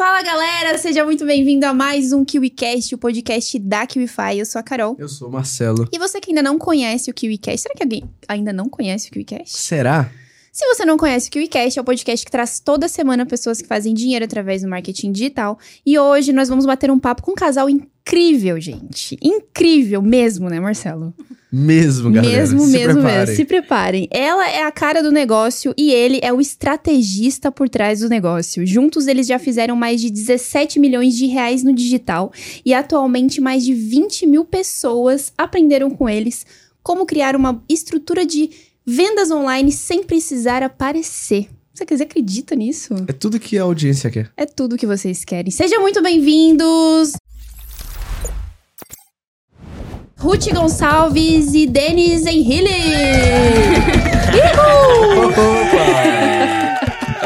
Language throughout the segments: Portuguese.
Fala galera, seja muito bem-vindo a mais um KiwiCast, o podcast da KiwiFi. Eu sou a Carol. Eu sou o Marcelo. E você que ainda não conhece o KiwiCast, será que alguém ainda não conhece o KiwiCast? Será? Se você não conhece o KiwiCast, é o podcast que traz toda semana pessoas que fazem dinheiro através do marketing digital. E hoje nós vamos bater um papo com um casal incrível, gente. Incrível mesmo, né, Marcelo? Mesmo, galera. Mesmo, Se mesmo, preparem. mesmo. Se preparem. Ela é a cara do negócio e ele é o estrategista por trás do negócio. Juntos, eles já fizeram mais de 17 milhões de reais no digital e atualmente mais de 20 mil pessoas aprenderam com eles como criar uma estrutura de vendas online sem precisar aparecer. Você quer dizer, acredita nisso? É tudo que a audiência quer. É tudo que vocês querem. Sejam muito bem-vindos! Ruth Gonçalves e Denis Henrique!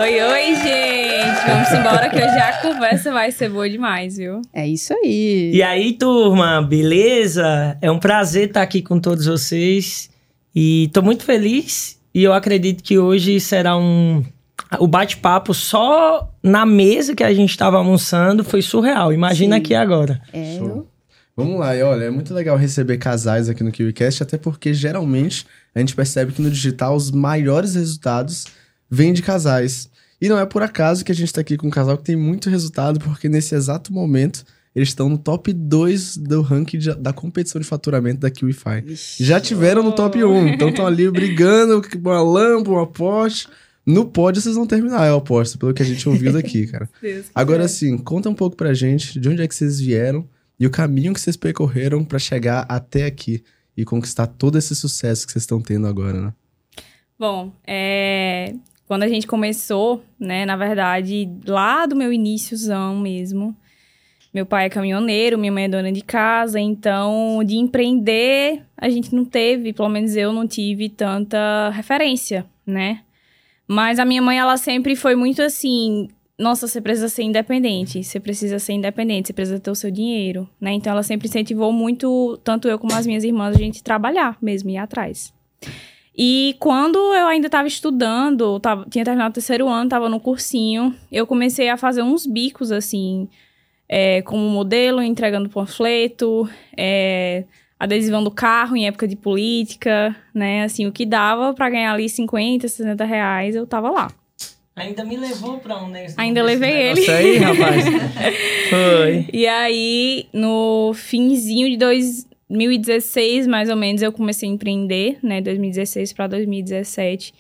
Oi, oi, gente! Vamos embora que hoje a conversa vai ser boa demais, viu? É isso aí. E aí, turma, beleza? É um prazer estar aqui com todos vocês. E tô muito feliz. E eu acredito que hoje será um. O bate-papo só na mesa que a gente estava almoçando foi surreal. Imagina Sim. aqui agora. É, Show. Vamos lá, e olha, é muito legal receber casais aqui no KiwiCast, até porque geralmente a gente percebe que no digital os maiores resultados vêm de casais. E não é por acaso que a gente tá aqui com um casal que tem muito resultado, porque nesse exato momento eles estão no top 2 do ranking de- da competição de faturamento da KiwiFi. Já tiveram no top 1, então estão ali brigando com uma lâmpada, uma Porsche. No pódio vocês vão terminar, eu aposto, pelo que a gente ouviu daqui, cara. Agora sim, conta um pouco pra gente de onde é que vocês vieram e o caminho que vocês percorreram pra chegar até aqui e conquistar todo esse sucesso que vocês estão tendo agora, né? Bom, é... quando a gente começou, né, na verdade, lá do meu iníciozão mesmo, meu pai é caminhoneiro, minha mãe é dona de casa, então de empreender a gente não teve, pelo menos eu não tive tanta referência, né? Mas a minha mãe, ela sempre foi muito assim, nossa, você precisa ser independente, você precisa ser independente, você precisa ter o seu dinheiro, né? Então ela sempre incentivou muito, tanto eu como as minhas irmãs, a gente trabalhar mesmo, ir atrás. E quando eu ainda estava estudando, tava, tinha terminado o terceiro ano, estava no cursinho, eu comecei a fazer uns bicos, assim, é, como modelo, entregando panfleto, é, adesivando carro em época de política, né? Assim, o que dava para ganhar ali 50, 60 reais, eu tava lá. Ainda me levou pra um negócio. Ainda desse levei ele. aí, rapaz. Foi. E aí, no finzinho de 2016, mais ou menos, eu comecei a empreender, né? 2016 para 2017.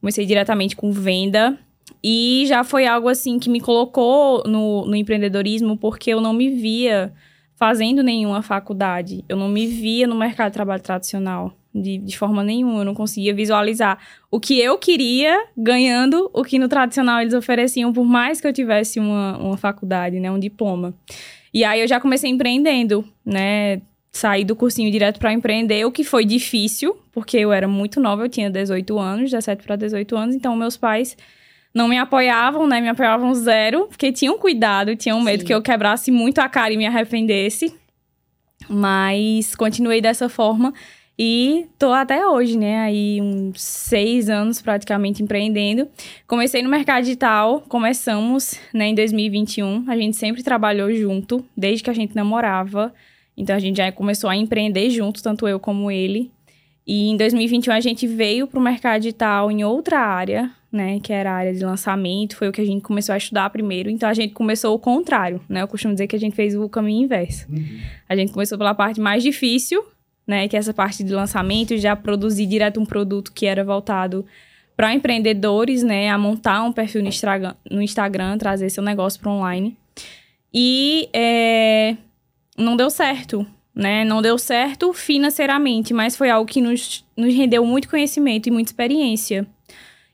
Comecei diretamente com venda. E já foi algo assim que me colocou no, no empreendedorismo, porque eu não me via fazendo nenhuma faculdade. Eu não me via no mercado de trabalho tradicional. De, de forma nenhuma, eu não conseguia visualizar o que eu queria ganhando o que no tradicional eles ofereciam, por mais que eu tivesse uma, uma faculdade, né, um diploma. E aí eu já comecei empreendendo, né? Saí do cursinho direto para empreender, o que foi difícil, porque eu era muito nova, eu tinha 18 anos, 17 para 18 anos, então meus pais não me apoiavam, né? Me apoiavam zero, porque tinham cuidado, tinham medo Sim. que eu quebrasse muito a cara e me arrependesse. Mas continuei dessa forma e tô até hoje, né? Aí uns seis anos praticamente empreendendo. Comecei no mercado digital, começamos né, em 2021. A gente sempre trabalhou junto, desde que a gente namorava. Então a gente já começou a empreender junto, tanto eu como ele. E em 2021 a gente veio para o mercado digital em outra área, né? Que era a área de lançamento. Foi o que a gente começou a estudar primeiro. Então a gente começou o contrário, né? Eu costumo dizer que a gente fez o caminho inverso. A gente começou pela parte mais difícil, né? Que é essa parte de lançamento, já produzir direto um produto que era voltado para empreendedores, né? A montar um perfil no Instagram, no Instagram trazer seu negócio para online. E é, não deu certo, né? Não deu certo financeiramente, mas foi algo que nos, nos rendeu muito conhecimento e muita experiência.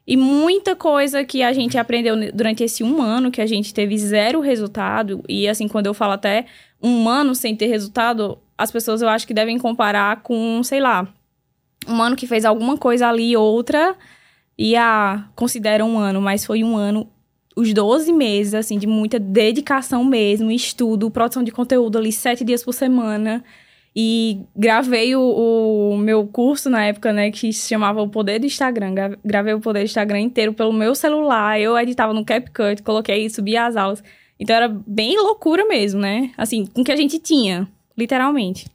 E muita coisa que a gente aprendeu durante esse um ano, que a gente teve zero resultado. E assim, quando eu falo até um ano sem ter resultado, as pessoas eu acho que devem comparar com, sei lá, um ano que fez alguma coisa ali, outra, e ah, considera um ano, mas foi um ano, os 12 meses, assim, de muita dedicação mesmo, estudo, produção de conteúdo ali, sete dias por semana. E gravei o, o meu curso na época, né, que se chamava O Poder do Instagram. Gra- Gravei o Poder do Instagram inteiro pelo meu celular. Eu editava no CapCut, coloquei, subia as aulas. Então era bem loucura mesmo, né? Assim, com o que a gente tinha, literalmente.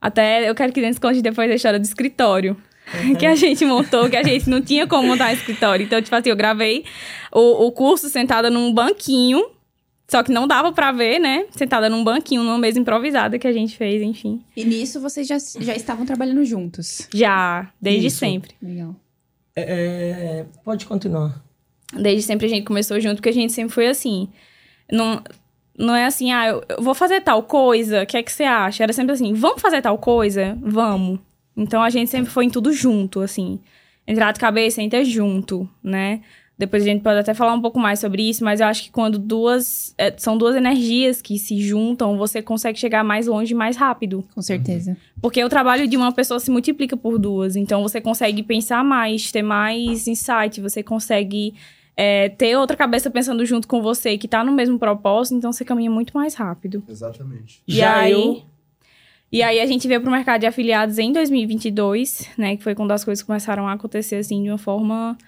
Até eu quero que Dentes conte depois a história do escritório. Uhum. Que a gente montou, que a gente não tinha como montar um escritório. Então, tipo assim, eu gravei o, o curso sentada num banquinho. Só que não dava para ver, né? Sentada num banquinho, numa mesa improvisada que a gente fez, enfim. E nisso vocês já, já estavam trabalhando juntos? Já, desde Isso. sempre. Legal. É, é, pode continuar. Desde sempre a gente começou junto, porque a gente sempre foi assim. Não, não é assim, ah, eu, eu vou fazer tal coisa, o que é que você acha? Era sempre assim, vamos fazer tal coisa? Vamos. Então a gente sempre foi em tudo junto, assim. Entrar de cabeça, entrar junto, né? Depois a gente pode até falar um pouco mais sobre isso, mas eu acho que quando duas. É, são duas energias que se juntam, você consegue chegar mais longe mais rápido. Com certeza. Porque o trabalho de uma pessoa se multiplica por duas. Então você consegue pensar mais, ter mais insight, você consegue é, ter outra cabeça pensando junto com você, que tá no mesmo propósito, então você caminha muito mais rápido. Exatamente. E Já aí. Eu... E aí a gente veio pro mercado de afiliados em 2022, né? Que foi quando as coisas começaram a acontecer assim de uma forma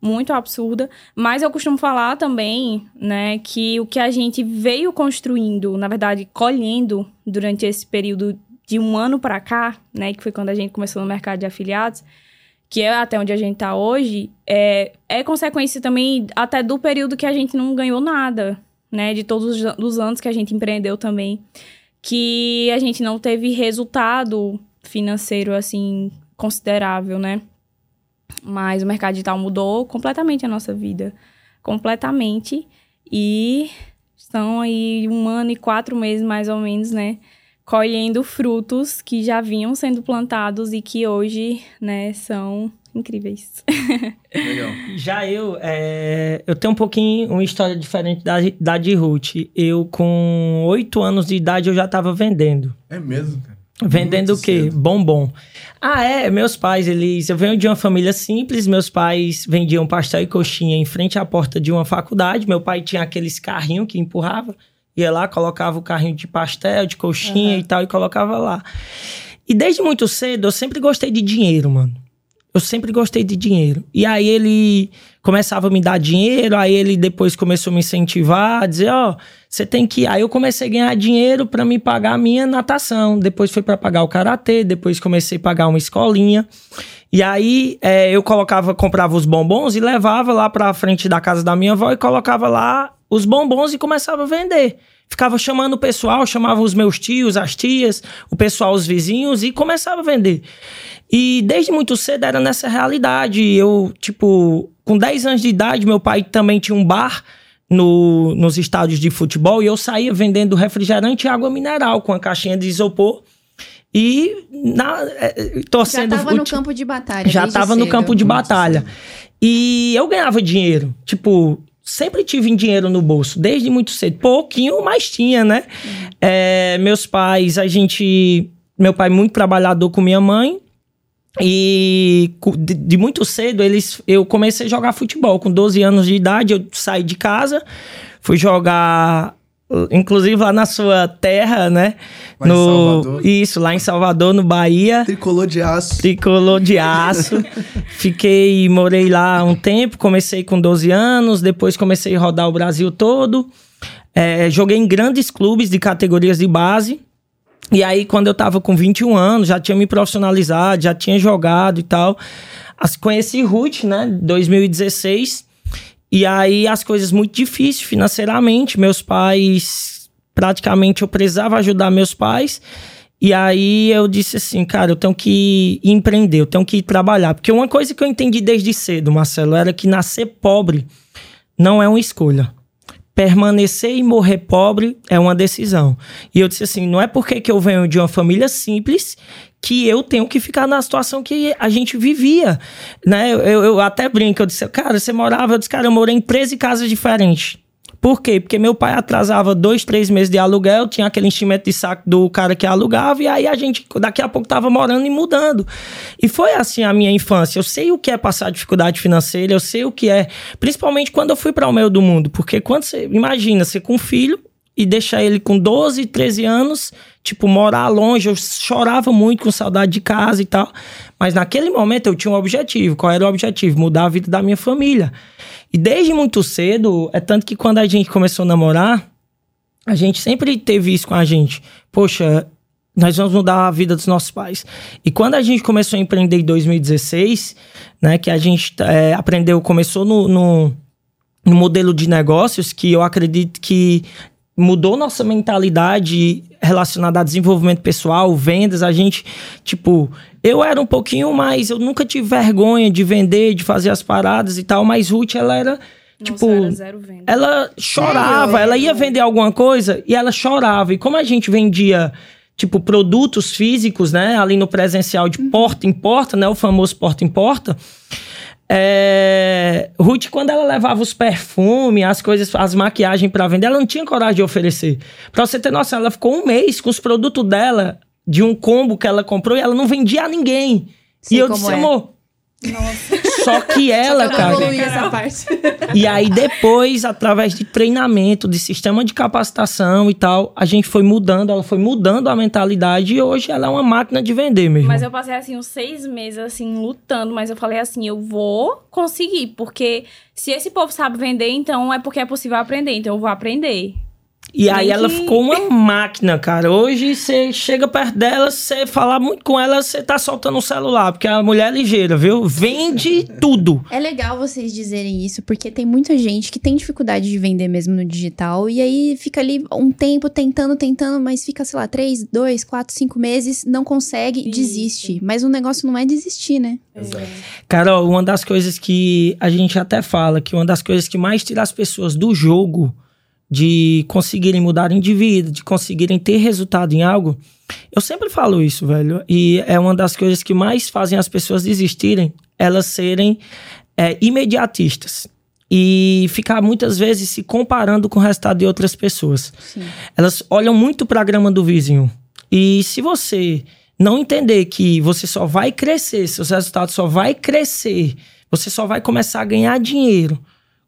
muito absurda. Mas eu costumo falar também, né, que o que a gente veio construindo, na verdade, colhendo durante esse período de um ano para cá, né, que foi quando a gente começou no mercado de afiliados, que é até onde a gente tá hoje, é, é consequência também até do período que a gente não ganhou nada, né, de todos os anos que a gente empreendeu também, que a gente não teve resultado financeiro assim considerável, né? Mas o mercado digital mudou completamente a nossa vida. Completamente. E estão aí um ano e quatro meses, mais ou menos, né? Colhendo frutos que já vinham sendo plantados e que hoje, né, são incríveis. Legal. Já eu, é, eu tenho um pouquinho, uma história diferente da, da de Ruth. Eu, com oito anos de idade, eu já estava vendendo. É mesmo, cara? Vendendo Muito o quê? Cedo. Bombom. Ah, é. Meus pais, eles. Eu venho de uma família simples. Meus pais vendiam pastel e coxinha em frente à porta de uma faculdade. Meu pai tinha aqueles carrinhos que empurrava. Ia lá, colocava o carrinho de pastel, de coxinha uhum. e tal, e colocava lá. E desde muito cedo, eu sempre gostei de dinheiro, mano. Eu sempre gostei de dinheiro. E aí ele começava a me dar dinheiro, aí ele depois começou a me incentivar, a dizer, ó, oh, você tem que. Aí eu comecei a ganhar dinheiro para me pagar a minha natação. Depois foi para pagar o karatê, depois comecei a pagar uma escolinha. E aí é, eu colocava, comprava os bombons e levava lá pra frente da casa da minha avó e colocava lá os bombons e começava a vender. Ficava chamando o pessoal, chamava os meus tios, as tias, o pessoal, os vizinhos e começava a vender. E desde muito cedo era nessa realidade. Eu, tipo, com 10 anos de idade, meu pai também tinha um bar no, nos estádios de futebol e eu saía vendendo refrigerante e água mineral com a caixinha de isopor. E na, é, torcendo. Já estava no campo de batalha. Já estava no campo de batalha. E eu ganhava dinheiro. Tipo, sempre tive dinheiro no bolso, desde muito cedo. Pouquinho, mas tinha, né? É, meus pais, a gente. Meu pai muito trabalhador com minha mãe. E de, de, muito cedo eles, eu comecei a jogar futebol. Com 12 anos de idade, eu saí de casa, fui jogar, inclusive lá na sua terra, né? Lá no, em Salvador. Isso, lá em Salvador, no Bahia. Tricolor de aço. Tricolor de aço. Fiquei, morei lá um tempo, comecei com 12 anos, depois comecei a rodar o Brasil todo. É, joguei em grandes clubes de categorias de base. E aí, quando eu tava com 21 anos, já tinha me profissionalizado, já tinha jogado e tal. As, conheci Ruth, né? 2016. E aí, as coisas muito difíceis financeiramente. Meus pais, praticamente, eu precisava ajudar meus pais. E aí, eu disse assim, cara, eu tenho que empreender, eu tenho que trabalhar. Porque uma coisa que eu entendi desde cedo, Marcelo, era que nascer pobre não é uma escolha permanecer e morrer pobre é uma decisão. E eu disse assim: não é porque que eu venho de uma família simples que eu tenho que ficar na situação que a gente vivia, né? Eu, eu até brinco, eu disse, cara, você morava, eu disse, cara, eu morei em 13 casas diferentes. Por quê? Porque meu pai atrasava dois, três meses de aluguel, tinha aquele enchimento de saco do cara que alugava, e aí a gente, daqui a pouco, tava morando e mudando. E foi assim a minha infância. Eu sei o que é passar dificuldade financeira, eu sei o que é, principalmente quando eu fui para o meio do mundo, porque quando você, imagina, você com um filho, e deixar ele com 12, 13 anos, tipo, morar longe. Eu chorava muito com saudade de casa e tal. Mas naquele momento eu tinha um objetivo. Qual era o objetivo? Mudar a vida da minha família. E desde muito cedo, é tanto que quando a gente começou a namorar, a gente sempre teve isso com a gente. Poxa, nós vamos mudar a vida dos nossos pais. E quando a gente começou a empreender em 2016, né, que a gente é, aprendeu, começou no, no, no modelo de negócios, que eu acredito que mudou nossa mentalidade relacionada a desenvolvimento pessoal, vendas, a gente, tipo, eu era um pouquinho mais, eu nunca tive vergonha de vender, de fazer as paradas e tal, mas Ruth, ela era tipo, era ela chorava, ela ia vender alguma coisa e ela chorava. E como a gente vendia tipo produtos físicos, né, ali no presencial de uhum. porta em porta, né, o famoso porta em porta, é... Ruth, quando ela levava os perfumes, as coisas, as maquiagens para vender, ela não tinha coragem de oferecer. Pra você ter noção, ela ficou um mês com os produtos dela, de um combo que ela comprou, e ela não vendia a ninguém. Sei e eu disse, é. amor, nossa. Só que ela, Só que cara. Essa parte. E aí depois, através de treinamento, de sistema de capacitação e tal, a gente foi mudando, ela foi mudando a mentalidade e hoje ela é uma máquina de vender mesmo. Mas eu passei assim uns seis meses assim lutando, mas eu falei assim, eu vou conseguir, porque se esse povo sabe vender, então é porque é possível aprender, então eu vou aprender. E aí que... ela ficou uma máquina, cara. Hoje você chega perto dela, você falar muito com ela, você tá soltando o celular, porque a mulher é ligeira, viu? Vende tudo. É legal vocês dizerem isso, porque tem muita gente que tem dificuldade de vender mesmo no digital, e aí fica ali um tempo tentando, tentando, mas fica, sei lá, três, dois, quatro, cinco meses, não consegue, isso. desiste. Mas o negócio não é desistir, né? Exato. Carol, uma das coisas que a gente até fala, que uma das coisas que mais tira as pessoas do jogo de conseguirem mudarem de vida, de conseguirem ter resultado em algo. Eu sempre falo isso, velho. E é uma das coisas que mais fazem as pessoas desistirem, elas serem é, imediatistas. E ficar muitas vezes se comparando com o resultado de outras pessoas. Sim. Elas olham muito para a grama do vizinho. E se você não entender que você só vai crescer, seus resultados só vai crescer, você só vai começar a ganhar dinheiro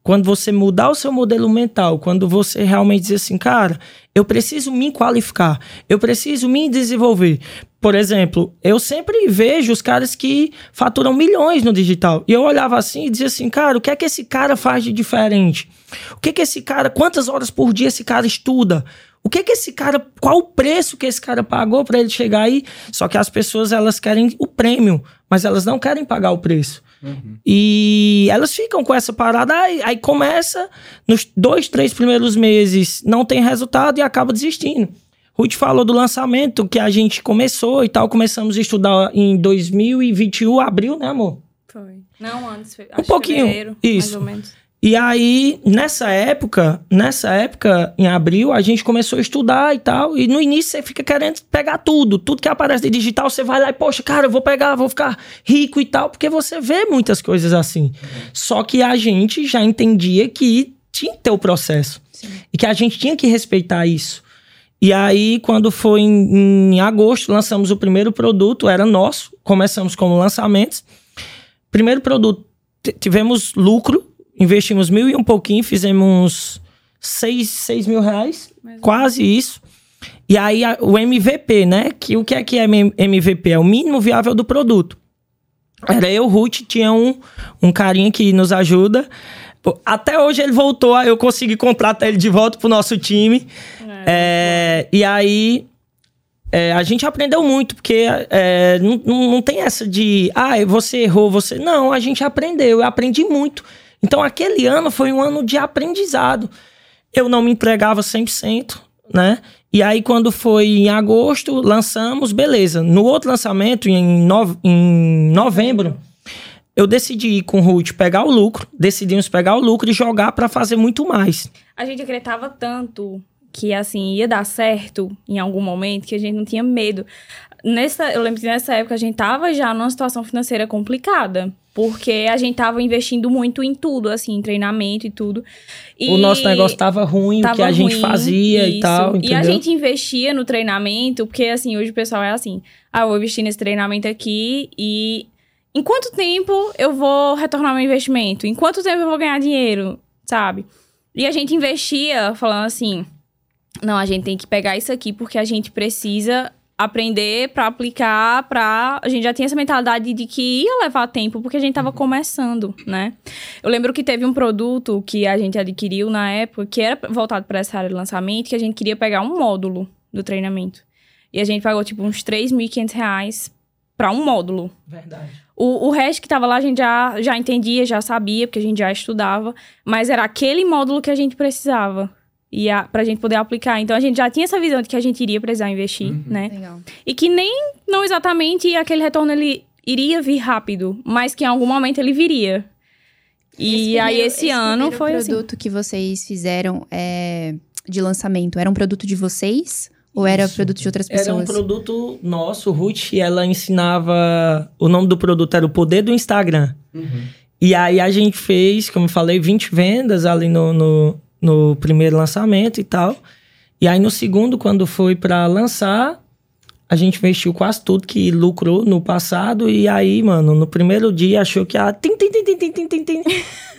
quando você mudar o seu modelo mental, quando você realmente dizer assim, cara, eu preciso me qualificar, eu preciso me desenvolver. Por exemplo, eu sempre vejo os caras que faturam milhões no digital. E eu olhava assim e dizia assim, cara, o que é que esse cara faz de diferente? O que é que esse cara, quantas horas por dia esse cara estuda? O que é que esse cara, qual o preço que esse cara pagou para ele chegar aí? Só que as pessoas elas querem o prêmio, mas elas não querem pagar o preço. Uhum. E elas ficam com essa parada, aí, aí, começa, nos dois, três primeiros meses, não tem resultado e acaba desistindo. Ruth falou do lançamento que a gente começou e tal, começamos a estudar em 2021, abril, né, amor? Foi. Não, antes, um pouquinho. Fevereiro, isso. Mais ou menos. E aí, nessa época, nessa época, em abril, a gente começou a estudar e tal. E no início você fica querendo pegar tudo. Tudo que aparece de digital, você vai lá e, poxa, cara, eu vou pegar, vou ficar rico e tal. Porque você vê muitas coisas assim. Só que a gente já entendia que tinha que ter o processo. Sim. E que a gente tinha que respeitar isso. E aí, quando foi em, em agosto, lançamos o primeiro produto, era nosso. Começamos como lançamentos. Primeiro produto, tivemos lucro investimos mil e um pouquinho, fizemos seis, seis mil reais, quase isso. E aí a, o MVP, né? Que o que é que é MVP? É o mínimo viável do produto. Era eu, Ruth, tinha um, um carinha que nos ajuda. Até hoje ele voltou, eu consegui contratar ele de volta pro nosso time. É, é, e aí é, a gente aprendeu muito, porque é, não, não tem essa de, ah, você errou, você. Não, a gente aprendeu, eu aprendi muito. Então aquele ano foi um ano de aprendizado. Eu não me entregava 100%, né? E aí quando foi em agosto, lançamos, beleza. No outro lançamento, em, no... em novembro, eu decidi ir com o Ruth pegar o lucro, decidimos pegar o lucro e jogar para fazer muito mais. A gente acreditava tanto que assim ia dar certo em algum momento que a gente não tinha medo. Nessa, eu lembro que nessa época a gente tava já numa situação financeira complicada. Porque a gente tava investindo muito em tudo, assim, em treinamento e tudo. E o nosso negócio tava ruim, tava o que a ruim, gente fazia isso. e tal. Entendeu? E a gente investia no treinamento, porque assim, hoje o pessoal é assim: ah, eu vou investir nesse treinamento aqui e. Em quanto tempo eu vou retornar meu investimento? Em quanto tempo eu vou ganhar dinheiro? Sabe? E a gente investia falando assim: Não, a gente tem que pegar isso aqui porque a gente precisa aprender para aplicar, para a gente já tinha essa mentalidade de que ia levar tempo porque a gente tava começando, né? Eu lembro que teve um produto que a gente adquiriu na época que era voltado para essa área de lançamento, que a gente queria pegar um módulo do treinamento. E a gente pagou tipo uns 3.500 reais para um módulo. Verdade. O, o resto que tava lá a gente já, já entendia, já sabia, porque a gente já estudava, mas era aquele módulo que a gente precisava e a, pra gente poder aplicar. Então a gente já tinha essa visão de que a gente iria precisar investir, né? Legal. E que nem, não exatamente aquele retorno ele iria vir rápido, mas que em algum momento ele viria. E aí primeiro- esse, ano primeiro foi assim. produto que vocês fizeram é, de lançamento, era um produto de vocês? Ou era Isso. produto de outras Era um pessoas? produto nosso, Ruth, e ela ensinava. O nome do produto era o Poder do Instagram. E aí a gente fez, como eu falei, 20 vendas ali no, no, no primeiro lançamento e tal. E aí no segundo, quando foi pra lançar, a gente investiu quase tudo que lucrou no passado. E aí, mano, no primeiro dia achou que a. Tim, tim, tim, tim, tim, tim, tim.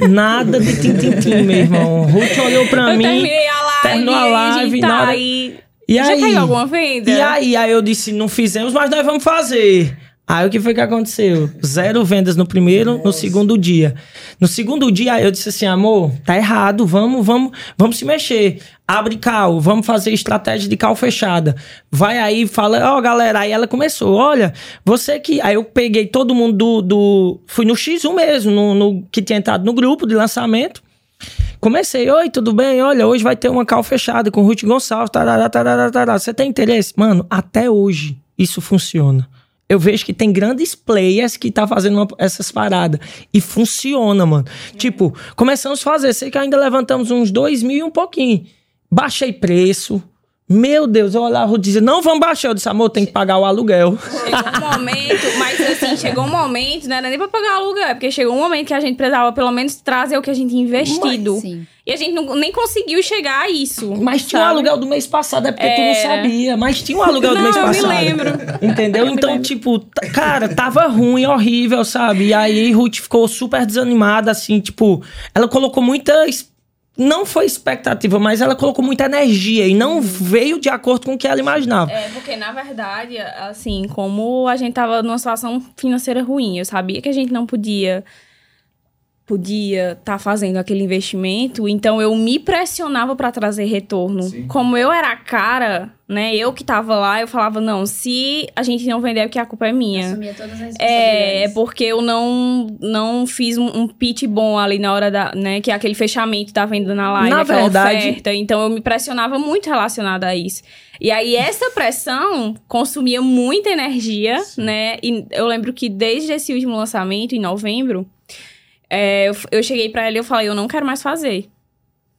Nada de tim, tim, tim, meu irmão. Ruth olhou pra Eu mim. terminei a live, terminou a live, na tá hora- aí. E Já aí? caiu alguma venda? E aí, aí eu disse, não fizemos, mas nós vamos fazer. Aí o que foi que aconteceu? Zero vendas no primeiro, no segundo dia. No segundo dia eu disse assim, amor, tá errado, vamos, vamos, vamos se mexer. Abre cal, vamos fazer estratégia de cal fechada. Vai aí, fala, ó galera, aí ela começou, olha, você que... Aí eu peguei todo mundo do... do fui no X1 mesmo, no, no- que tinha entrado no grupo de lançamento. Comecei, oi, tudo bem? Olha, hoje vai ter uma cal fechada com Ruth Gonçalves, tarará, tarará, tarará. Você tem interesse? Mano, até hoje isso funciona. Eu vejo que tem grandes players que tá fazendo uma- essas paradas. E funciona, mano. Tipo, começamos a fazer. Sei que ainda levantamos uns dois mil e um pouquinho. Baixei preço. Meu Deus, eu olhava e dizia, não vamos baixar. Eu disse, amor, tem que pagar o aluguel. Chegou um momento, mas assim, chegou um momento, não era nem pra pagar aluguel, é porque chegou um momento que a gente precisava pelo menos trazer o que a gente tinha investido. Sim. E a gente não- nem conseguiu chegar a isso. Mas tinha um sabe? aluguel do mês passado, é porque tu não Era. sabia. Mas tinha um aluguel do Não, mês eu me passado. lembro. Entendeu? Eu me Então, lembro. tipo, cara, tava ruim, horrível, sabe? E aí Ruth ficou super desanimada, assim, tipo, ela colocou muita. es- Não foi expectativa, mas ela colocou muita energia e não veio de acordo com o que ela imaginava. É, porque na verdade, assim, como a gente tava numa situação financeira ruim, eu sabia que a gente não podia podia estar fazendo aquele investimento, então eu me pressionava pra trazer retorno. Sim. Como eu era a cara, né, eu que tava lá, eu falava, não, se a gente não vender é porque a culpa é minha. Assumia todas as É, é porque eu não, não fiz um, um pitch bom ali na hora da, né, que é aquele fechamento da venda na live, Na aquela verdade- oferta. Então eu me pressionava muito relacionada a isso. E aí essa pressão consumia muita energia, né? E eu lembro que desde esse último lançamento, em novembro, é, eu, eu cheguei pra ela e eu falei, eu não quero mais fazer.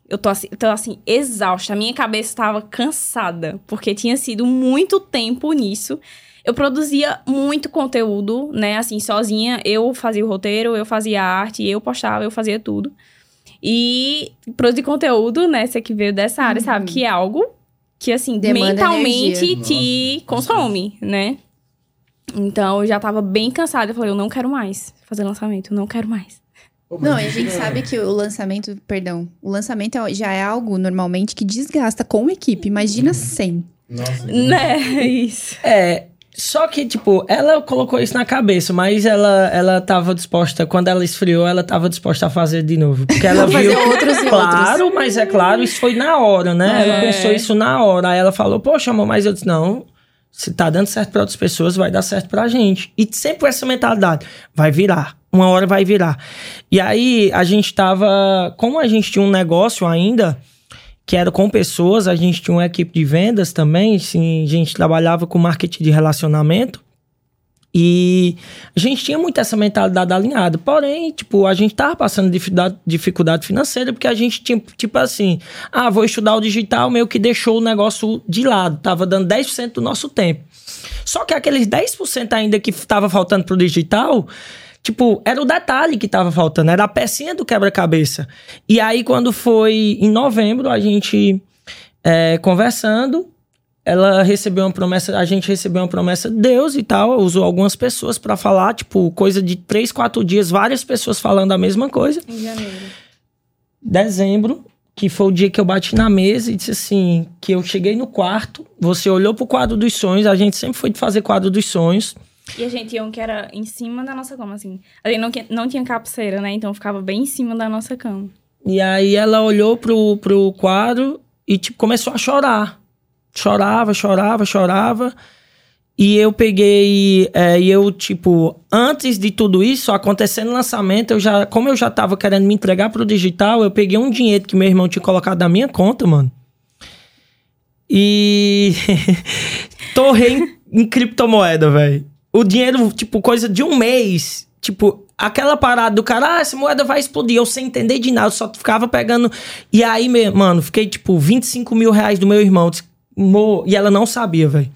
Eu tô assim, tô assim, exausta. A minha cabeça estava cansada, porque tinha sido muito tempo nisso. Eu produzia muito conteúdo, né? Assim, sozinha. Eu fazia o roteiro, eu fazia a arte, eu postava, eu fazia tudo. E produzir conteúdo, né? Você que veio dessa área, sabe? Que é algo que, assim, Demanda mentalmente energia. te Nossa, consome, né? Então, eu já tava bem cansada. Eu falei, eu não quero mais fazer lançamento, eu não quero mais. Não, e a gente sabe que o lançamento, perdão, o lançamento é- já é algo normalmente que desgasta com equipe. Imagina sem. Nossa, Né? Isso. É, só que, tipo, ela colocou isso na cabeça, mas ela, ela tava disposta, quando ela esfriou, ela tava disposta a fazer de novo. Porque ela Fazer viu. outros e claro, mas é claro, isso foi na hora, né? Ela É. pensou isso na hora. Aí ela falou, poxa, amor, mas eu disse, não. Se tá dando certo pra outras pessoas, vai dar certo pra gente. E sempre essa mentalidade. Vai virar. Uma hora vai virar. E aí, a gente tava... Como a gente tinha um negócio ainda, que era com pessoas, a gente tinha uma equipe de vendas também, assim, a gente trabalhava com marketing de relacionamento. E a gente tinha muito essa mentalidade alinhada. Porém, tipo, a gente tava passando dificuldade financeira porque a gente tinha, tipo assim, ah, vou estudar o digital, meio que deixou o negócio de lado. Tava dando 10% do nosso tempo. Só que aqueles 10% ainda que tava faltando pro digital, tipo, era o detalhe que tava faltando, era a pecinha do quebra-cabeça. E aí, quando foi em novembro, a gente é, conversando, ela recebeu uma promessa, a gente recebeu uma promessa de Deus e tal, usou algumas pessoas pra falar, tipo, coisa de três, quatro dias, várias pessoas falando a mesma coisa. Em janeiro. Dezembro, que foi o dia que eu bati na mesa e disse assim, que eu cheguei no quarto, você olhou pro quadro dos sonhos, a gente sempre foi de fazer quadro dos sonhos. E a gente tinha um que era em cima da nossa cama, assim. A gente não, não tinha cabeceira, né? Então ficava bem em cima da nossa cama. E aí ela olhou pro, pro quadro e, tipo, começou a chorar. Chorava, chorava, chorava. E eu peguei, é, e eu, tipo, antes de tudo isso, acontecendo o lançamento, eu já, como eu já tava querendo me entregar pro digital, eu peguei um dinheiro que meu irmão tinha colocado na minha conta, mano. E torrei em, em criptomoeda, velho. O dinheiro, tipo, coisa de um mês. Tipo, aquela parada do cara, ah, essa moeda vai explodir. Eu sem entender de nada, eu só ficava pegando. E aí, mano, fiquei, tipo, 25 mil reais do meu irmão. E ela não sabia, velho.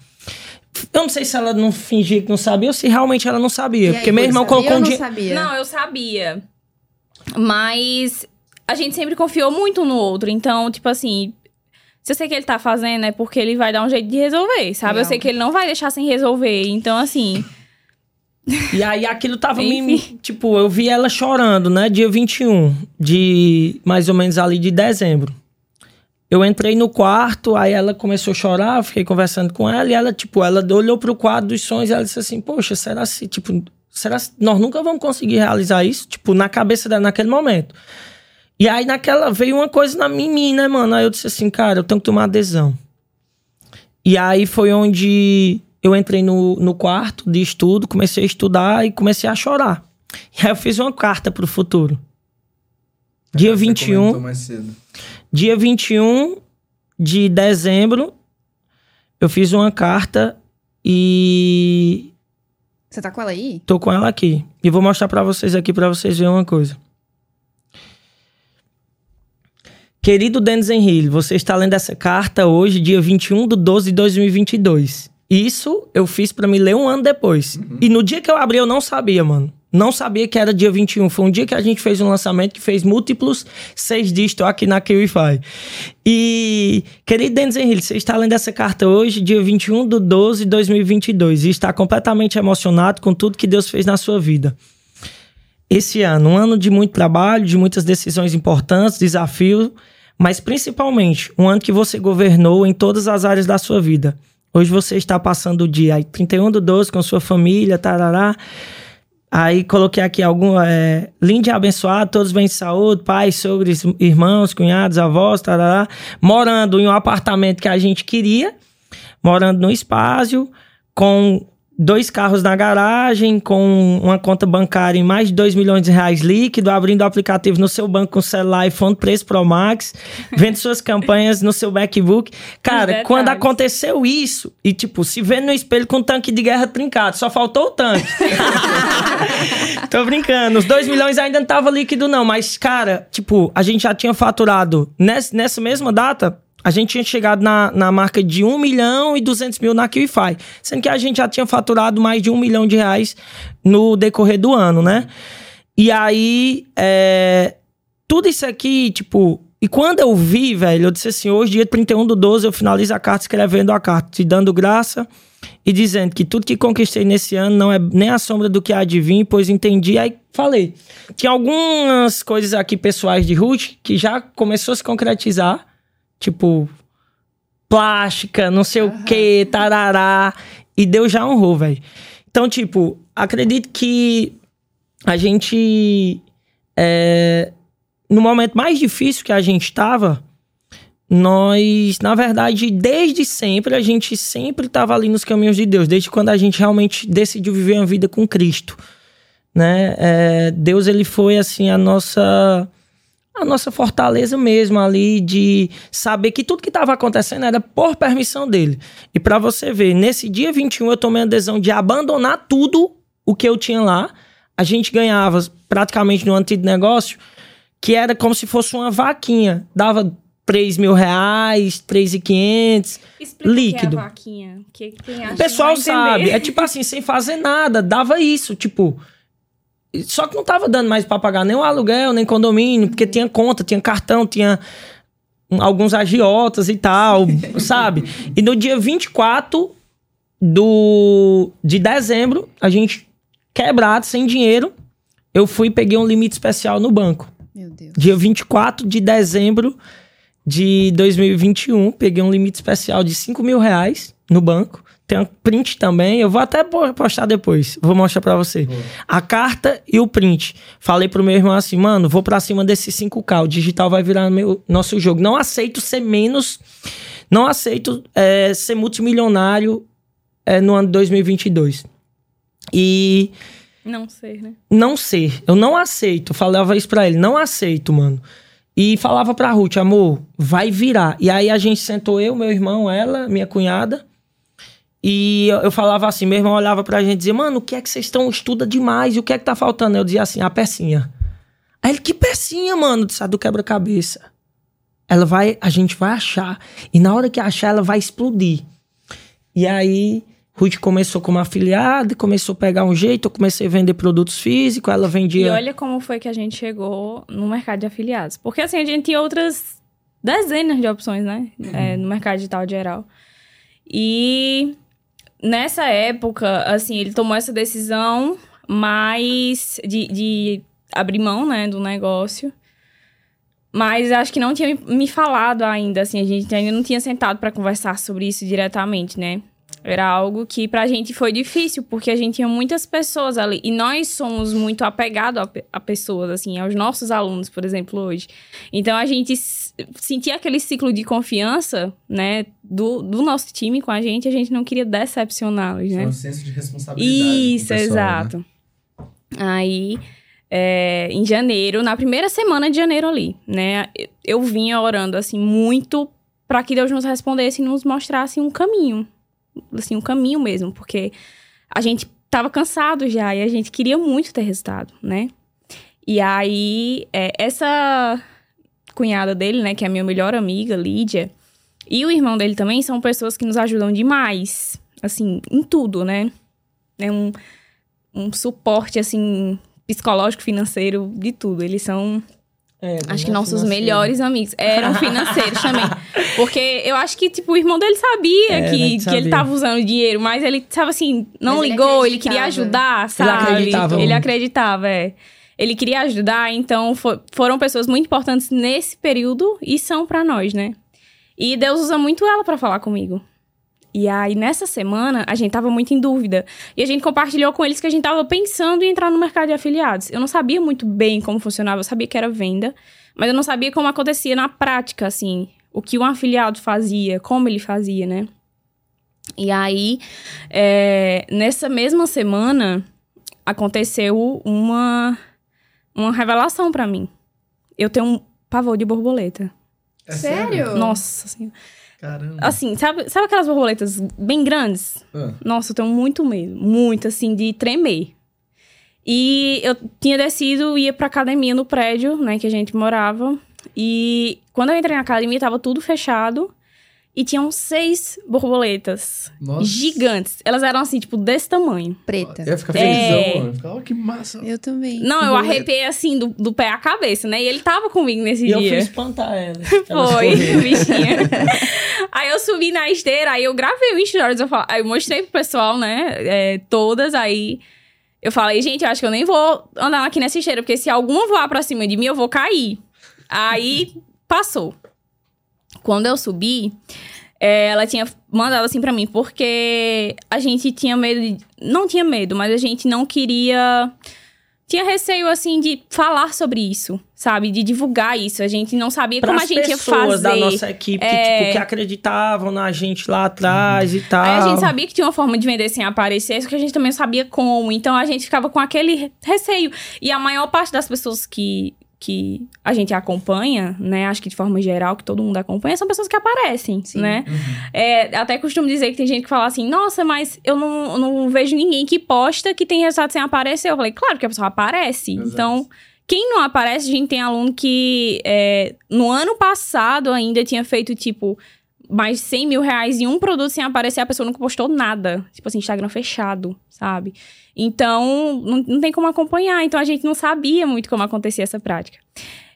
Eu não sei se ela não fingia que não sabia ou se realmente ela não sabia. Aí, porque meu irmão colocou ou um dinheiro. sabia? Não, eu sabia. Mas a gente sempre confiou muito no outro. Então, tipo assim, se eu sei que ele tá fazendo, é porque ele vai dar um jeito de resolver, sabe? Legal. Eu sei que ele não vai deixar sem resolver. Então, assim. E aí aquilo tava me. Tipo, eu vi ela chorando, né? Dia 21 de mais ou menos ali de dezembro. Eu entrei no quarto, aí ela começou a chorar, fiquei conversando com ela, e ela, tipo, ela olhou pro quadro dos sonhos e ela disse assim, poxa, será se, tipo, será se nós nunca vamos conseguir realizar isso? Tipo, na cabeça dela naquele momento. E aí naquela, veio uma coisa na mim, né, mano? Aí eu disse assim, cara, eu tenho que tomar adesão. E aí foi onde eu entrei no, no quarto de estudo, comecei a estudar e comecei a chorar. E aí eu fiz uma carta pro futuro. Dia Você 21, comentou mais cedo. dia 21 de dezembro, eu fiz uma carta e Você tá com ela aí? tô com ela aqui. E vou mostrar pra vocês aqui pra vocês verem uma coisa. Querido Denis Henrique, você está lendo essa carta hoje, dia 21 de 12 de 2022. Isso eu fiz pra me ler um ano depois. E no dia que eu abri, eu não sabia, mano. Não sabia que era dia 21. Foi um dia que a gente fez um lançamento que fez múltiplos seis dígitos aqui na QIFI. E, querido Denis Henrique, você está lendo essa carta hoje, dia 21 de 12 de 2022, e está completamente emocionado com tudo que Deus fez na sua vida. Esse ano, um ano de muito trabalho, de muitas decisões importantes, desafios, mas principalmente um ano que você governou em todas as áreas da sua vida. Hoje você está passando o dia aí, 31 do 12 com sua família, tarará. Aí coloquei aqui algum. É, lindo e abençoado, todos bem de saúde, pais, sogros, irmãos, cunhados, avós, tarará. Morando em um apartamento que a gente queria, morando no espaço, com dois carros na garagem, com uma conta bancária em mais de 2 milhões de reais líquido, abrindo o aplicativo no seu banco com celular iPhone Preço Pro Max, vendo suas campanhas no seu MacBook. Cara, quando aconteceu isso, e tipo, se vendo no espelho com um tanque de guerra trincado, só faltou o tanque. Tô brincando, os 2 milhões ainda não tava líquido não, mas cara, tipo, a gente já tinha faturado nessa mesma data, a gente tinha chegado na, na marca de 1 milhão e 200 mil na QIFI. Sendo que a gente já tinha faturado mais de 1 milhão de reais no decorrer do ano, né? E aí, é, tudo isso aqui, tipo... E quando eu vi, velho, eu disse assim, hoje, dia 31 do 12, eu finalizo a carta escrevendo a carta, te dando graça e dizendo que tudo que conquistei nesse ano não é nem a sombra do que há de vir, pois entendi. Aí falei. Tinha algumas coisas aqui pessoais de Ruth que já começou a se concretizar. Tipo, plástica, não sei o que, tarará. E Deus já honrou, velho. Então, tipo, acredito que a gente. é, no momento mais difícil que a gente tava, nós, na verdade, desde sempre, a gente sempre estava ali nos caminhos de Deus, desde quando a gente realmente decidiu viver uma vida com Cristo. Né? É, Deus, ele foi, assim, a nossa a nossa fortaleza mesmo ali de saber que tudo que estava acontecendo era por permissão dele. E para você ver, nesse dia 21 eu tomei a decisão de abandonar tudo o que eu tinha lá. A gente ganhava praticamente no antigo negócio, que era como se fosse uma vaquinha. Dava 3 mil reais, 3,500. Explica Líquido. O que é a vaquinha. Que quem acha O pessoal sabe. É tipo assim, sem fazer nada. Dava isso, tipo. Só que não tava dando mais pra pagar nem o aluguel, nem condomínio, porque tinha conta, tinha cartão, tinha alguns agiotas e tal, sabe? E no dia 24 do, de dezembro, a gente quebrado, sem dinheiro, eu fui e peguei um limite especial no banco. Meu Deus. Dia 24 de dezembro, de 2021, peguei um limite especial de 5 mil reais no banco. Tem um print também, eu vou até po- postar depois, vou mostrar pra você. A carta e o print. Falei pro meu irmão assim, mano, vou pra cima desses 5K, o digital vai virar meu, nosso jogo. Não aceito ser menos, não aceito é, ser multimilionário é, no ano de 2022. E Não sei, né? não ser. Eu não aceito. Falava isso pra ele, não aceito, mano. E falava pra Ruth, amor, vai virar. E aí a gente sentou eu, meu irmão, ela, minha cunhada. E eu, eu falava assim, meu irmão olhava pra gente e dizia, mano, o que é que vocês estão, estuda demais, e o que é que tá faltando? Eu dizia assim, a pecinha. Aí ele, que pecinha, mano? Eu disse, "A do quebra-cabeça. Ela vai, a gente vai achar. E na hora que achar, ela vai explodir. E aí, Ruth começou como afiliada, começou a pegar um jeito, eu comecei a vender produtos físicos, ela E vendia. olha como foi que a gente chegou no mercado de afiliados. Porque assim, a gente tinha outras dezenas de opções, né? É, no mercado digital geral. E nessa época, assim, ele tomou essa decisão mais de, de abrir mão, né, do negócio. Mas acho que não tinha me- falado ainda, assim, a gente ainda não tinha sentado para conversar sobre isso diretamente, né? Era algo que pra gente foi difícil, porque a gente tinha muitas pessoas ali. E nós somos muito apegados a, a pessoas, assim, aos nossos alunos, por exemplo, hoje. Então a gente sentia aquele ciclo de confiança, né, do, do nosso time com a gente, a gente não queria decepcioná-los, né? É um senso de responsabilidade. Isso, pessoal, né? exato. Aí, é, em janeiro, na primeira semana de janeiro ali, né? eu- Eu vinha orando, assim, muito para que Deus nos respondesse e nos mostrasse um caminho. Assim, um caminho mesmo, porque a gente tava cansado já e a gente queria muito ter resultado, né? E aí, é, essa cunhada dele, né, que é a minha melhor amiga, Lídia, e o irmão dele também são pessoas que nos ajudam demais, assim, em tudo, né? É um, um suporte, assim, psicológico, financeiro, de tudo. Eles são, É, acho que né, nossos financeiro. melhores amigos. Eram financeiros também. Porque eu acho que, tipo, o irmão dele sabia É, que, né, que que ele sabia. tava usando dinheiro, mas ele, sabe assim, não Mas ele ligou, ele queria acreditava. ajudar, sabe? acreditava Ele acreditava, é. Ele queria ajudar, então fo- foram pessoas muito importantes nesse período e são pra nós, né? E Deus usa muito ela pra falar comigo. E aí, nessa semana, a gente tava muito em dúvida. E a gente compartilhou com eles que a gente tava pensando em entrar no mercado de afiliados. Eu não sabia muito bem como funcionava, eu sabia que era venda, mas eu não sabia como acontecia na prática, assim. O que um afiliado fazia, como ele fazia, né? E aí, é, nessa mesma semana, aconteceu uma, uma revelação pra mim. Eu tenho um pavor de borboleta. É Sério? Nossa Senhora. Caramba. Assim, sabe, sabe aquelas borboletas bem grandes? Ah, Nossa, eu tenho muito medo. Muito, assim, de tremer. E eu tinha descido ia pra academia no prédio, né, que a gente morava. E quando eu entrei na academia, tava tudo fechado. E tinham seis borboletas Nossa. gigantes. Elas eram, assim, tipo, desse tamanho. Preta. Eu ia ficar É. felizão, mano. Eu ó, que massa. Eu também. Não, eu arrepiei, assim, do, do pé à cabeça, né? E ele tava comigo nesse E eu fui dia. espantar ela. Elas Foi, bichinha. aí eu subi na esteira, aí eu gravei o stories, eu falo, aí eu mostrei pro pessoal, né, é, todas, aí eu falei, gente, eu acho que eu nem vou andar aqui nessa esteira, porque se alguma voar pra cima de mim, eu vou cair. Aí, passou. Quando eu subi, é, ela tinha mandado assim pra mim, porque a gente tinha medo de... Não tinha medo, mas a gente não queria... Tinha receio, assim, de falar sobre isso, sabe? De divulgar isso. A gente não sabia como a Pras gente ia pessoas fazer. da nossa equipe que, É. tipo, que acreditavam na gente lá atrás e tal. Aí a gente sabia que tinha uma forma de vender sem aparecer, só que a gente também sabia como. Então a gente ficava com aquele receio. E a maior parte das pessoas que, que a gente acompanha, né? Acho que de forma geral, que todo mundo acompanha, são pessoas que aparecem, Sim. né? É, até costumo dizer que tem gente que fala assim, nossa, mas eu não, não vejo ninguém que posta que tem resultado sem aparecer. Eu falei, claro que a pessoa aparece. Exato. Então, quem não aparece, a gente tem aluno que é, no ano passado ainda tinha feito, tipo, mais de 100 mil reais em um produto sem aparecer, a pessoa nunca postou nada. Tipo assim, Instagram fechado, sabe? Então, não, não tem como acompanhar. Então, a gente não sabia muito como acontecia essa prática.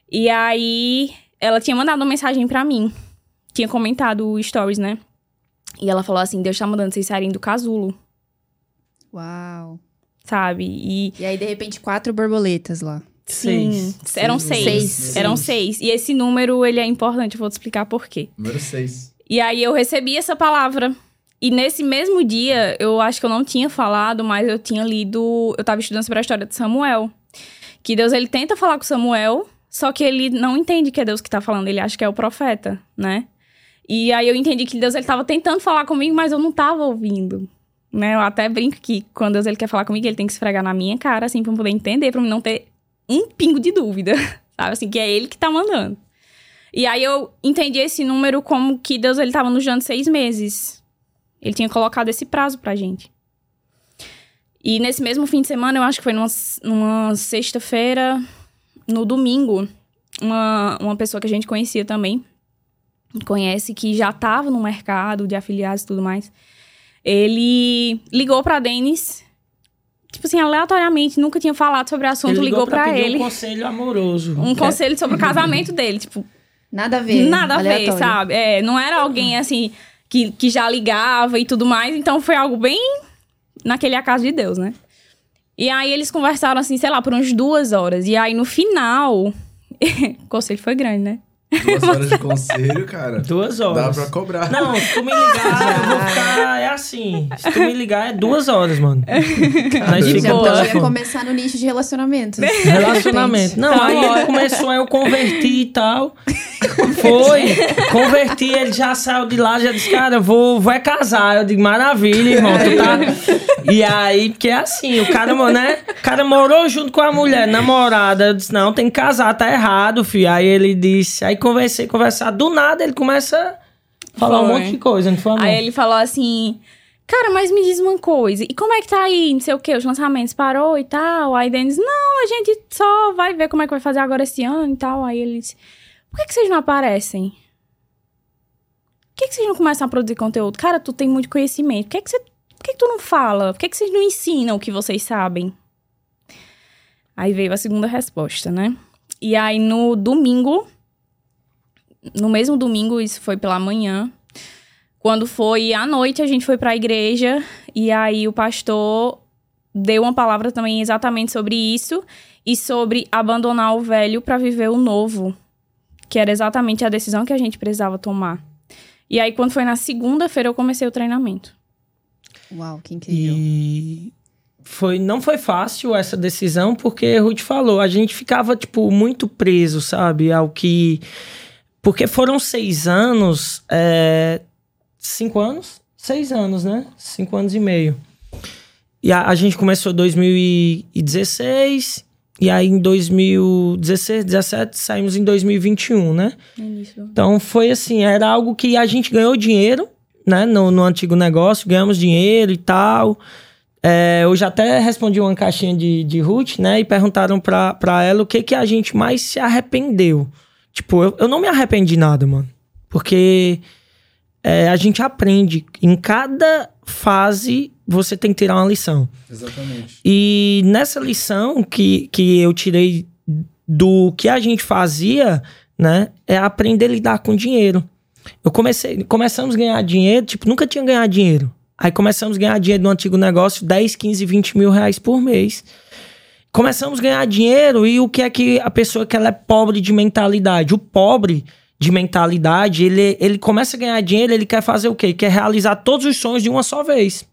E aí, ela tinha mandado uma mensagem pra mim. Tinha comentado o stories, né? E ela falou assim, Deus tá mandando vocês saírem do casulo, Uau. sabe? E E aí, de repente, quatro borboletas lá. Sim, Seis. eram Seis. seis. Seis. Eram seis. E esse número, ele é importante, eu vou te explicar por quê. Número 6. E aí eu recebi essa palavra. E nesse mesmo dia, eu acho que eu não tinha falado, mas eu tinha lido, eu tava estudando sobre a história de Samuel. Que Deus ele tenta falar com Samuel, só que ele não entende que é Deus que tá falando, ele acha que é o profeta, né? E aí eu entendi que Deus ele tava tentando falar comigo, mas eu não tava ouvindo. Né? Eu até brinco que quando Deus ele quer falar comigo, ele tem que esfregar na minha cara, assim, pra eu poder entender, pra eu não ter um pingo de dúvida. Sabe assim, que é ele que tá mandando. E aí eu entendi esse número como que Deus ele tava nos dando seis meses. Ele tinha colocado esse prazo pra gente. E nesse mesmo fim de semana, eu acho que foi numa, numa sexta-feira, no domingo, uma, uma pessoa que a gente conhecia também, conhece, que já tava no mercado de afiliados e tudo mais, ele ligou pra Denis, tipo assim, aleatoriamente, nunca tinha falado sobre o assunto, ligou, pra, pedir ele. um conselho amoroso. Um É, conselho sobre o casamento dele, tipo, Nada a ver. Nada a ver, aleatório. sabe? É, não era alguém assim que, que já ligava e tudo mais, então foi algo bem naquele acaso de Deus, né? E aí eles conversaram assim, sei lá, por umas duas horas. E aí no final. o conselho foi grande, né? Duas horas de conselho, cara. Duas Dá horas. pra cobrar. Não, se tu me ligar, eu vou ficar. É assim. Se tu me ligar, é duas horas, mano. Nós ficamos podia telefone. começar no nicho de relacionamentos. Relacionamento. Não, Tá aí começou, aí eu converti e tal. Foi. Converti, ele já saiu de lá, já disse, cara, eu vou, vou é casar. Eu digo, maravilha, irmão, tu tá. E aí, porque é assim, o cara, né? O cara morou junto com a mulher, namorada. Eu disse, não, tem que casar, tá errado, filho. Aí ele disse, aí conversei, conversar. Do nada ele começa a falar um Foi. monte de coisa, não foi? Aí ele falou assim. Cara, mas me diz uma coisa. E como é que tá aí? Não sei o quê, os lançamentos parou e tal. Aí Denis, não, a gente só vai ver como é que vai fazer agora esse ano e tal. Aí ele disse, por que, que vocês não aparecem? Por que, que vocês não começam a produzir conteúdo? Cara, tu tem muito conhecimento. Por que, que, você, por que, que tu não fala? Por que, que vocês não ensinam o que vocês sabem? Aí veio a segunda resposta, né? E aí no domingo, no mesmo domingo, isso foi pela manhã, quando foi à noite, a gente foi pra igreja e aí o pastor deu uma palavra também exatamente sobre isso e sobre abandonar o velho pra viver o novo, que era exatamente a decisão que a gente precisava tomar. E aí quando foi na segunda-feira eu comecei o treinamento. Uau, que incrível. E foi, não foi fácil essa decisão, porque Ruth falou, a gente ficava, tipo, muito preso, sabe, ao que... Porque foram seis anos, é, cinco anos? Seis anos, né? Cinco anos e meio. E a, a gente começou em 2016, e aí em 2016, 17, saímos em 2021, né? Do- Então foi assim, era algo que a gente ganhou dinheiro, né? No, no antigo negócio, ganhamos dinheiro e tal. É, eu já até respondi uma caixinha de, de Ruth, né? E perguntaram pra, pra ela o que, que a gente mais se arrependeu. Tipo, eu, eu não me arrependi de nada, mano. Porque é, a gente aprende. Em cada fase, você tem que tirar uma lição. Exatamente. E nessa lição que, que eu tirei do que a gente fazia, né, é aprender a lidar com dinheiro. Eu comecei, começamos a ganhar dinheiro, tipo, nunca tinha ganhado dinheiro. Aí começamos a ganhar dinheiro no antigo negócio, 10, 15, 20 mil reais por mês. Começamos a ganhar dinheiro e o que é que a pessoa que ela é pobre de mentalidade? O pobre de mentalidade, ele, ele começa a ganhar dinheiro, ele quer fazer o quê? Quer realizar todos os sonhos de uma só vez.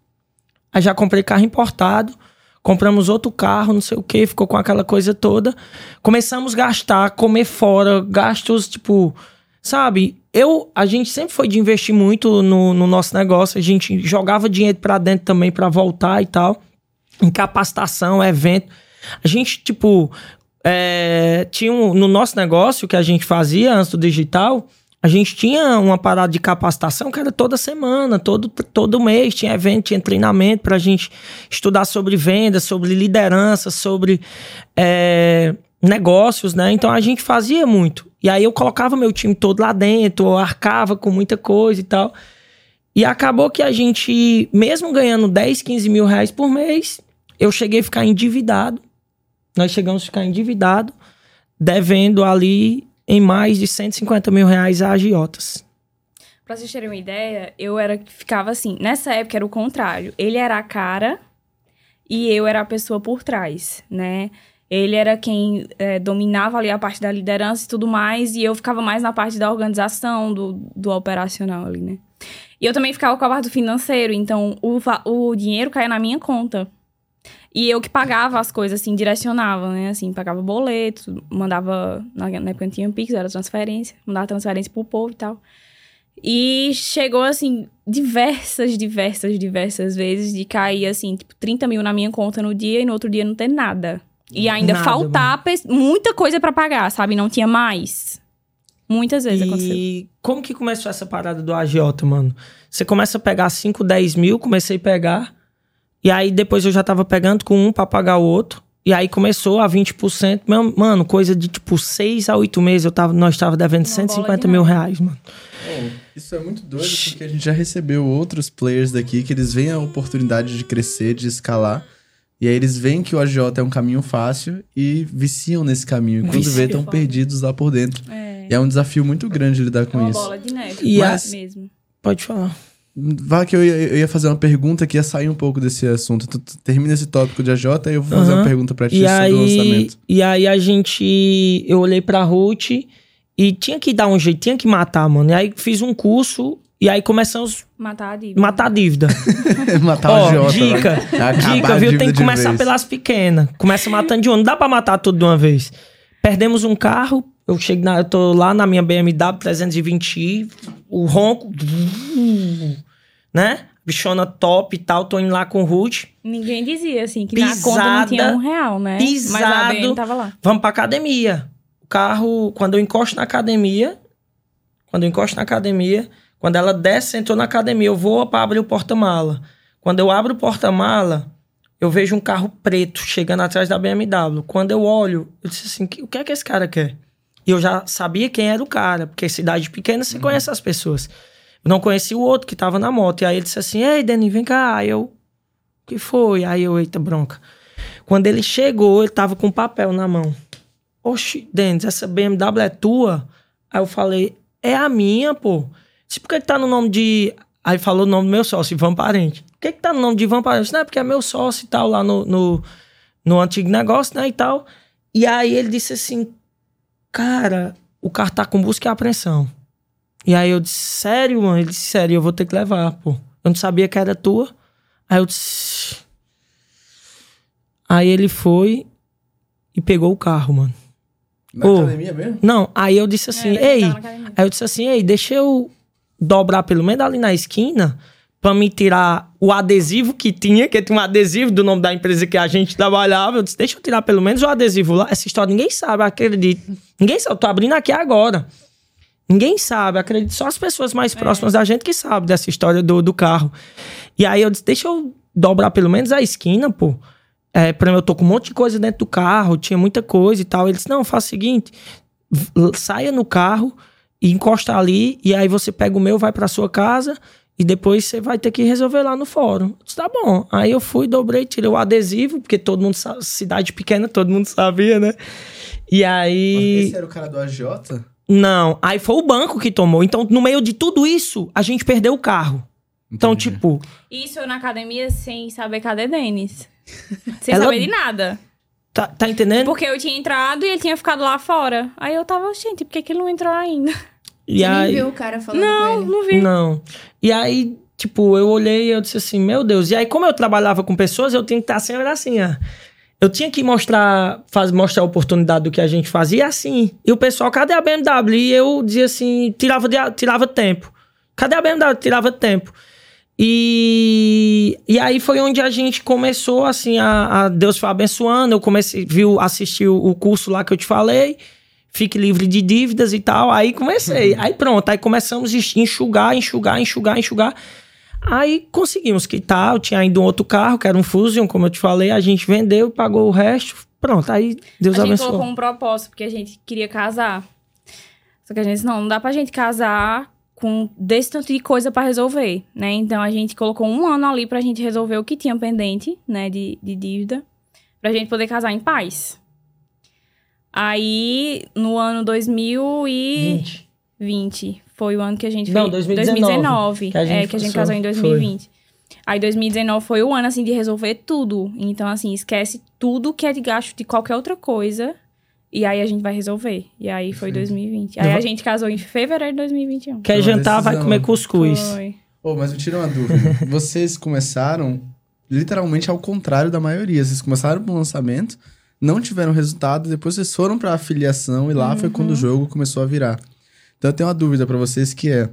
Aí já comprei carro importado, compramos outro carro, não sei o que, ficou com aquela coisa toda. Começamos a gastar, comer fora, gastos, tipo, sabe? Eu, a gente sempre foi de investir muito no, no nosso negócio, a gente jogava dinheiro pra dentro também pra voltar e tal, em capacitação, evento. A gente, tipo, é, tinha um, no nosso negócio que a gente fazia antes do digital, a gente tinha uma parada de capacitação que era toda semana, todo, todo mês, tinha evento, tinha treinamento pra gente estudar sobre vendas, sobre liderança, sobre é, negócios, né? Então a gente fazia muito. E aí eu colocava meu time todo lá dentro, arcava com muita coisa e tal. E acabou que a gente, mesmo ganhando 10, 15 mil reais por mês, eu cheguei a ficar endividado. Nós chegamos a ficar endividado, devendo ali em mais de 150 mil reais a agiotas. Pra vocês terem uma ideia, eu era ficava assim. Nessa época era o contrário. Ele era a cara e eu era a pessoa por trás, né? Ele era quem é, dominava ali a parte da liderança e tudo mais, e eu ficava mais na parte da organização, do, do operacional ali, né? E eu também ficava com a parte do financeiro, então o, o dinheiro caía na minha conta. E eu que pagava as coisas, assim, direcionava, né? Assim, pagava boleto, mandava. Na, na época não tinha Pix, era transferência, mandava transferência pro povo e tal. E chegou, assim, diversas, diversas, diversas vezes de cair, assim, tipo, 30 mil na minha conta no dia e no outro dia não ter nada. E ainda nada, faltar muita coisa para pagar, sabe? Não tinha mais. Muitas vezes e aconteceu. E como que começou essa parada do agiota, mano? Você começa a pegar 5, 10 mil, comecei a pegar. E aí depois eu já tava pegando com um pra pagar o outro. E aí começou a 20%. Mano, coisa de tipo 6 a 8 meses eu tava, nós tava devendo Uma 150 de mil reais, mano. Oh, isso é muito doido porque a gente já recebeu outros players daqui que eles veem a oportunidade de crescer, de escalar. E aí eles veem que o AJ é um caminho fácil e viciam nesse caminho. E quando Vicia, vê, estão perdidos lá por dentro. É. E é um desafio muito grande lidar com é uma isso. bola de neve. E Mas, mesmo. Pode falar. Vá que eu ia, eu ia, fazer uma pergunta que ia sair um pouco desse assunto. Tu, tu termina esse tópico de AJ e eu vou fazer uhum. uma pergunta pra ti e sobre aí, o lançamento. E aí a gente... Eu olhei pra Ruth e tinha que dar um jeito, tinha que matar, mano. E aí fiz um curso e aí começamos... Matar a dívida. Matar a dívida. matar o AJ. Dica, dica, viu? Tem que começar vez. pelas pequenas. Começa matando de uma. Não dá pra matar tudo de uma vez. Perdemos um carro, eu chego na, eu tô lá na minha BMW 320i, o ronco, né? Bichona top e tal, tô indo lá com o Ruth. Ninguém dizia assim, que pisada, na conta não tinha um real, né? Pisado, Mas a BM tava lá. Vamos pra academia. O carro, quando eu encosto na academia, quando eu encosto na academia, quando ela desce, entrou na academia, eu vou para abrir o porta-mala. Quando eu abro o porta-mala, eu vejo um carro preto chegando atrás da BMW. Quando eu olho, eu disse assim, o que é que esse cara quer? E eu já sabia quem era o cara, porque cidade pequena você uhum. conhece as pessoas. Não conhecia o outro que tava na moto. E aí ele disse assim: Ei, Dani, vem cá. Aí eu, o que foi? Aí eu, eita bronca. Quando ele chegou, ele tava com um papel na mão. Oxi, Denis, essa BMW é tua? Aí eu falei: É a minha, pô. Disse, por que, que tá no nome de. Aí falou o nome do meu sócio, Ivan Parente. Por que, que tá no nome de Ivan Parente? Não, é porque é meu sócio e tal, lá no, no, no antigo negócio, né? E tal. E aí ele disse assim: cara, o carro tá com busca e apreensão. E aí eu disse, sério, mano? Ele disse, sério, eu vou ter que levar, pô. Eu não sabia que era tua. Aí eu disse. Aí ele foi e pegou o carro, mano. Na Ô, academia mesmo? Não, aí eu disse assim, é, ei. Aí eu disse assim, ei, deixa eu dobrar pelo menos ali na esquina para me tirar o adesivo que tinha, que tinha um adesivo do nome da empresa que a gente trabalhava. Eu disse, deixa eu tirar pelo menos o adesivo lá. Essa história ninguém sabe, acredito. Ninguém sabe, eu tô abrindo aqui agora. Ninguém sabe, acredito. Só as pessoas mais é. próximas da gente que sabem dessa história do, do carro. E aí eu disse, deixa eu dobrar pelo menos a esquina, pô. É, pra mim, eu tô com um monte de coisa dentro do carro, tinha muita coisa e tal. Ele disse, não, faz o seguinte, saia no carro e encosta ali, e aí você pega o meu, vai pra sua casa e depois você vai ter que resolver lá no fórum. disse, tá bom. Aí eu fui, dobrei, tirei o adesivo, porque todo mundo sabe, cidade pequena, todo mundo sabia, né? E aí. Mas esse era o cara do AJ? Não, aí foi o banco que tomou. Então, no meio de tudo isso, a gente perdeu o carro. Então, Entendi. Então, tipo. Isso na academia sem saber cadê Denis. Sem Ela... saber de nada. Tá, tá entendendo? Porque eu tinha entrado e ele tinha ficado lá fora. Aí eu tava, gente, por que, que ele não entrou ainda? E Você aí... nem viu o cara falando não, com ele? Não, vi. Não. E aí, tipo, eu olhei e eu disse assim, meu Deus. E aí, como eu trabalhava com pessoas, eu tinha que estar sempre assim, ó. Eu tinha que mostrar, faz, mostrar a oportunidade do que a gente fazia assim. E o pessoal, cadê a BMW? E eu dizia assim, tirava, de, tirava tempo. Cadê a BMW? Tirava tempo. E, e aí foi onde a gente começou, assim, a, a Deus foi abençoando. Eu comecei, viu, assistir o curso lá que eu te falei fique livre de dívidas e tal. Aí comecei. Uhum. Aí pronto, aí começamos a enxugar, enxugar, enxugar, enxugar. Aí conseguimos quitar. Eu tinha ainda um outro carro, que era um Fusion, como eu te falei. A gente vendeu, pagou o resto. Pronto, aí Deus a abençoou. A gente colocou um propósito, porque a gente queria casar. Só que a gente disse, não, não dá pra gente casar com desse tanto de coisa para resolver, né? Então a gente colocou um ano ali pra gente resolver o que tinha pendente, né, de, de dívida, pra gente poder casar em paz. Aí, no ano 2020 20. Foi o ano que a gente Não, 2019. 2019. Que a gente é, que a gente casou em 2020. Foi. Aí 2019 foi o ano, assim, de resolver tudo. Então, assim, esquece tudo que é de gasto de qualquer outra coisa. E aí a gente vai resolver. E aí foi 2020. Aí a gente casou em fevereiro de 2021. Quer jantar, vai comer cuscuz. Foi. Ô, mas me tira uma dúvida. Vocês começaram literalmente ao contrário da maioria. Vocês começaram com o lançamento, não tiveram resultado, depois vocês foram pra afiliação e lá foi quando o jogo começou a virar. Então eu tenho uma dúvida pra vocês que é: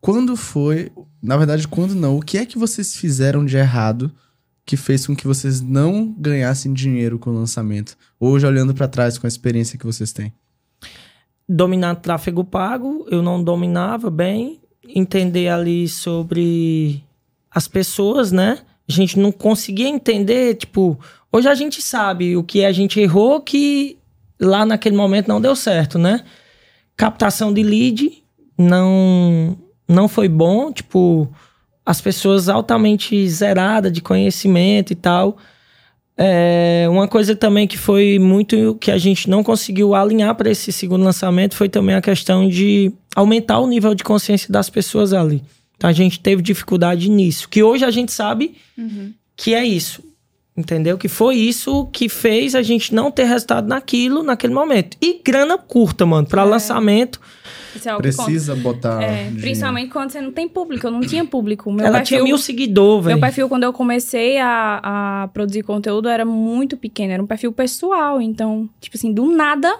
quando foi, na verdade, quando não, o que é que vocês fizeram de errado que fez com que vocês não ganhassem dinheiro com o lançamento? Hoje olhando pra trás com a experiência que vocês têm. dominar tráfego pago, eu não dominava bem, entender ali sobre as pessoas, né? A gente não conseguia entender, tipo, hoje a gente sabe o que a gente errou que lá naquele momento não deu certo, né? Captação de lead não não foi bom, tipo, as pessoas altamente zeradas de conhecimento e tal. É, uma coisa também que foi muito que a gente não conseguiu alinhar para esse segundo lançamento foi também a questão de aumentar o nível de consciência das pessoas ali. Então a gente teve dificuldade nisso, que hoje a gente sabe que é isso. Entendeu? Que foi isso que fez a gente não ter resultado naquilo, naquele momento. E grana curta, mano, para lançamento. Isso é algo que conta. Precisa botar. É, principalmente quando você não tem público. Eu não tinha público. Meu Ela perfil, tinha mil seguidores, Meu perfil, quando eu comecei a, a produzir conteúdo, era muito pequeno. Era um perfil pessoal. Então, tipo assim, do nada,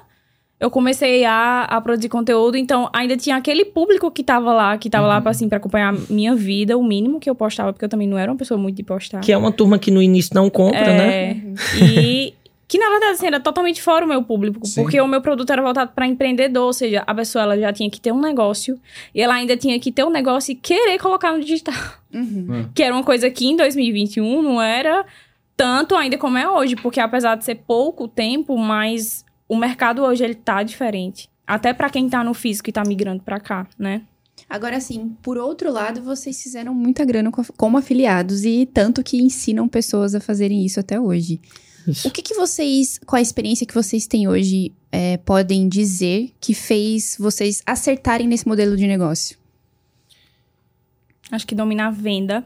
eu comecei a, a produzir conteúdo. Então, ainda tinha aquele público que tava lá, que tava Uhum. lá, pra, assim, pra acompanhar minha vida, o mínimo que eu postava, porque eu também não era uma pessoa muito de postar. Que é uma turma que no início não compra, né? É, E que na verdade assim, era totalmente fora o meu público, Sim. porque o meu produto era voltado para empreendedor, ou seja, a pessoa ela já tinha que ter um negócio e ela ainda tinha que ter um negócio e querer colocar no digital, Uhum. que era uma coisa que em 2021 não era tanto ainda como é hoje, porque apesar de ser pouco tempo, mas o mercado hoje ele tá diferente. Até para quem tá no físico e tá migrando para cá, né? Agora, assim, por outro lado, vocês fizeram muita grana co- como afiliados e tanto que ensinam pessoas a fazerem isso até hoje. Isso. O que, que vocês, com a experiência que vocês têm hoje, é, podem dizer que fez vocês acertarem nesse modelo de negócio? Acho que dominar a venda.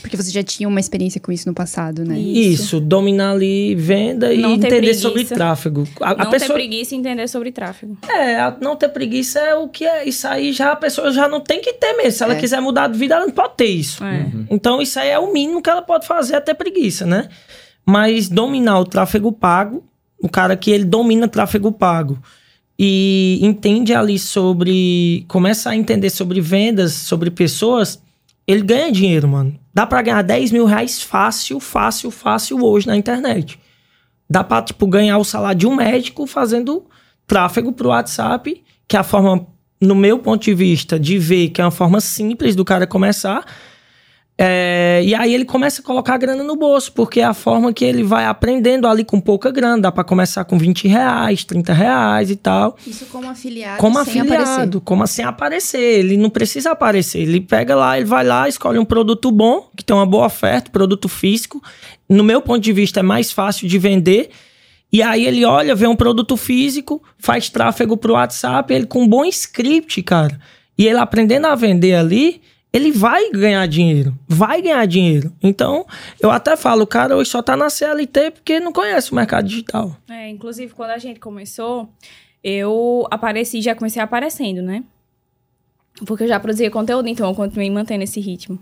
Porque você já tinha uma experiência com isso no passado, né? Isso. Isso, dominar ali venda e Não entender preguiça. sobre tráfego. A, a não pessoa ter preguiça e entender sobre tráfego. É, a não ter preguiça é o que é. Isso aí já a pessoa já não tem que ter mesmo. Se ela É. quiser mudar de vida, ela não pode ter isso. É. Então, isso aí é o mínimo que ela pode fazer é ter preguiça, né? Mas dominar o tráfego pago, o cara que ele domina tráfego pago e entende ali sobre. começa a entender sobre vendas, sobre pessoas, ele ganha dinheiro, mano. Dá pra ganhar 10 mil reais fácil, fácil, fácil hoje na internet. Dá pra, tipo, ganhar o salário de um médico fazendo tráfego pro WhatsApp, que é a forma, no meu ponto de vista, de ver que é uma forma simples do cara começar. É, e aí ele começa a colocar a grana no bolso, porque é a forma que ele vai aprendendo ali com pouca grana. Dá pra começar com 20 reais, 30 reais e tal. Isso como afiliado, Como sem afiliado, aparecer. como assim aparecer. Ele não precisa aparecer. Ele pega lá, ele vai lá, escolhe um produto bom, que tem uma boa oferta, produto físico. No meu ponto de vista, é mais fácil de vender. E aí ele olha, vê um produto físico, faz tráfego pro WhatsApp, ele com um bom script, cara. E ele aprendendo a vender ali, ele vai ganhar dinheiro. Vai ganhar dinheiro. Então, eu até falo, o cara hoje só tá na CLT porque não conhece o mercado digital. É, inclusive, quando a gente começou, eu apareci, já comecei aparecendo, né? Porque eu já produzia conteúdo, então eu continuei mantendo esse ritmo.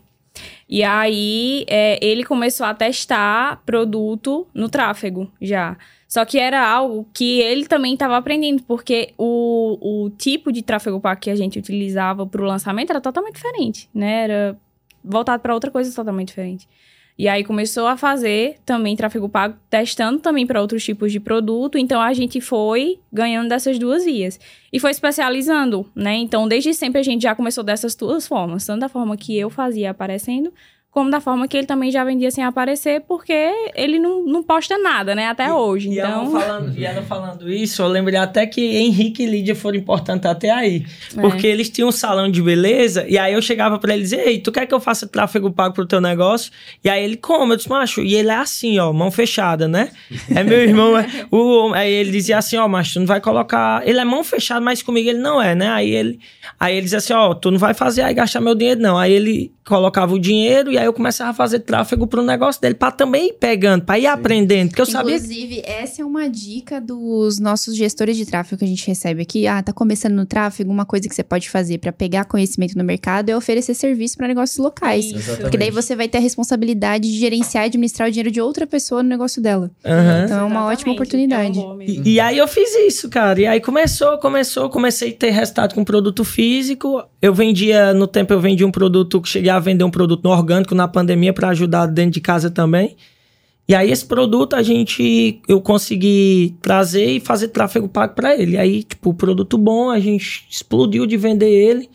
E aí, é, ele começou a testar produto no tráfego já. Só que era algo que ele também estava aprendendo, porque o, o tipo de tráfego pago que a gente utilizava para o lançamento era totalmente diferente, né? Era voltado para outra coisa totalmente diferente. E aí começou a fazer também tráfego pago, testando também para outros tipos de produto. Então a gente foi ganhando dessas duas vias. E foi especializando, né? Então desde sempre a gente já começou dessas duas formas. Tanto da forma que eu fazia aparecendo, como da forma que ele também já vendia sem aparecer, porque ele não, não posta nada, né? Até hoje. E então. ela, falando, e ela falando isso, eu lembrei até que Henrique e Lídia foram importantes até aí. Porque eles tinham um salão de beleza, e aí eu chegava pra ele dizer, ei, tu quer que eu faça tráfego pago pro teu negócio? E aí ele, como? Eu disse, macho, e ele é assim, ó, mão fechada, né? É meu irmão, é, o, aí ele dizia assim, ó, macho, tu não vai colocar... Ele é mão fechada, mas comigo ele não é, né? Aí ele, aí ele dizia assim, ó, tu não vai fazer aí gastar meu dinheiro, não. Aí ele colocava o dinheiro, e aí eu começava a fazer tráfego pro negócio dele, pra também ir pegando, pra ir aprendendo. Porque eu sabia. Inclusive, essa é uma dica dos nossos gestores de tráfego que a gente recebe aqui. Ah, tá começando no tráfego, uma coisa que você pode fazer pra pegar conhecimento no mercado é oferecer serviço pra negócios locais. Isso. Porque daí você vai ter a responsabilidade de gerenciar e administrar o dinheiro de outra pessoa no negócio dela. Aham. Então é uma Exatamente. ótima oportunidade. É uma boa mesmo. E, e aí eu fiz isso, cara. E aí começou, começou, comecei a ter resultado com produto físico. Eu vendia, no tempo eu vendia um produto, cheguei a vender um produto no orgânico na pandemia para ajudar dentro de casa também. E aí esse produto a gente, eu consegui trazer e fazer tráfego pago para ele. Aí, tipo, produto bom, a gente explodiu de vender ele.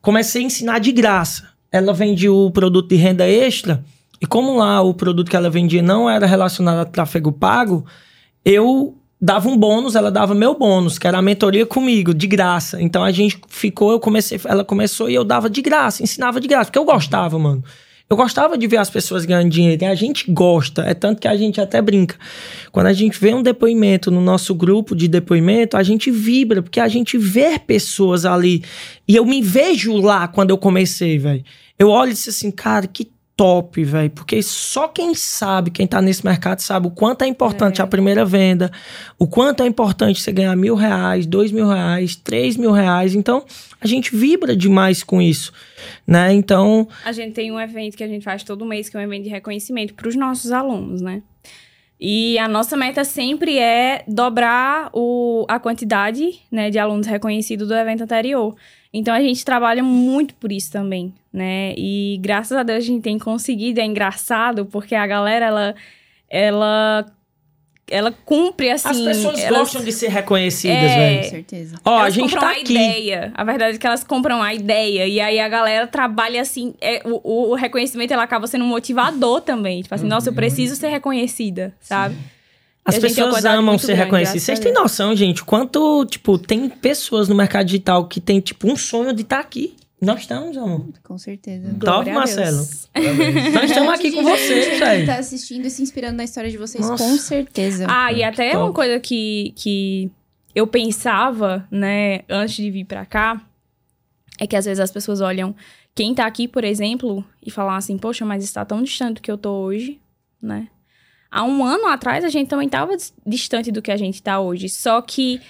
Comecei a ensinar de graça. Ela vendia o produto de renda extra. E como lá o produto que ela vendia não era relacionado a tráfego pago, eu dava um bônus, ela dava meu bônus, que era a mentoria comigo, de graça. Então a gente ficou, eu comecei, ela começou e eu dava de graça, ensinava de graça, porque eu gostava, mano. Eu gostava de ver as pessoas ganhando dinheiro, e a gente gosta, é tanto que a gente até brinca. Quando a gente vê um depoimento no nosso grupo de depoimento, a gente vibra, porque a gente vê pessoas ali. E eu me vejo lá quando eu comecei, velho. Eu olho e disse assim, cara, que top, velho. Porque só quem sabe, quem tá nesse mercado, sabe o quanto é importante a primeira venda, o quanto é importante você ganhar mil reais, dois mil reais, três mil reais. Então, a gente vibra demais com isso, né? Então, A gente tem um evento que a gente faz todo mês, que é um evento de reconhecimento para os nossos alunos, né? E a nossa meta sempre é dobrar o, a quantidade né, de alunos reconhecidos do evento anterior. Então a gente trabalha muito por isso também, né? E graças a Deus a gente tem conseguido. É engraçado porque a galera ela ela ela cumpre assim. as pessoas elas- gostam de ser reconhecidas, É. velho. Com certeza. Ó, a elas gente compram tá a aqui. ideia. A verdade é que elas compram a ideia. E aí a galera trabalha assim. é, o, o reconhecimento ela acaba sendo um motivador também. Tipo assim, nossa, eu preciso ser reconhecida, sabe? As pessoas amam ser reconhecidas. Vocês têm noção, gente, quanto, tipo, tem pessoas no mercado digital que tem, tipo, um sonho de estar aqui. Nós estamos, amor. Com certeza. Top. Marcelo. Nós estamos aqui com vocês, Quem velho. tá assistindo e se inspirando na história de vocês, Nossa. com certeza. Ah, e até top. uma coisa que, que eu pensava, né, antes de vir pra cá, é que às vezes as pessoas olham quem tá aqui, por exemplo, e falam assim, poxa, mas está tão distante do que eu tô hoje, né? Há um ano atrás a gente também tava dis- distante do que a gente tá hoje. Só que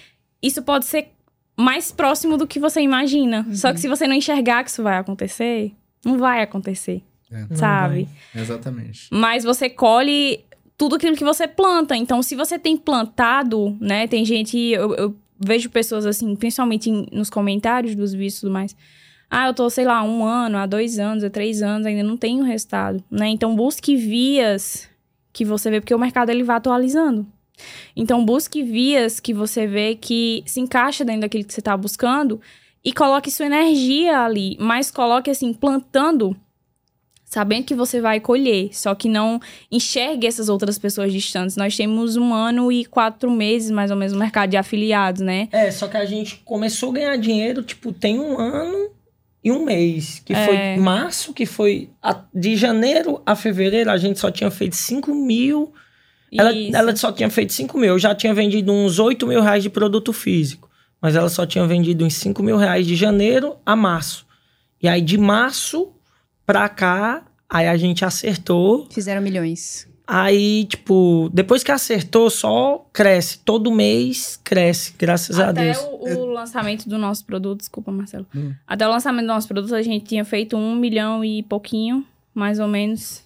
isso pode ser mais próximo do que você imagina. Só que se você não enxergar que isso vai acontecer, não vai acontecer, É, sabe? exatamente. mas você colhe tudo aquilo que você planta. Então, se você tem plantado, né? Tem gente, eu, eu vejo pessoas assim, principalmente em- nos comentários dos vídeos e tudo mais. Ah, eu tô, sei lá, um ano, há dois anos, há três anos, ainda não tenho resultado, né? Então, busque vias que você vê, porque o mercado ele vai atualizando. Então, busque vias que você vê que se encaixa dentro daquilo que você tá buscando e coloque sua energia ali, mas coloque assim, plantando sabendo que você vai colher, só que não enxergue essas outras pessoas distantes. Nós temos um ano e quatro meses, mais ou menos, no mercado de afiliados, né? É, só que a gente começou a ganhar dinheiro, tipo, tem um ano e um mês. Que É. foi março, que foi a- de janeiro a fevereiro, a gente só tinha feito 5 mil. Ela, ela só tinha feito 5 mil. Eu já tinha vendido uns 8 mil reais de produto físico. Mas ela só tinha vendido uns 5 mil reais de janeiro a março. E aí, de março pra cá, aí a gente acertou. Fizeram milhões. Aí, tipo, depois que acertou, só cresce. Todo mês cresce, graças a Até Deus. o, o lançamento do nosso produto, desculpa, Marcelo. Hum. Até o lançamento do nosso produto, a gente tinha feito um milhão e pouquinho, mais ou menos.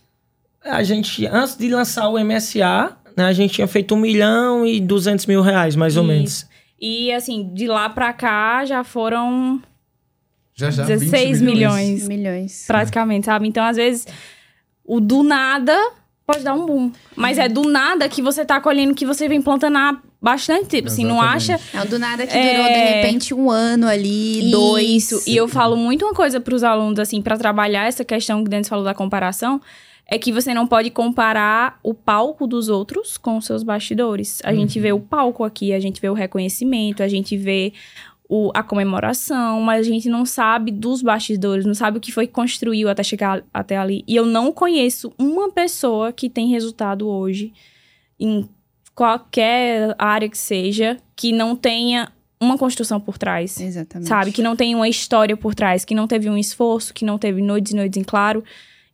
A gente, antes de lançar o MSA, né, a gente tinha feito um milhão e duzentos mil reais, mais ou Isso. menos. E, assim, de lá pra cá, já foram Já já. 20 16 milhões. Milhões. praticamente, sabe? Então, às vezes, o do nada pode dar um boom. Mas é do nada que você tá colhendo que você vem plantando há bastante tempo. Assim, não acha. É do nada que É. durou, de repente, um ano ali, dois. Isso. E eu falo muito uma coisa pros alunos, assim, pra trabalhar essa questão que o Denis falou da comparação. É que você não pode comparar o palco dos outros com os seus bastidores. A gente vê o palco aqui, a gente vê o reconhecimento, a gente vê o- a comemoração, mas a gente não sabe dos bastidores, não sabe o que foi que construiu até chegar até ali. E eu não conheço uma pessoa que tem resultado hoje em qualquer área que seja que não tenha uma construção por trás. Exatamente. Sabe? Que não tem uma história por trás, que não teve um esforço, que não teve noites e noites em claro.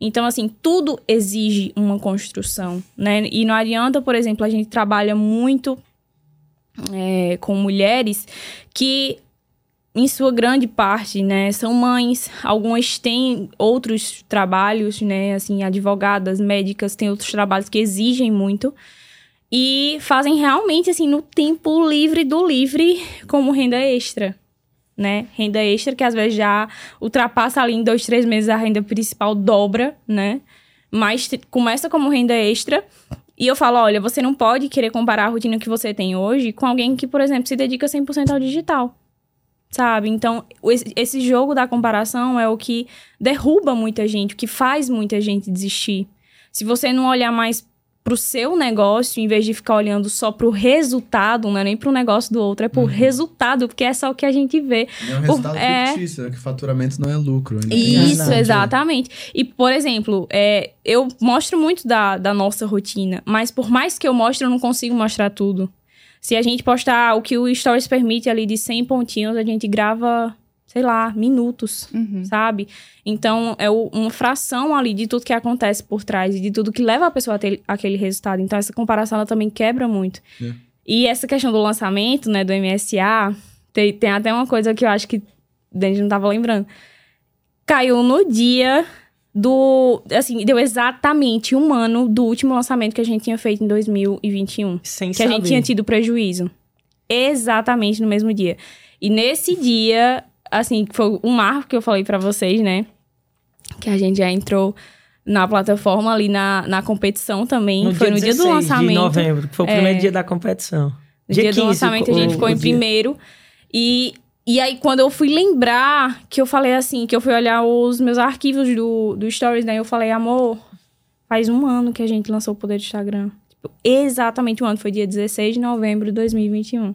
Então, assim, tudo exige uma construção, né? E não adianta, por exemplo, a gente trabalha muito é, com mulheres que, em sua grande parte, né, são mães. Algumas têm outros trabalhos, né? Assim, advogadas, médicas, têm outros trabalhos que exigem muito. E fazem realmente, assim, no tempo livre do livre, como renda extra né? Renda extra, que às vezes já ultrapassa ali em dois, três meses a renda principal dobra, né? Mas começa como renda extra. E eu falo, olha, você não pode querer comparar a rotina que você tem hoje com alguém que, por exemplo, se dedica 100% ao digital. Sabe? Então, esse jogo da comparação é o que derruba muita gente, o que faz muita gente desistir. Se você não olhar mais pro seu negócio, em vez de ficar olhando só pro resultado, não é nem pro negócio do outro, é pro uhum. resultado, porque é só o que a gente vê. É um resultado o, é... fictício, né? Que faturamento não é lucro. Isso, exatamente. E, por exemplo, é, eu mostro muito da, da nossa rotina, mas por mais que eu mostre, eu não consigo mostrar tudo. Se a gente postar o que o Stories permite ali de 100 pontinhos, a gente grava sei lá, minutos, uhum. sabe? Então, é uma fração ali de tudo que acontece por trás e de tudo que leva a pessoa a ter aquele resultado. Então, essa comparação ela também quebra muito. É. E essa questão do lançamento, né, do MSA, tem, tem até uma coisa que eu acho que a gente não tava lembrando. Caiu no dia do. Assim, deu exatamente um ano do último lançamento que a gente tinha feito em 2021. Sem que saber. a gente tinha tido prejuízo. Exatamente no mesmo dia. E nesse dia, assim, foi um marco que eu falei para vocês, né? Que a gente já entrou na plataforma ali na, na competição também. No foi no dia do lançamento. de novembro, que foi o primeiro é, dia da competição. No dia, dia 15, do lançamento o, a gente ficou em dia. primeiro. E, e aí, quando eu fui lembrar, que eu falei assim, que eu fui olhar os meus arquivos do, do Stories, né? Eu falei, amor, faz um ano que a gente lançou o Poder do Instagram. Tipo, exatamente um ano, foi dia 16 de novembro de 2021.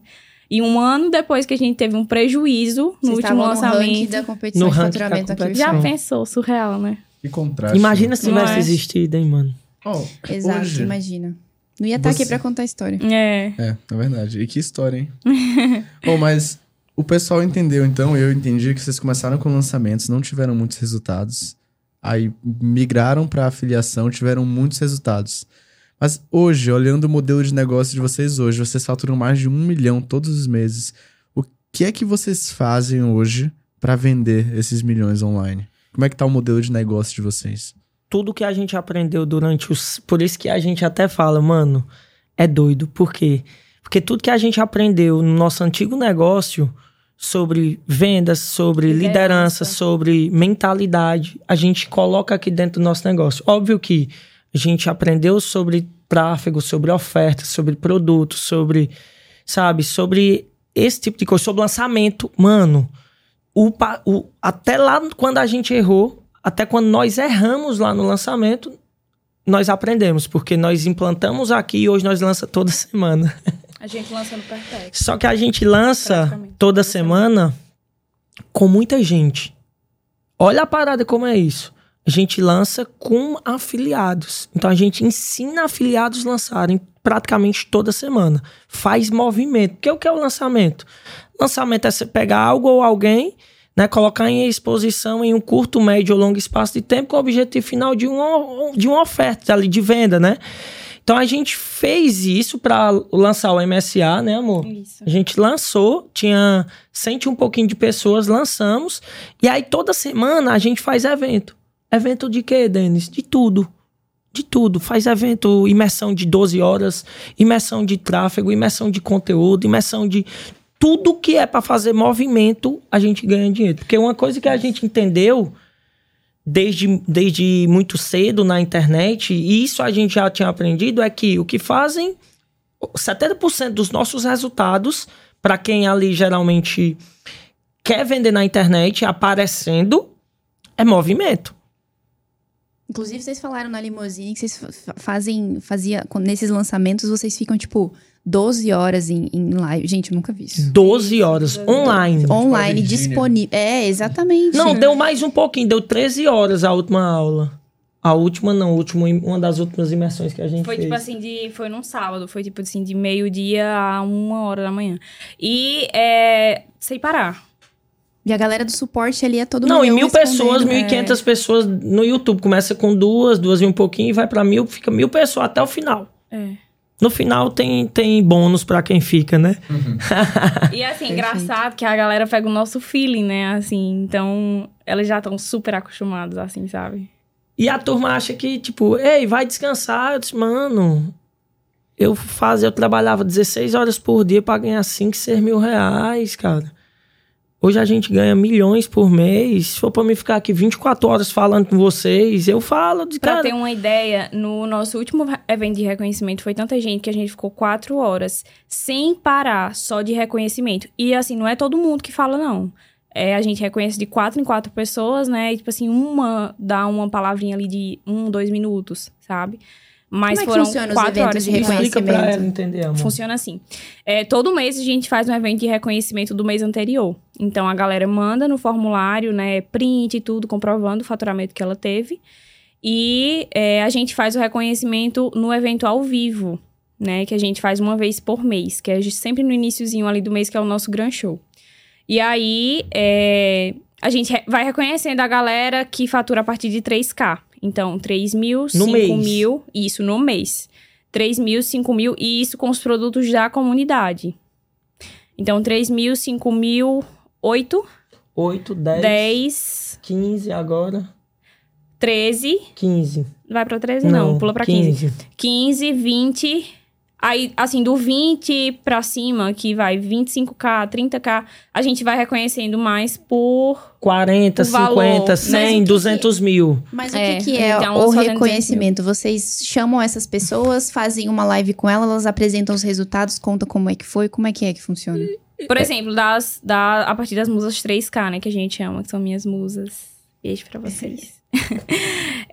E um ano depois que a gente teve um prejuízo no último lançamento. No da competição no de faturamento aqui. Já pensou, surreal, né? Que contraste. Imagina se tivesse existido, hein, mano? Oh, Exato, hoje, imagina. Não ia estar você... aqui pra contar a história. É. É, é verdade. E que história, hein? Bom, mas o pessoal entendeu, então, eu entendi que vocês começaram com lançamentos, não tiveram muitos resultados. Aí migraram para afiliação, tiveram muitos resultados. Mas hoje, olhando o modelo de negócio de vocês hoje, vocês faturam mais de um milhão todos os meses. O que é que vocês fazem hoje para vender esses milhões online? Como é que tá o modelo de negócio de vocês? Tudo que a gente aprendeu durante os. Por isso que a gente até fala, mano, é doido. Por quê? Porque tudo que a gente aprendeu no nosso antigo negócio sobre vendas, sobre liderança, liderança sobre mentalidade, a gente coloca aqui dentro do nosso negócio. Óbvio que a gente aprendeu sobre tráfego, sobre oferta, sobre produtos, sobre, sabe, sobre esse tipo de coisa, sobre lançamento. Mano, o, o, até lá quando a gente errou, até quando nós erramos lá no lançamento, nós aprendemos, porque nós implantamos aqui e hoje nós lança toda semana. A gente lança no Perfect. Só que a gente lança toda semana com muita gente. Olha a parada como é isso a gente lança com afiliados. Então a gente ensina afiliados a lançarem praticamente toda semana. Faz movimento. Que é o que é o lançamento? Lançamento é você pegar algo ou alguém, né, colocar em exposição em um curto, médio ou longo espaço de tempo com o objetivo final de uma, de uma oferta ali de venda, né? Então a gente fez isso para lançar o MSA, né, amor? Isso. A gente lançou, tinha sente um pouquinho de pessoas, lançamos, e aí toda semana a gente faz evento. Evento de quê, Denis? De tudo. De tudo. Faz evento, imersão de 12 horas, imersão de tráfego, imersão de conteúdo, imersão de. Tudo que é para fazer movimento, a gente ganha dinheiro. Porque uma coisa que a gente entendeu desde, desde muito cedo na internet, e isso a gente já tinha aprendido, é que o que fazem 70% dos nossos resultados, para quem ali geralmente quer vender na internet, aparecendo, é movimento. Inclusive, vocês falaram na limousine que vocês fazem, fazia, nesses lançamentos, vocês ficam, tipo, 12 horas em, em live. Gente, eu nunca vi isso. 12 horas online. Online, disponível. É, exatamente. Não, deu mais um pouquinho, deu 13 horas a última aula. A última não, a última, uma das últimas imersões que a gente foi, fez. Foi tipo assim, de, foi num sábado, foi tipo assim, de meio-dia a uma hora da manhã. E é, sem parar. E a galera do suporte ali é todo Não, mundo. e mil pessoas, mil e é. quinhentas pessoas no YouTube. Começa com duas, duas e um pouquinho, e vai pra mil, fica mil pessoas até o final. É. No final tem, tem bônus pra quem fica, né? E assim, engraçado que a galera pega o nosso feeling, né? Assim, então elas já estão super acostumadas, assim, sabe? E a turma acha que, tipo, ei, vai descansar. Eu disse, mano, eu fazia, eu trabalhava 16 horas por dia pra ganhar 5, 6 mil reais, cara. Hoje a gente ganha milhões por mês. Se for pra mim ficar aqui 24 horas falando com vocês, eu falo de Pra cara. ter uma ideia, no nosso último evento de reconhecimento foi tanta gente que a gente ficou quatro horas sem parar, só de reconhecimento. E assim, não é todo mundo que fala, não. É, a gente reconhece de quatro em quatro pessoas, né? E, tipo assim, uma dá uma palavrinha ali de um, dois minutos, sabe? Mas Como é que foram funciona os quatro horas de Explica pra reconhecimento? ela entender, amor. Funciona assim. É, todo mês a gente faz um evento de reconhecimento do mês anterior. Então a galera manda no formulário, né, print e tudo, comprovando o faturamento que ela teve. E é, a gente faz o reconhecimento no evento ao vivo, né, que a gente faz uma vez por mês, que é sempre no iníciozinho ali do mês, que é o nosso gran show. E aí é, a gente re- vai reconhecendo a galera que fatura a partir de 3K. Então, 3 mil, 5 mês. mil, isso no mês. 3 mil, 5 mil, e isso com os produtos da comunidade. Então, 3 mil, 5 mil, 8, 8, 10, 10, 15 agora. 13. 15. Vai pra 13? Não, pula pra 15. 15, 20. Aí, assim, do 20 pra cima, que vai 25k, 30k, a gente vai reconhecendo mais por 40, O valor, 50, mas 100, o que 200 mil. Mas É, o que, que é então, o reconhecimento? Vocês chamam essas pessoas, fazem uma live com elas, elas apresentam os resultados, contam como é que foi, como é que é que funciona? Por exemplo, das, da, a partir das musas 3K, né? Que a gente chama, que são minhas musas. Beijo pra vocês.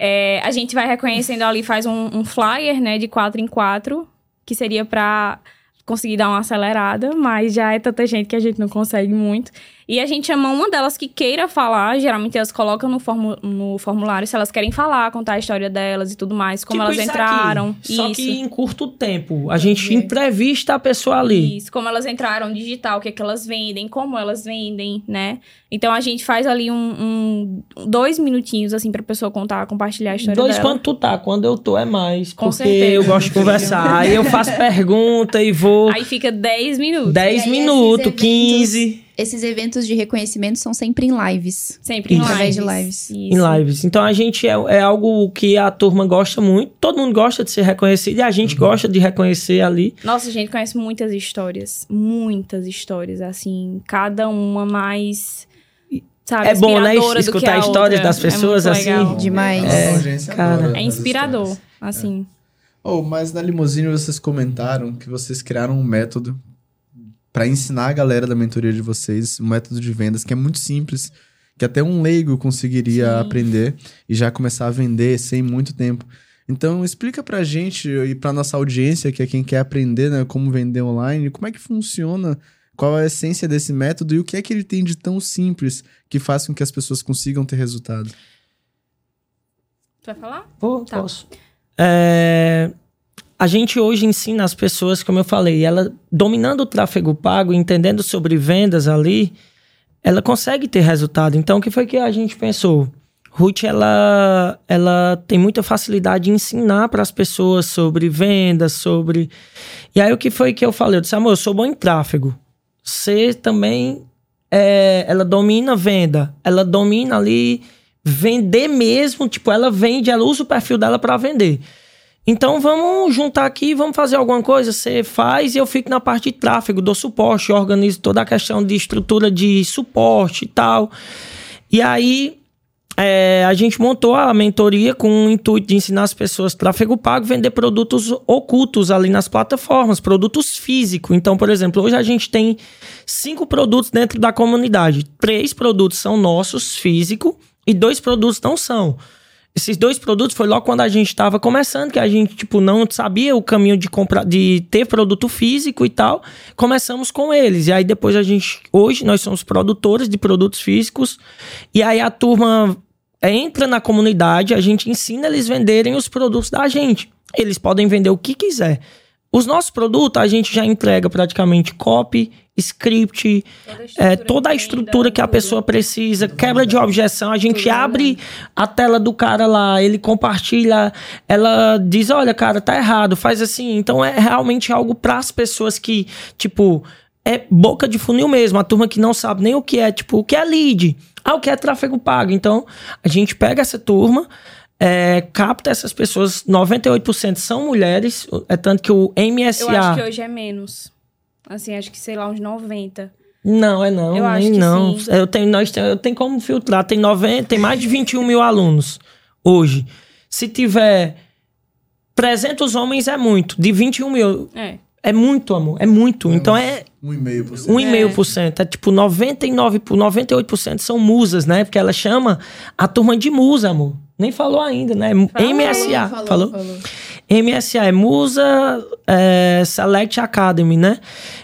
É, a gente vai reconhecendo ali, faz um, um flyer, né? De 4 em 4, que seria pra conseguir dar uma acelerada, mas já é tanta gente que a gente não consegue muito. E a gente chama uma delas que queira falar, geralmente elas colocam no, formu no formulário se elas querem falar, contar a história delas e tudo mais, como Tipo elas isso aqui, entraram. Só isso. que em curto tempo. A gente Entendi. entrevista a pessoa ali. Isso, como elas entraram digital, o que é que elas vendem, como elas vendem, né? Então a gente faz ali um, um- dois minutinhos, assim, pra pessoa contar, compartilhar a história Dois dela. quando tu tá, quando eu tô é mais. Com porque certeza. eu gosto de conversar. Aí eu faço pergunta e vou Aí fica 10 minutos. 10 aí, esses minutos, eventos- 15 Esses eventos de reconhecimento são sempre em lives. Sempre em lives. De lives. em Isso. lives. Então a gente é, é algo que a turma gosta muito. Todo mundo gosta de ser reconhecido e a gente gosta de reconhecer ali. Nossa, a gente conhece muitas histórias. Muitas histórias, assim. Cada uma mais. Sabe, É bom, né, escutar histórias das É pessoas, muito assim. legal. Demais. É, cara. É as inspirador, assim. Oh, mas na limusine vocês comentaram que vocês criaram um método para ensinar a galera da mentoria de vocês, um método de vendas que é muito simples, que até um leigo conseguiria Sim. aprender e já começar a vender sem muito tempo. Então, explica pra gente e pra nossa audiência, que é quem quer aprender, né, como vender online, como é que funciona, qual é a essência desse método e o que é que ele tem de tão simples que faz com que as pessoas consigam ter resultado. Tu vai falar? Pô, Tá. posso. É, a gente hoje ensina as pessoas, como eu falei, ela dominando o tráfego pago, entendendo sobre vendas ali, ela consegue ter resultado. Então, o que foi que a gente pensou? Ruth, ela, ela tem muita facilidade de ensinar para as pessoas sobre vendas, sobre. E aí, o que foi que eu falei? Eu disse, amor, eu sou bom em tráfego. Você também. é, ela domina venda. Ela domina ali vender mesmo. Tipo, ela vende, ela usa o perfil dela para vender. Então vamos juntar aqui, vamos fazer alguma coisa. Você faz e eu fico na parte de tráfego, dou suporte, organizo toda a questão de estrutura de suporte e tal. E aí é, a gente montou a mentoria com o intuito de ensinar as pessoas tráfego pago, vender produtos ocultos ali nas plataformas, produtos físicos. Então, por exemplo, hoje a gente tem cinco produtos dentro da comunidade. Três produtos são nossos, físico, e dois produtos não são. Esses dois produtos foi logo quando a gente estava começando, que a gente, tipo, não sabia o caminho de comprar, de ter produto físico e tal. Começamos com eles. E aí depois a gente, hoje nós somos produtores de produtos físicos. E aí a turma entra na comunidade, a gente ensina eles venderem os produtos da gente. Eles podem vender o que quiser. Os nossos produtos a gente já entrega praticamente copy, script, é, toda a estrutura que a pessoa precisa, quebra de objeção, a gente abre a tela do cara lá, ele compartilha, ela diz, olha, cara, tá errado, faz assim. Então é realmente algo para as pessoas que, tipo, é boca de funil mesmo, a turma que não sabe nem o que é, tipo, o que é lead, ah, o que é tráfego pago. Então, a gente pega essa turma, é, capta essas pessoas, 98% são mulheres, é tanto que o MSA... Eu acho que hoje é menos. Assim, acho que, sei lá, uns 90. Não, é não, Eu nem acho que não. sim. Eu tenho, nós tem- eu tenho como filtrar, tem 90, tem mais de 21 mil alunos hoje. Se tiver 300 homens é muito, de 21 mil É. é muito, amor, é muito. Então é 1,5%. 1,5%, é tipo 99 por 98% são musas, né? Porque ela chama a turma de musa, amor. Nem falou ainda, né? MSA. falou? MSA é Musa é, Select Academy, né?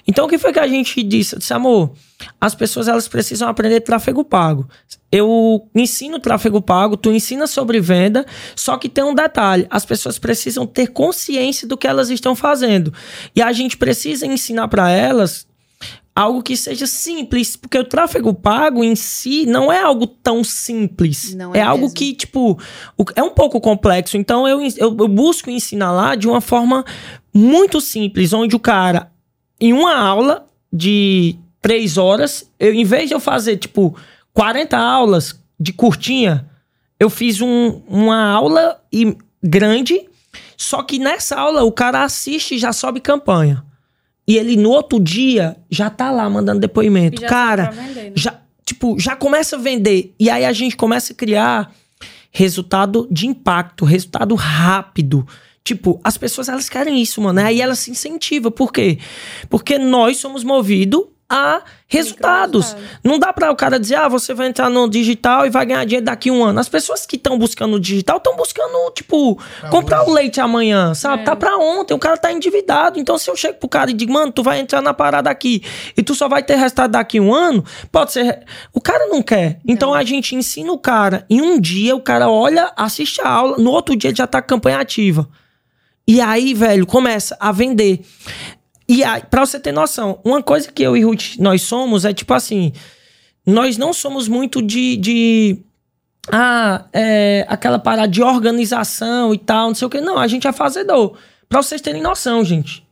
Então o que foi que a gente disse? Eu disse, amor, as pessoas elas precisam aprender tráfego pago. Eu ensino tráfego pago, tu ensina sobre venda, só que tem um detalhe: as pessoas precisam ter consciência do que elas estão fazendo. E a gente precisa ensinar para elas algo que seja simples, porque o tráfego pago em si não é algo tão simples. Não é é algo que, tipo, é um pouco complexo. Então eu, eu, eu busco ensinar lá de uma forma muito simples, onde o cara, em uma aula de três horas, eu, em vez de eu fazer, tipo, 40 aulas de curtinha, eu fiz um- uma aula e- grande, só que nessa aula o cara assiste e já sobe campanha. E ele no outro dia já tá lá mandando depoimento. Já Cara, tá pra vender, né? já, tipo, já começa a vender. E aí a gente começa a criar resultado de impacto, resultado rápido. Tipo, as pessoas elas querem isso, mano. Aí elas se incentivam. Por quê? Porque nós somos movidos a resultados. Não dá pra o cara dizer, ah, você vai entrar no digital e vai ganhar dinheiro daqui a um ano. As pessoas que estão buscando o digital estão buscando, tipo, comprar o leite amanhã, sabe? É. Tá pra ontem, o cara tá endividado. Então, se eu chego pro cara e digo, mano, tu vai entrar na parada aqui e tu só vai ter resultado daqui a um ano, pode ser. O cara não quer. Então, a gente ensina o cara. Em um dia, o cara olha, assiste a aula, no outro dia ele já tá com campanha ativa. E aí, velho, começa a vender. E aí, pra você ter noção, uma coisa que eu e Ruth nós somos é tipo assim: nós não somos muito de. de ah, é, aquela parada de organização e tal, não sei o que. Não, a gente é fazedor. Pra vocês terem noção, gente.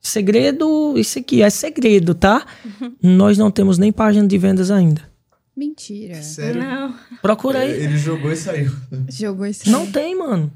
Segredo, isso aqui é segredo, tá? nós não temos nem página de vendas ainda. Mentira. Sério? Não. Procura aí. Ele jogou e saiu. Jogou isso. Não tem, mano.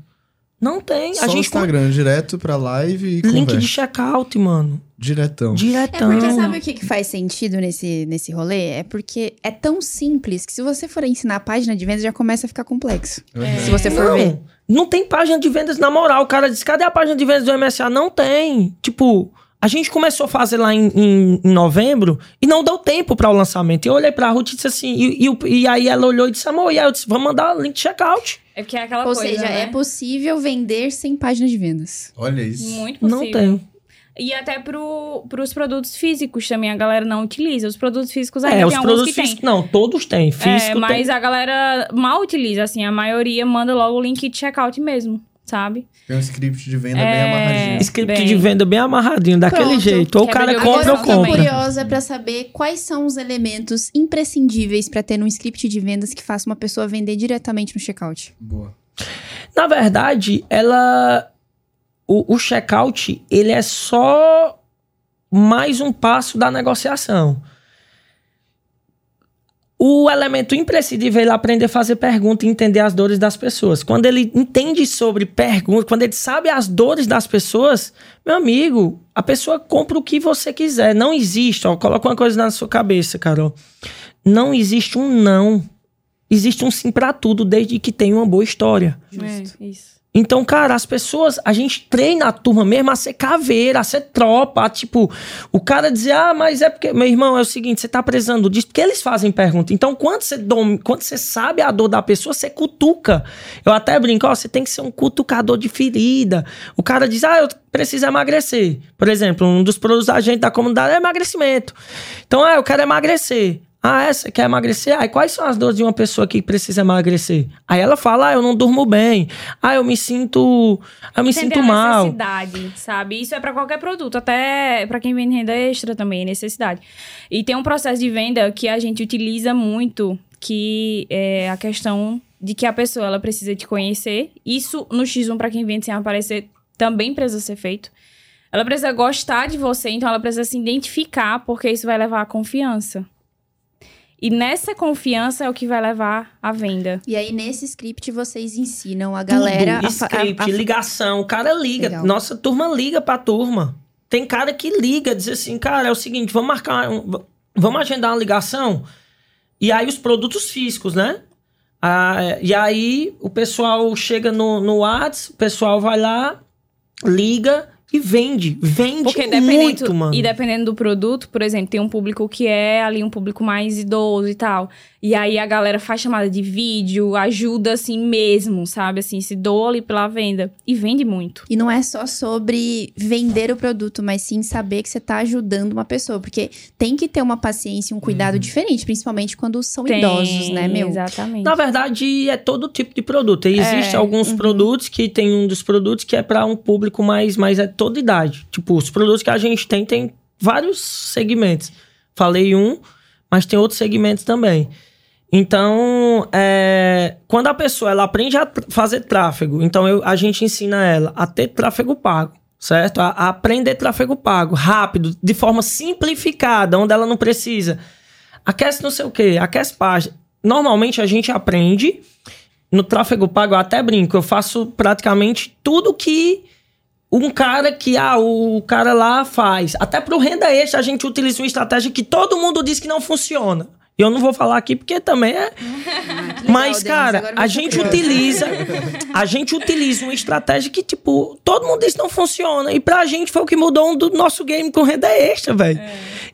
Não tem. Só a gente Instagram, direto pra live e Link de converte. checkout, mano. Diretão. É Diretão. porque sabe o que, que faz sentido nesse, nesse rolê? É porque é tão simples que se você for ensinar a página de vendas já começa a ficar complexo. Se você for ver. Não, não tem página de vendas na moral. O cara diz, cadê a página de vendas do MSA? Não tem. Tipo, a gente começou a fazer lá em, em- em novembro e não deu tempo para o lançamento. E eu olhei pra Ruth e disse assim, e, e e aí ela olhou e disse, amor, e aí eu disse, vamos mandar link de checkout. É porque é aquela Ou coisa, seja, né? é possível vender sem página de vendas. Olha isso. Muito possível. Não tem. E até pro, pros produtos físicos também a galera não utiliza. Os produtos físicos ainda É, tem os alguns produtos que tem. físicos, não, todos têm. Físico é, mas tem. a galera mal utiliza, assim. A maioria manda logo o link de checkout mesmo, sabe? Tem um script de venda bem É. amarradinho. Script bem. de venda bem amarradinho, daquele Pronto. jeito. Ou o cara compra ou eu fiquei compra. curiosa pra saber quais são os elementos imprescindíveis pra ter um script de vendas que faça uma pessoa vender diretamente no checkout. Boa. Na verdade, ela. O, o checkout, ele é só mais um passo da negociação. O elemento imprescindível é ele aprender a fazer pergunta e entender as dores das pessoas. Quando ele entende sobre perguntas, quando ele sabe as dores das pessoas, meu amigo, a pessoa compra o que você quiser. Não existe, ó, coloca uma coisa na sua cabeça, Carol. Não existe um não. Existe um sim pra tudo, desde que tenha uma boa história. É, isso. Então, cara, as pessoas, a gente treina a turma mesmo a ser caveira, a ser tropa, a, tipo, o cara dizer, ah, mas é porque, meu irmão, é o seguinte, você tá precisando disso, porque eles fazem pergunta. Então, quando você, dom, quando você sabe a dor da pessoa, você cutuca. Eu até brinco, ó, você tem que ser um cutucador de ferida. O cara diz, ah, eu preciso emagrecer. Por exemplo, um dos produtos da gente da comunidade é emagrecimento. Então, ah, eu quero emagrecer. Ah, essa quer emagrecer? Ah, e quais são as dores de uma pessoa que precisa emagrecer? Aí ela fala, ah, eu não durmo bem. Ah, eu me sinto, eu me Entender sinto mal. necessidade, sabe? Isso é pra qualquer produto, até pra quem vende renda extra também, é necessidade. E tem um processo de venda que a gente utiliza muito, que é a questão de que a pessoa ela precisa te conhecer. Isso no X1 pra quem vende sem aparecer também precisa ser feito. Ela precisa gostar de você, então ela precisa se identificar, porque isso vai levar à confiança. E nessa confiança é o que vai levar à venda. E aí, nesse script, vocês ensinam a galera Tudo, a, script, a, a, ligação, o cara liga. Legal. Nossa turma liga pra turma. Tem cara que liga, diz assim, cara, é o seguinte, vamos marcar, um- vamos agendar uma ligação. E aí os produtos físicos, né? Ah, e aí o pessoal chega no, no WhatsApp, o pessoal vai lá, liga e vende. Vende Porque muito, mano. e dependendo do produto, por exemplo, tem um público que é ali um público mais idoso e tal. E aí a galera faz chamada de vídeo, ajuda assim mesmo, sabe? Assim, se doa ali pela venda. E vende muito. E não é só sobre vender o produto, mas sim saber que você tá ajudando uma pessoa. Porque tem que ter uma paciência e um cuidado diferente, principalmente quando são Tem, idosos, né, meu? Exatamente. Na verdade, é todo tipo de produto. Existem É, alguns uhum. produtos que tem um dos produtos que é para um público mais, mais é toda idade. Tipo, os produtos que a gente tem, tem vários segmentos. Falei um, mas tem outros segmentos também. Então, é, quando a pessoa ela aprende a fazer tráfego, então eu- a gente ensina ela a ter tráfego pago, certo? A, a aprender tráfego pago rápido, de forma simplificada, onde ela não precisa. Aquece não sei o quê, aquece página. Normalmente a gente aprende no tráfego pago, eu até brinco, eu faço praticamente tudo que um cara que ah, o cara lá faz. Até pro renda extra a gente utiliza uma estratégia que todo mundo diz que não funciona. E eu não vou falar aqui porque também é. Mas, cara, a gente utiliza. A gente utiliza uma estratégia que, tipo, todo mundo diz que não funciona. E pra gente foi o que mudou um do nosso game com renda extra, velho.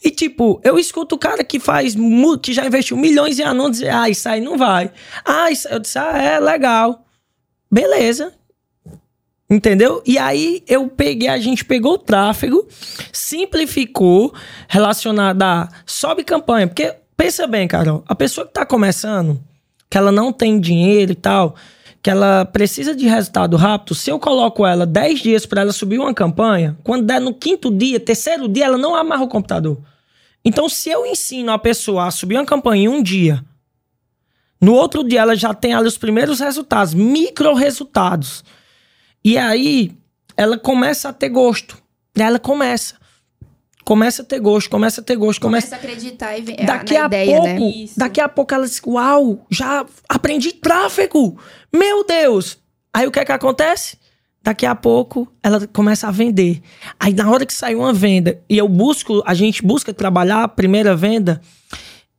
E, tipo, eu escuto o cara que faz. que já investiu milhões em anúncios ah, isso aí não vai. Ah, isso, eu disse, ah, é legal. Beleza. Entendeu? E aí eu peguei, a gente pegou o tráfego, simplificou relacionado a sobe campanha. Porque, pensa bem, Carol, a pessoa que tá começando, que ela não tem dinheiro e tal, que ela precisa de resultado rápido, se eu coloco ela 10 dias para ela subir uma campanha, quando der no quinto dia, terceiro dia, ela não amarra o computador. Então, se eu ensino a pessoa a subir uma campanha em um dia, no outro dia ela já tem ali os primeiros resultados, micro resultados. E aí ela começa a ter gosto. E aí ela começa. Começa a ter gosto, começa a ter gosto, começa. Começa a acreditar e ver Daqui na a ideia, pouco, né? Daqui a pouco ela diz: Uau, já aprendi tráfego! Meu Deus! Aí o que é que acontece? Daqui a pouco ela começa a vender. Aí na hora que sai uma venda, e eu busco, a gente busca trabalhar a primeira venda,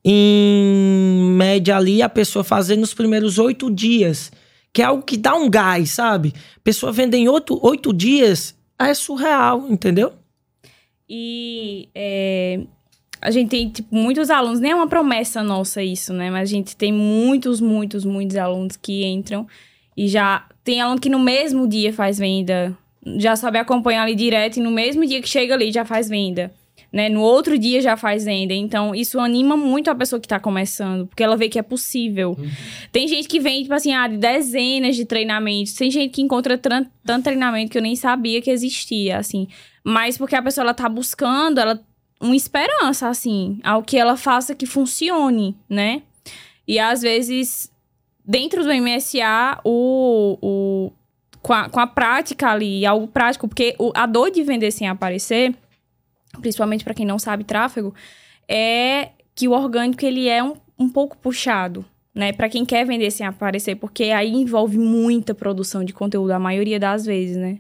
em média ali, a pessoa fazer nos primeiros oito dias. Que é algo que dá um gás, sabe? Pessoa vender em oito, oito dias é surreal, entendeu? E é, a gente tem, tipo, muitos alunos, nem é uma promessa nossa isso, né? Mas a gente tem muitos, muitos, muitos alunos que entram e já tem aluno que no mesmo dia faz venda, já sabe acompanhar ali direto e no mesmo dia que chega ali já faz venda. Né? No outro dia já faz venda. Então, isso anima muito a pessoa que tá começando, porque ela vê que é possível. Tem gente que vem, tipo assim, ah, de dezenas de treinamentos. Tem gente que encontra tanto treinamento que eu nem sabia que existia, assim. Mas porque a pessoa, ela tá buscando, ela uma esperança, assim, ao que ela faça que funcione, né? E às vezes, dentro do MSA, o, o, com, a, com a prática ali, algo prático, porque o- a dor de vender sem aparecer, principalmente para quem não sabe tráfego, é que o orgânico ele é um, um pouco puxado, né? Para quem quer vender sem aparecer, porque aí envolve muita produção de conteúdo, a maioria das vezes, né?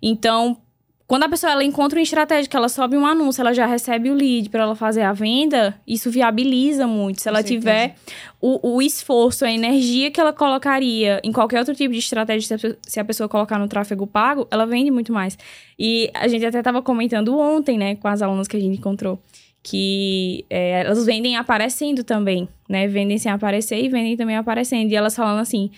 Então, quando a pessoa ela encontra uma estratégia que ela sobe um anúncio, ela já recebe o lead para ela fazer a venda, isso viabiliza muito. Se ela tiver o, o esforço, a energia que ela colocaria em qualquer outro tipo de estratégia, se a pe- se a pessoa colocar no tráfego pago, ela vende muito mais. E a gente até estava comentando ontem, né, com as alunas que a gente encontrou, que é, elas vendem aparecendo também, né? Vendem sem aparecer e vendem também aparecendo. E elas falando assim.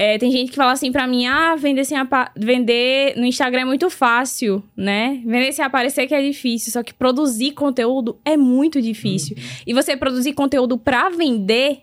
É, tem gente que fala assim pra mim, ah, vender sem vender no Instagram é muito fácil, né? Vender sem aparecer que é difícil, só que produzir conteúdo é muito difícil. E você produzir conteúdo pra vender,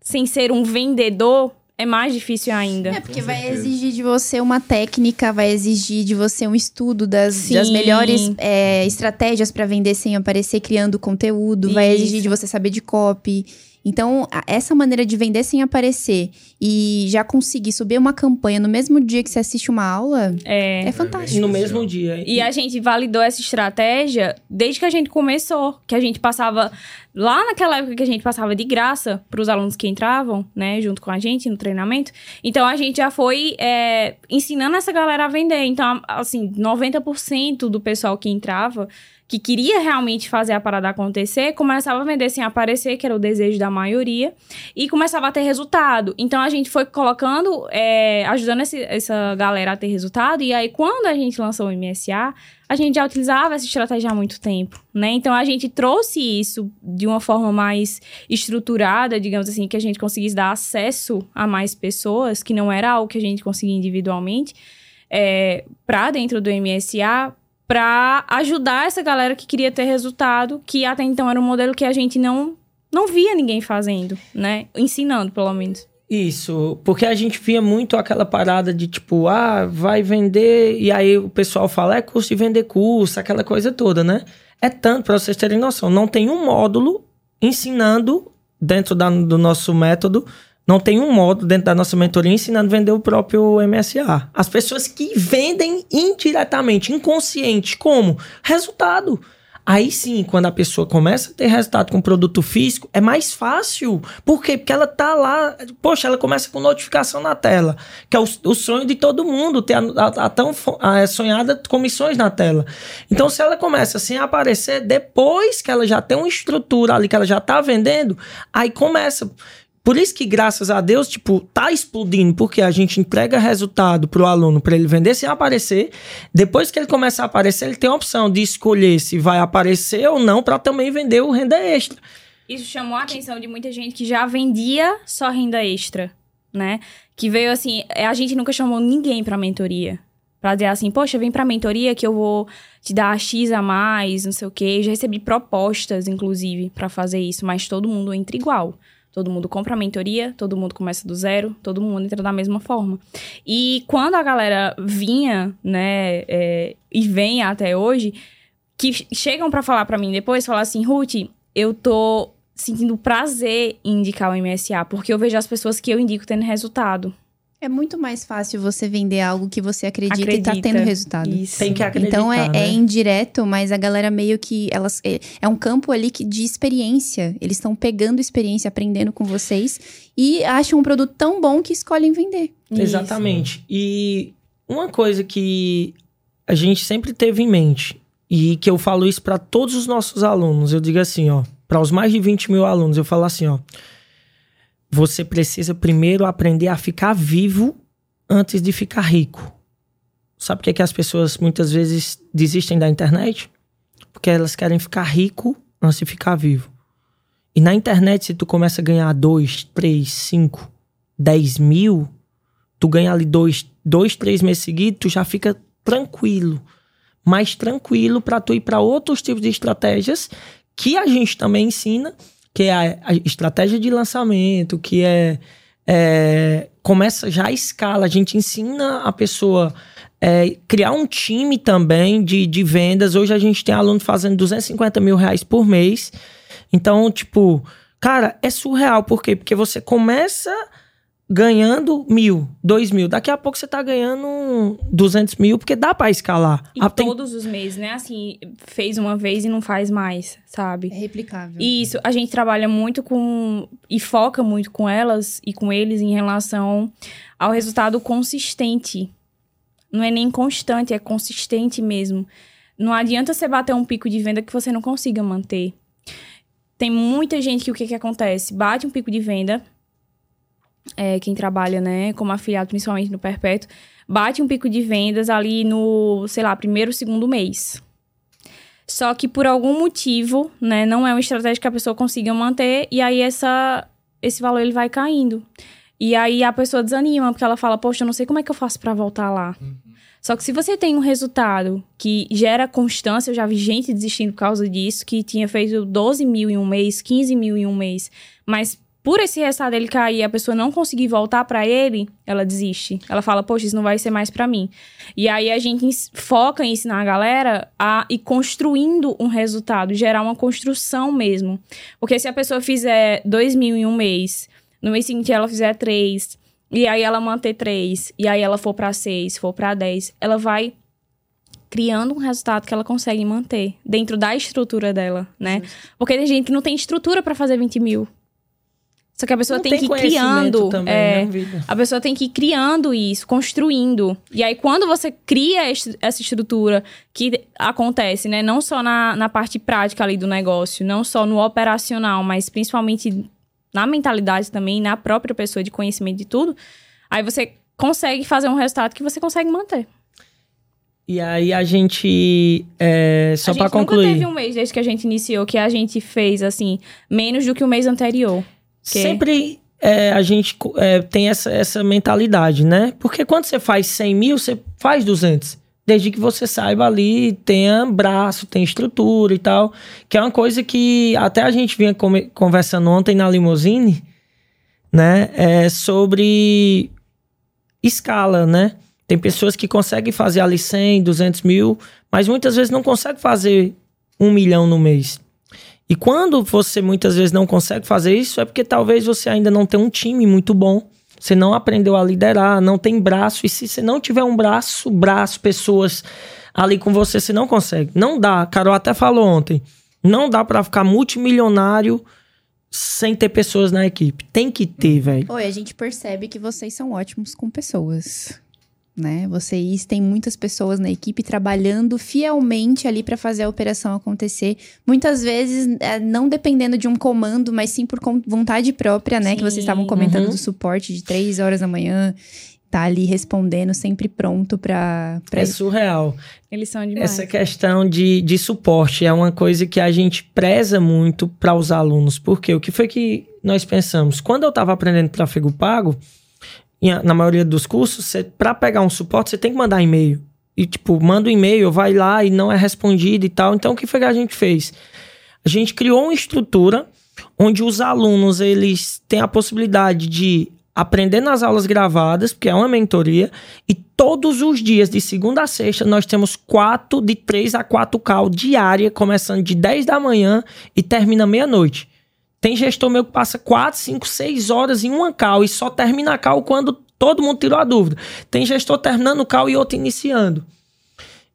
sem ser um vendedor, é mais difícil ainda. É, porque vai exigir de você uma técnica, vai exigir de você um estudo das, das melhores é, estratégias pra vender sem aparecer criando conteúdo, vai Isso. exigir de você saber de copy. Então, essa maneira de vender sem aparecer e já conseguir subir uma campanha no mesmo dia que você assiste uma aula É. é fantástico. No mesmo dia. E a gente validou essa estratégia desde que a gente começou, que a gente passava lá naquela época que a gente passava de graça para os alunos que entravam, né, junto com a gente no treinamento. Então a gente já foi é, ensinando essa galera a vender. Então, assim, 90% do pessoal que entrava que queria realmente fazer a parada acontecer, começava a vender sem aparecer, que era o desejo da maioria, e começava a ter resultado. Então a gente foi colocando, é, ajudando esse- essa galera a ter resultado, e aí quando a gente lançou o MSA, a gente já utilizava essa estratégia há muito tempo, né? Então a gente trouxe isso de uma forma mais estruturada, digamos assim, que a gente conseguisse dar acesso a mais pessoas, que não era algo que a gente conseguia individualmente, é, para dentro do MSA, para ajudar essa galera que queria ter resultado, que até então era um modelo que a gente não não via ninguém fazendo, né? Ensinando, pelo menos. Isso, porque a gente via muito aquela parada de tipo, ah, vai vender, e aí o pessoal fala, é curso de vender curso, aquela coisa toda, né? É tanto, para vocês terem noção, não tem um módulo ensinando, dentro da- do nosso método, não tem um módulo dentro da nossa mentoria ensinando a vender o próprio MSA. As pessoas que vendem indiretamente, inconsciente, como? Resultado. Aí sim, quando a pessoa começa a ter resultado com produto físico, é mais fácil. Por quê? Porque ela tá lá, poxa, ela começa com notificação na tela, que é o, o sonho de todo mundo, ter a, a- a tão a sonhada comissões na tela. Então, se ela começa assim a aparecer, depois que ela já tem uma estrutura ali, que ela já tá vendendo, aí começa. Por isso que, graças a Deus, tipo, tá explodindo, porque a gente entrega resultado pro aluno para ele vender sem aparecer. Depois que ele começa a aparecer, ele tem a opção de escolher se vai aparecer ou não para também vender o renda extra. Isso chamou a atenção de muita gente que já vendia só renda extra, né? Que veio assim, é, a gente nunca chamou ninguém pra mentoria. Pra dizer assim, poxa, vem pra mentoria que eu vou te dar X a mais, não sei o quê. Já recebi propostas, inclusive, pra fazer isso, mas todo mundo entra igual. Todo mundo compra a mentoria, todo mundo começa do zero, todo mundo entra da mesma forma. E quando a galera vinha, né, é, e vem até hoje, que chegam pra falar pra mim depois, falar assim, Ruth, eu tô sentindo prazer em indicar o MSA, porque eu vejo as pessoas que eu indico tendo resultado. É muito mais fácil você vender algo que você acredita, e tá Acredita. tendo resultado. Isso. Tem que acreditar, Então é, né? é indireto, mas a galera meio que elas é, é um campo ali que, de experiência. Eles estão pegando experiência, aprendendo com vocês e acham um produto tão bom que escolhem vender. Exatamente. E uma coisa que a gente sempre teve em mente, e que eu falo isso para todos os nossos alunos, eu digo assim, ó, para os mais de 20 mil alunos, eu falo assim, ó, você precisa primeiro aprender a ficar vivo antes de ficar rico. Sabe por que, que as pessoas muitas vezes desistem da internet? Porque elas querem ficar rico antes de ficar vivo. E na internet, se tu começa a ganhar 2, 3, 5, 10 mil, tu ganha ali dois, dois três meses seguidos, tu já fica tranquilo. Mais tranquilo para tu ir para outros tipos de estratégias que a gente também ensina, que é a, estratégia de lançamento, que é, é, começa já a escala. A gente ensina a pessoa é, criar um time também de, de vendas. Hoje a gente tem aluno fazendo 250 mil reais por mês. Então, tipo, cara, é surreal. Por quê? Porque você começa ganhando mil, dois mil. Daqui a pouco você tá ganhando 200 mil, porque dá pra escalar. E Ah, tem- todos os meses, né? Assim, fez uma vez e não faz mais, sabe? É replicável. E Isso, a gente trabalha muito com e foca muito com elas e com eles em relação ao resultado consistente. Não é nem constante, é consistente mesmo. Não adianta você bater um pico de venda que você não consiga manter. Tem muita gente que o que, que acontece? Bate um pico de venda, é, quem trabalha, né, como afiliado, principalmente no Perpétuo, bate um pico de vendas ali no, sei lá, primeiro, segundo mês. Só que por algum motivo, né, não é uma estratégia que a pessoa consiga manter e aí essa esse valor ele vai caindo. E aí a pessoa desanima, porque ela fala, poxa, eu não sei como é que eu faço para voltar lá. Uhum. Só que se você tem um resultado que gera constância, eu já vi gente desistindo por causa disso, que tinha feito 12 mil em um mês, 15 mil em um mês, mas por esse resultado ele cair e a pessoa não conseguir voltar para ele, ela desiste. Ela fala, poxa, isso não vai ser mais para mim. E aí a gente foca em ensinar a galera a ir construindo um resultado, gerar uma construção mesmo. Porque se a pessoa fizer 2 mil em um mês, no mês seguinte ela fizer 3, e aí ela manter 3, e aí ela for para 6, for para 10, ela vai criando um resultado que ela consegue manter dentro da estrutura dela, né? Porque tem gente que não tem estrutura para fazer 20 mil. Só que a pessoa tem, tem que ir criando. também, é, né, a pessoa tem que ir criando isso, construindo. E aí, quando você cria est- essa estrutura que acontece, né? Não só na, na parte prática ali do negócio, não só no operacional, mas principalmente na mentalidade também, na própria pessoa de conhecimento de tudo, aí você consegue fazer um resultado que você consegue manter. E aí a gente, é, só a pra gente nunca concluir, teve um mês desde que a gente iniciou que a gente fez, assim, menos do que o mês anterior. Que- sempre é, a gente é, tem essa, essa mentalidade, né? Porque quando você faz 100 mil, você faz 200. Desde que você saiba ali, tenha braço, tenha estrutura e tal. Que é uma coisa que até a gente vinha conversando ontem na limousine, né? É sobre escala, né? Tem pessoas que conseguem fazer ali 100, 200 mil, mas muitas vezes não conseguem fazer um milhão no mês. E quando você muitas vezes não consegue fazer isso, é porque talvez você ainda não tem um time muito bom. Você não aprendeu a liderar, não tem braço. E se você não tiver um braço, braço, pessoas ali com você, você não consegue. Não dá. Carol até falou ontem. Não dá pra ficar multimilionário sem ter pessoas na equipe. Tem que ter, velho. Oi, a gente percebe que vocês são ótimos com pessoas. Né? Vocês têm muitas pessoas na equipe trabalhando fielmente ali para fazer a operação acontecer. Muitas vezes é, não dependendo de um comando, mas sim por vontade própria, né? Que vocês Sim, estavam comentando uhum. do suporte de três horas da manhã, tá ali respondendo, sempre pronto para É surreal. Eles são demais. Essa questão de, de suporte é uma coisa que a gente preza muito para os alunos. Porque o que foi que nós pensamos? Quando eu estava aprendendo tráfego pago, na maioria dos cursos, para pegar um suporte, você tem que mandar e-mail. E, tipo, manda um e-mail, vai lá e não é respondido e tal. Então, o que foi que a gente fez? A gente criou uma estrutura onde os alunos eles têm a possibilidade de aprender nas aulas gravadas, porque é uma mentoria, e todos os dias, de segunda a sexta, nós temos quatro, de 3 a 4 cal diária, começando de 10 da manhã e termina meia-noite. Tem gestor meu que passa 4, 5, 6 horas em uma cal e só termina a cal quando todo mundo tirou a dúvida. Tem gestor terminando o cal e outro iniciando.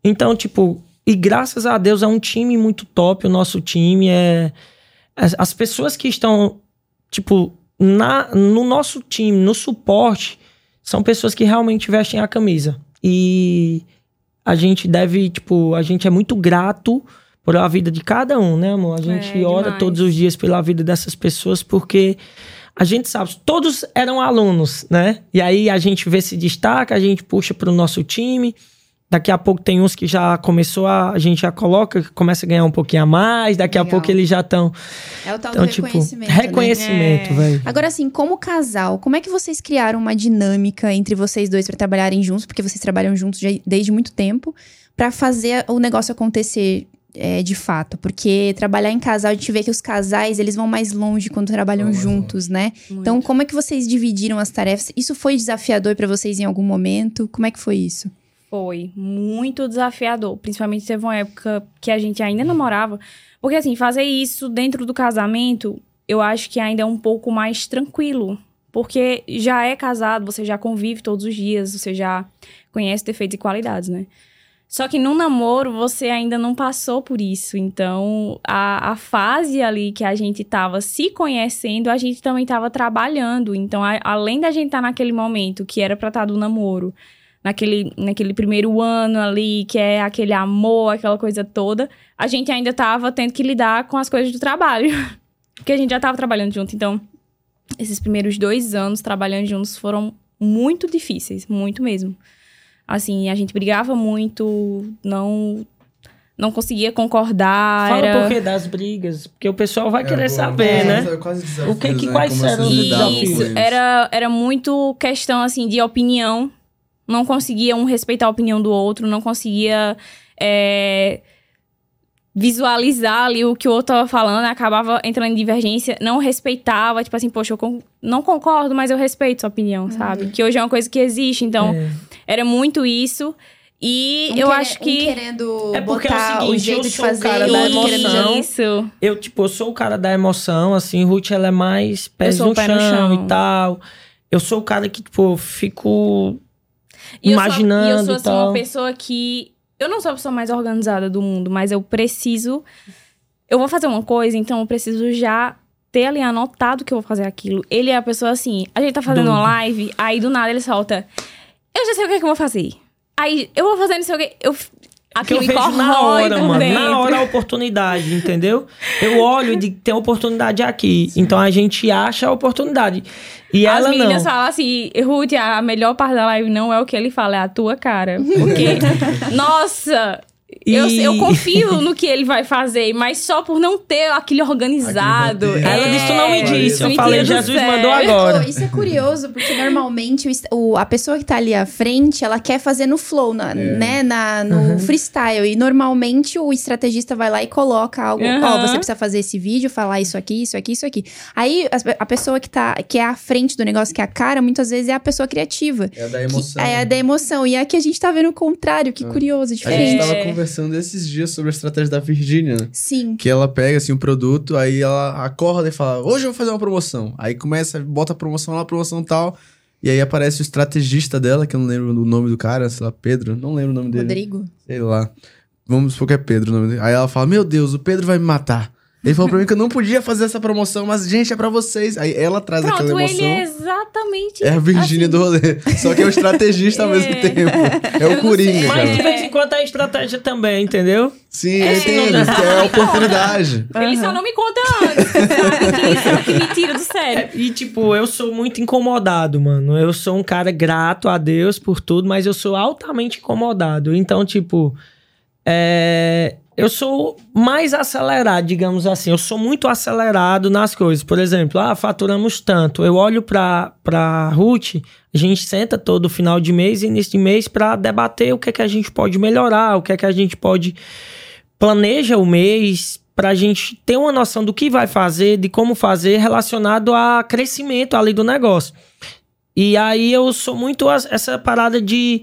Então, tipo, e graças a Deus é um time muito top, o nosso time é as, as pessoas que estão tipo na no nosso time, no suporte, são pessoas que realmente vestem a camisa. E a gente deve, tipo, a gente é muito grato pela vida de cada um, né, amor? A gente É, ora demais. todos os dias pela vida dessas pessoas porque a gente sabe, todos eram alunos, né? E aí a gente vê se destaca, a gente puxa para o nosso time. Daqui a pouco tem uns que já começou a. A gente já coloca, começa a ganhar um pouquinho a mais. Daqui a Legal. pouco eles já estão. É o tal Então, do tipo, reconhecimento. né? reconhecimento, É. velho. Agora, assim, como casal, como é que vocês criaram uma dinâmica entre vocês dois para trabalharem juntos? Porque vocês trabalham juntos já- desde muito tempo, para fazer o negócio acontecer é, de fato. Porque trabalhar em casal, a gente vê que os casais, eles vão mais longe quando trabalham juntos, né? Muito. Então, como é que vocês dividiram as tarefas? Isso foi desafiador para vocês em algum momento? Como é que foi isso? Foi muito desafiador. Principalmente teve uma época que a gente ainda namorava. Porque, assim, fazer isso dentro do casamento, eu acho que ainda é um pouco mais tranquilo. Porque já é casado, você já convive todos os dias, você já conhece defeitos e qualidades, né? Só que no namoro, você ainda não passou por isso. Então, a, a fase ali que a gente tava se conhecendo, a gente também tava trabalhando. Então, a- além da gente estar naquele momento que era pra estar do namoro, naquele, naquele primeiro ano ali, que é aquele amor, aquela coisa toda, a gente ainda tava tendo que lidar com as coisas do trabalho. Porque a gente já tava trabalhando junto. Então, esses primeiros dois anos trabalhando juntos foram muito difíceis, muito mesmo. Assim, a gente brigava muito, não não conseguia concordar. Fala era... por que das brigas, porque o pessoal vai É, querer bom, saber, né? O que- que- né? quais Como eram os Isso, era, era muito questão, assim, de opinião. Não conseguia um respeitar a opinião do outro, não conseguia é, visualizar ali o que o outro tava falando, acabava entrando em divergência, não respeitava, tipo assim, poxa, eu con- não concordo, mas eu respeito sua opinião, sabe? Que hoje é uma coisa que existe, então É. era muito isso. E Um eu acho um que... querendo É porque é o botar o, seguinte, jeito eu de fazer cara da emoção. Isso. Eu, tipo, eu sou o cara da emoção, assim, Ruth, ela é mais pés no, pé chão no chão. e tal. Eu sou o cara que, tipo, fico E eu sou- imaginando E eu sou, e assim, tal. uma pessoa que. Eu não sou a pessoa mais organizada do mundo, mas eu preciso. Eu vou fazer uma coisa, então eu preciso já ter ali anotado que eu vou fazer aquilo. Ele é a pessoa assim. A gente tá fazendo uma live, aí do nada ele solta. Eu já sei o que, é que eu vou fazer. Aí eu vou fazer não sei o que. Eu. Que Aquilo eu vejo na hora, mano. dentro. Na hora a oportunidade, entendeu? Eu olho de tem oportunidade aqui. Então a gente acha a oportunidade. E As ela meninas não. falam assim, Ruth, a melhor parte da live não é o que ele fala, é a tua cara. Porque, nossa, E- eu confio no que ele vai fazer, mas só por não ter aquele organizado. Aquele roteiro. Ela disse, tu não me É, disse. Eu falei, Jesus céu. mandou agora. Isso é curioso, porque normalmente o a pessoa que tá ali à frente, ela quer fazer no flow, na, né? Na, no Uhum. freestyle. E normalmente o estrategista vai lá e coloca algo. Ó, Uhum. você precisa fazer esse vídeo, falar isso aqui, isso aqui, isso aqui. Aí a, a pessoa que tá, que é à frente do negócio, que é a cara, muitas vezes é a pessoa criativa. É da Que- emoção. é a da emoção. E aqui a gente tá vendo o contrário, que Ah. curioso, A gente diferente. tava É. conversando esses dias sobre a estratégia da Virgínia, né? Sim. Que ela pega, assim, um produto, aí ela acorda e fala, hoje eu vou fazer uma promoção. Aí começa, bota a promoção lá, promoção tal. E aí aparece o estrategista dela, que eu não lembro o nome do cara, sei lá, Pedro, não lembro o nome dele. Rodrigo. Sei lá. Vamos supor que é Pedro o nome dele. Aí ela fala, meu Deus, o Pedro vai me matar. Ele falou pra mim que eu não podia fazer essa promoção, mas, gente, é pra vocês. Aí ela traz Pronto, aquela emoção. ele é exatamente. É a Virgínia assim. do rolê. Só que é o estrategista ao mesmo É. tempo. É o Coringa, Mas de vez em quando é estratégia também, entendeu? Sim, É, eu entendo. é a oportunidade. Ele só não me conta antes, sabe? Isso é o que me tira do sério. É, e, tipo, eu sou muito incomodado, mano. Eu sou um cara grato a Deus por tudo, mas eu sou altamente incomodado. Então, tipo, é, eu sou mais acelerado, digamos assim. Eu sou muito acelerado nas coisas. Por exemplo, ah, faturamos tanto. Eu olho pra, pra Ruth, a gente senta todo final de mês, início de mês, pra debater o que é que a gente pode melhorar, o que é que a gente pode planeja o mês pra gente ter uma noção do que vai fazer, de como fazer relacionado a crescimento ali do negócio. E aí eu sou muito essa parada de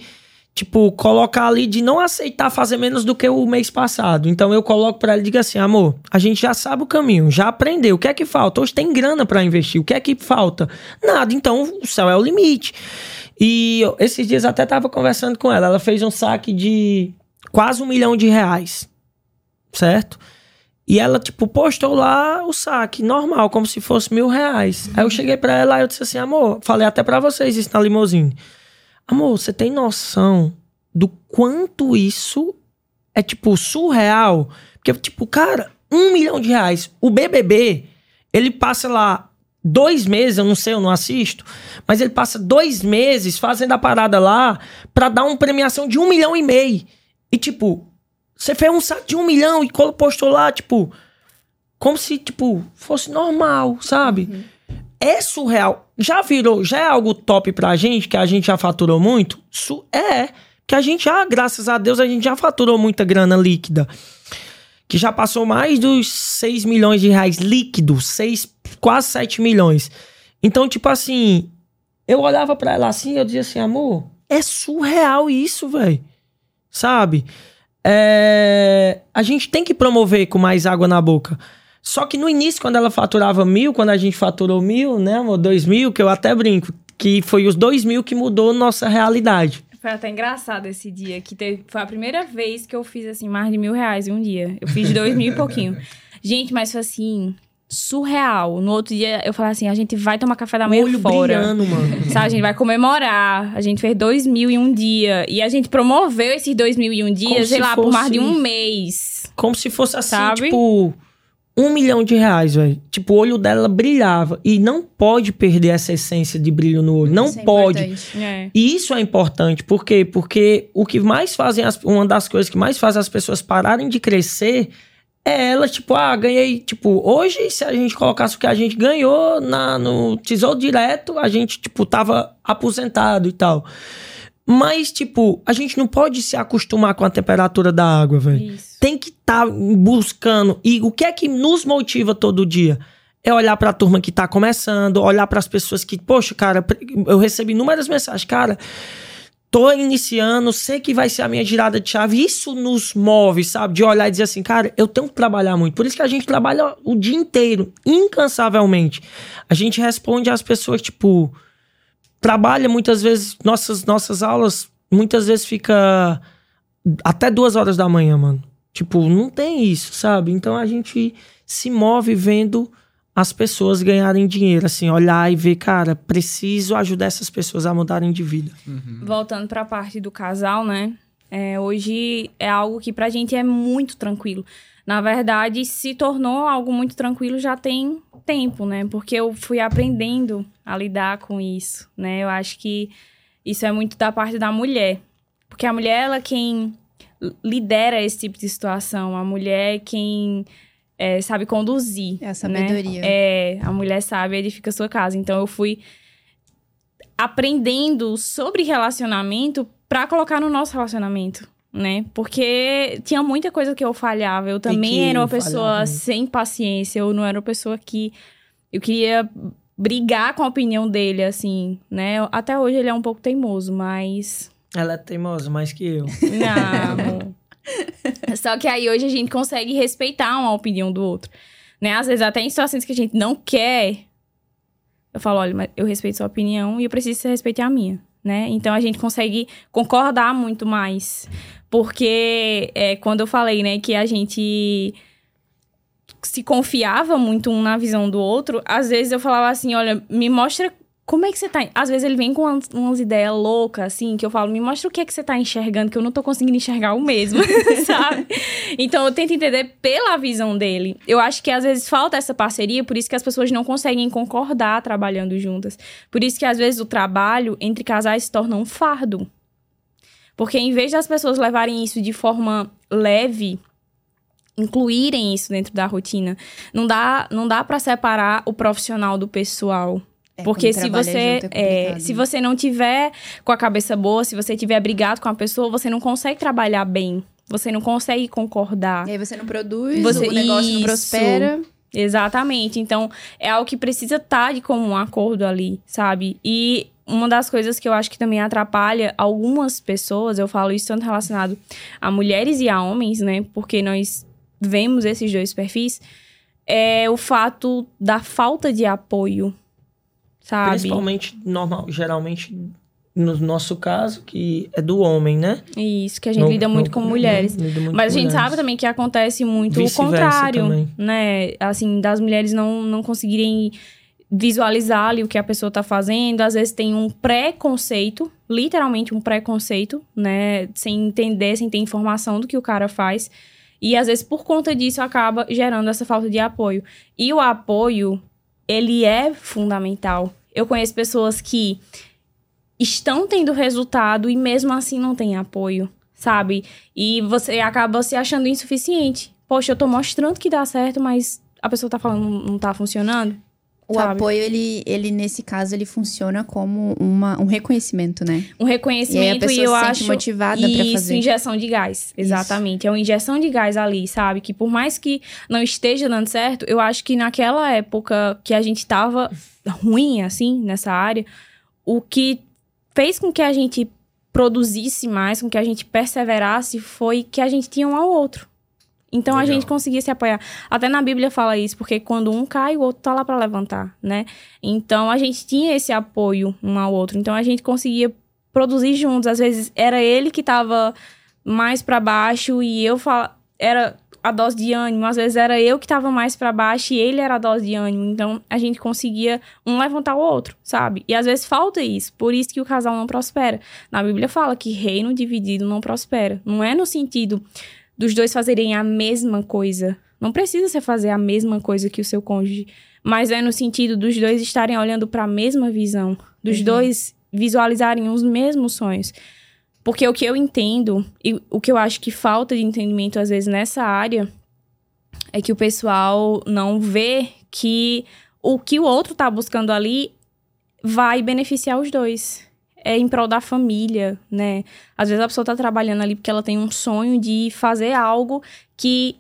tipo colocar ali de não aceitar fazer menos do que o mês passado. Então eu coloco pra ela e digo assim: "Amor, a gente já sabe o caminho, já aprendeu. O que é que falta? Hoje tem grana pra investir. O que é que falta? Nada. Então o céu é o limite." E esses dias até tava conversando com ela. Ela fez um saque de quase um milhão de reais certo? E ela, tipo, postou lá o saque, normal, como se fosse mil reais. Aí eu cheguei pra ela e eu disse assim, amor, falei até pra vocês isso na limousine. Amor, você tem noção do quanto isso é, tipo, surreal? Porque, tipo, cara, um milhão de reais. O BBB, ele passa lá dois meses, eu não sei, eu não assisto, mas ele passa dois meses fazendo a parada lá pra dar uma premiação de um milhão e meio. E, tipo, você fez um saco de um milhão e postou lá, tipo, como se, tipo, fosse normal, sabe? É surreal. Já virou, já é algo top pra gente, que a gente já faturou muito? Su é. Que a gente já, graças a Deus, a gente já faturou muita grana líquida. Que já passou mais dos 6 milhões de reais líquidos, 6, quase 7 milhões. Então, tipo assim, eu olhava pra ela assim eu dizia assim, amor, é surreal isso, velho. Sabe? É, a gente tem que promover com mais água na boca. Só que no início, quando ela faturava mil, quando a gente faturou mil, né, amor, dois mil, que eu até brinco, que foi os dois mil que mudou nossa realidade. Foi até engraçado esse dia, que teve, foi a primeira vez que eu fiz, assim, mais de mil reais em um dia. Eu fiz dois mil e pouquinho. Gente, mas foi assim, surreal. No outro dia, eu falei assim, a gente vai tomar café da manhã olho fora. brilhando, mano. Sabe, a gente vai comemorar. A gente fez dois mil em um dia. E a gente promoveu esses dois mil em um Como dia, se sei lá, por mais de fosse- um mês. Como se fosse assim, Sabe? tipo, um milhão de reais, velho. Tipo, o olho dela brilhava. E não pode perder essa essência de brilho no olho. Não Isso é pode. importante. É. E isso é importante, por quê? Porque o que mais fazem, as- uma das coisas que mais faz as pessoas pararem de crescer é ela, tipo, ah, ganhei, tipo, hoje, se a gente colocasse o que a gente ganhou na, no Tesouro Direto, a gente, tipo, tava aposentado e tal. Mas, tipo, a gente não pode se acostumar com a temperatura da água, velho tem que estar buscando. E o que é que nos motiva todo dia? É olhar pra turma que tá começando, olhar pras pessoas que, poxa, cara, eu recebi inúmeras mensagens, cara, tô iniciando, sei que vai ser a minha girada de chave. Isso nos move, sabe? De olhar e dizer assim, cara, eu tenho que trabalhar muito. Por isso que a gente trabalha o dia inteiro, incansavelmente. A gente responde às pessoas, tipo, trabalha muitas vezes, nossas, nossas aulas, muitas vezes fica até duas horas da manhã, mano. Tipo, não tem isso, sabe? Então a gente se move vendo as pessoas ganharem dinheiro, assim, olhar e ver, cara, preciso ajudar essas pessoas a mudarem de vida. Voltando pra parte do casal, né? É, hoje é algo que pra gente é muito tranquilo. Na verdade, se tornou algo muito tranquilo já tem tempo, né? Porque eu fui aprendendo a lidar com isso, né? Eu acho que isso é muito da parte da mulher. Porque a mulher, ela é quem lidera esse tipo de situação. A mulher é quem é, sabe conduzir. É a né? sabedoria. É, a mulher sabe edifica a sua casa. Então eu fui aprendendo sobre relacionamento pra colocar no nosso relacionamento, né? Porque tinha muita coisa que eu falhava. Eu também que era uma eu falhava pessoa muito. sem paciência. Eu não era uma pessoa que eu queria brigar com a opinião dele, assim, né? Até hoje ele é um pouco teimoso, mas Ela é teimosa mais que eu. não, amor. Só que aí hoje a gente consegue respeitar uma opinião do outro. Né? Às vezes, até em situações que a gente não quer, eu falo, olha, mas eu respeito sua opinião e eu preciso que você respeite a minha. Né? Então a gente consegue concordar muito mais. Porque é, quando eu falei, né, que a gente se confiava muito um na visão do outro, às vezes eu falava assim, olha, me mostra como é que você tá. Às vezes ele vem com umas, umas ideias loucas, assim, que eu falo, me mostra o que é que você tá enxergando, que eu não tô conseguindo enxergar o mesmo, sabe? Então eu tento entender pela visão dele. Eu acho que às vezes falta essa parceria, por isso que as pessoas não conseguem concordar trabalhando juntas. Por isso que às vezes o trabalho entre casais se torna um fardo. Porque em vez das pessoas levarem isso de forma leve, incluírem isso dentro da rotina, não dá, não dá para separar o profissional do pessoal. É, Porque se você é é, se né? você não tiver com a cabeça boa, se você tiver brigado com a pessoa, você não consegue trabalhar bem. Você não consegue concordar. E aí você não produz, Você- o negócio não Isso. prospera. Exatamente. Então, é algo que precisa estar de comum acordo ali, sabe? E uma das coisas que eu acho que também atrapalha algumas pessoas, eu falo isso tanto relacionado a mulheres e a homens, né? Porque nós vemos esses dois perfis, é o fato da falta de apoio, sabe? Principalmente, normal, geralmente, no nosso caso, que é do homem, né? Isso, que a gente Não- lida muito não- com mulheres. lida muito Mas a gente mulheres. sabe também que acontece muito o contrário, também. né? Assim, das mulheres não, não conseguirem visualizar ali o que a pessoa tá fazendo. Às vezes tem um preconceito, literalmente um preconceito, né? Sem entender, sem ter informação do que o cara faz. E às vezes, por conta disso, acaba gerando essa falta de apoio. E o apoio, ele é fundamental. Eu conheço pessoas que estão tendo resultado e mesmo assim não tem apoio, sabe? E você acaba se achando insuficiente. Poxa, eu tô mostrando que dá certo, mas a pessoa tá falando não não tá funcionando. O Sabe? apoio, ele, ele, nesse caso, ele funciona como uma, um reconhecimento, né? Um E aí a reconhecimento pessoa e eu se sente acho motivada pra isso, fazer. injeção de gás. Exatamente. É uma injeção de gás ali, sabe? Que por mais que não esteja dando certo, eu acho que naquela época que a gente tava ruim, assim, nessa área, o que fez com que a gente produzisse mais, com que a gente perseverasse, foi que a gente tinha um ao outro. Então a Legal. gente conseguia se apoiar. Até na Bíblia fala isso, porque quando um cai, o outro tá lá pra levantar, né? Então a gente tinha esse apoio um ao outro. Então a gente conseguia produzir juntos. Às vezes era ele que tava mais pra baixo e eu fala, era a dose de ânimo. Às vezes era eu que tava mais pra baixo e ele era a dose de ânimo. Então a gente conseguia um levantar o outro, sabe? E às vezes falta isso. Por isso que o casal não prospera. Na Bíblia fala que reino dividido não prospera. Não é no sentido dos dois fazerem a mesma coisa, Não precisa você fazer a mesma coisa que o seu cônjuge, mas é no sentido dos dois estarem olhando para a mesma visão, dos Uhum. dois visualizarem os mesmos sonhos. Porque o que eu entendo e o que eu acho que falta de entendimento às vezes nessa área é que o pessoal não vê que o que o outro tá buscando ali vai beneficiar os dois. É em prol da família, né? Às vezes a pessoa tá trabalhando ali porque ela tem um sonho de fazer algo que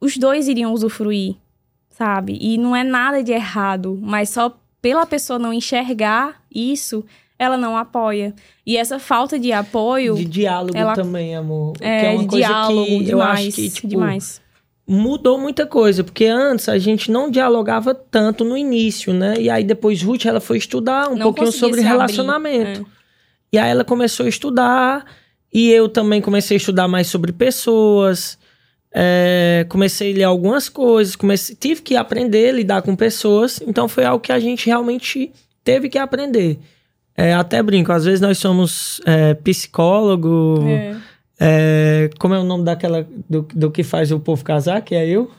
os dois iriam usufruir, sabe? E não é nada de errado, mas só pela pessoa não enxergar isso, ela não apoia. E essa falta de apoio De diálogo ela- também, amor. que é, é uma coisa diálogo que demais, eu acho que, tipo, demais. mudou muita coisa, porque antes a gente não dialogava tanto no início, né? E aí depois Ruth ela foi estudar um Não pouquinho sobre abrir, relacionamento. é. E aí ela começou a estudar, e eu também comecei a estudar mais sobre pessoas. é, comecei a ler algumas coisas, comecei, tive que aprender a lidar com pessoas, então foi algo que a gente realmente teve que aprender. É, até brinco, às vezes nós somos é, psicólogo, É. é, como é o nome daquela do, do que faz o povo casar, que é eu?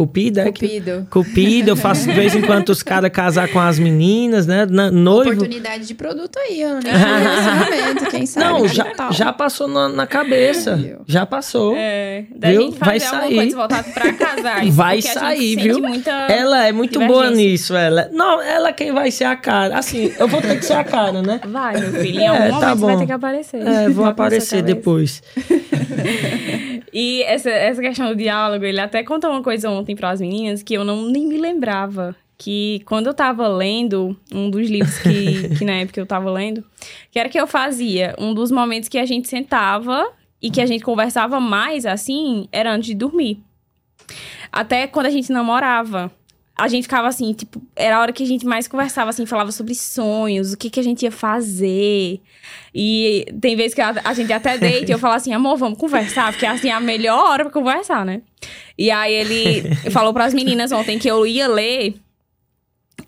Cupido, é? que- Cupido. Cupido, eu faço de vez em quando os caras casar com as meninas, né? Na- noivo. Oportunidade de produto aí. Nem relacionamento, quem sabe. Não, que já, tal. já passou na, na cabeça. Já passou. É, da Viu? gente Vai fazer alguma sair. coisa voltada pra casar. Vai porque a gente sair, viu? Muita... Ela é muito boa nisso, ela. Não, ela é quem vai ser a cara. Assim, eu vou ter que ser a cara, né? Vai, meu filho. Em É, algum tá momento você vai bom. ter que aparecer. É, vou Vai aparecer depois. E essa, essa questão do diálogo, ele até contou uma coisa ontem para as meninas que eu não nem me lembrava. Que quando eu tava lendo um dos livros que, que na época eu tava lendo, que era que eu fazia, um dos momentos que a gente sentava e que a gente conversava mais assim, era antes de dormir. Até quando a gente namorava. A gente ficava assim, tipo, era a hora que a gente mais conversava, assim, falava sobre sonhos, o que, que a gente ia fazer. E tem vezes que a, a gente até deita e eu falo assim, amor, vamos conversar, porque assim é a melhor hora pra conversar, né? E aí ele falou pras meninas ontem que eu ia ler.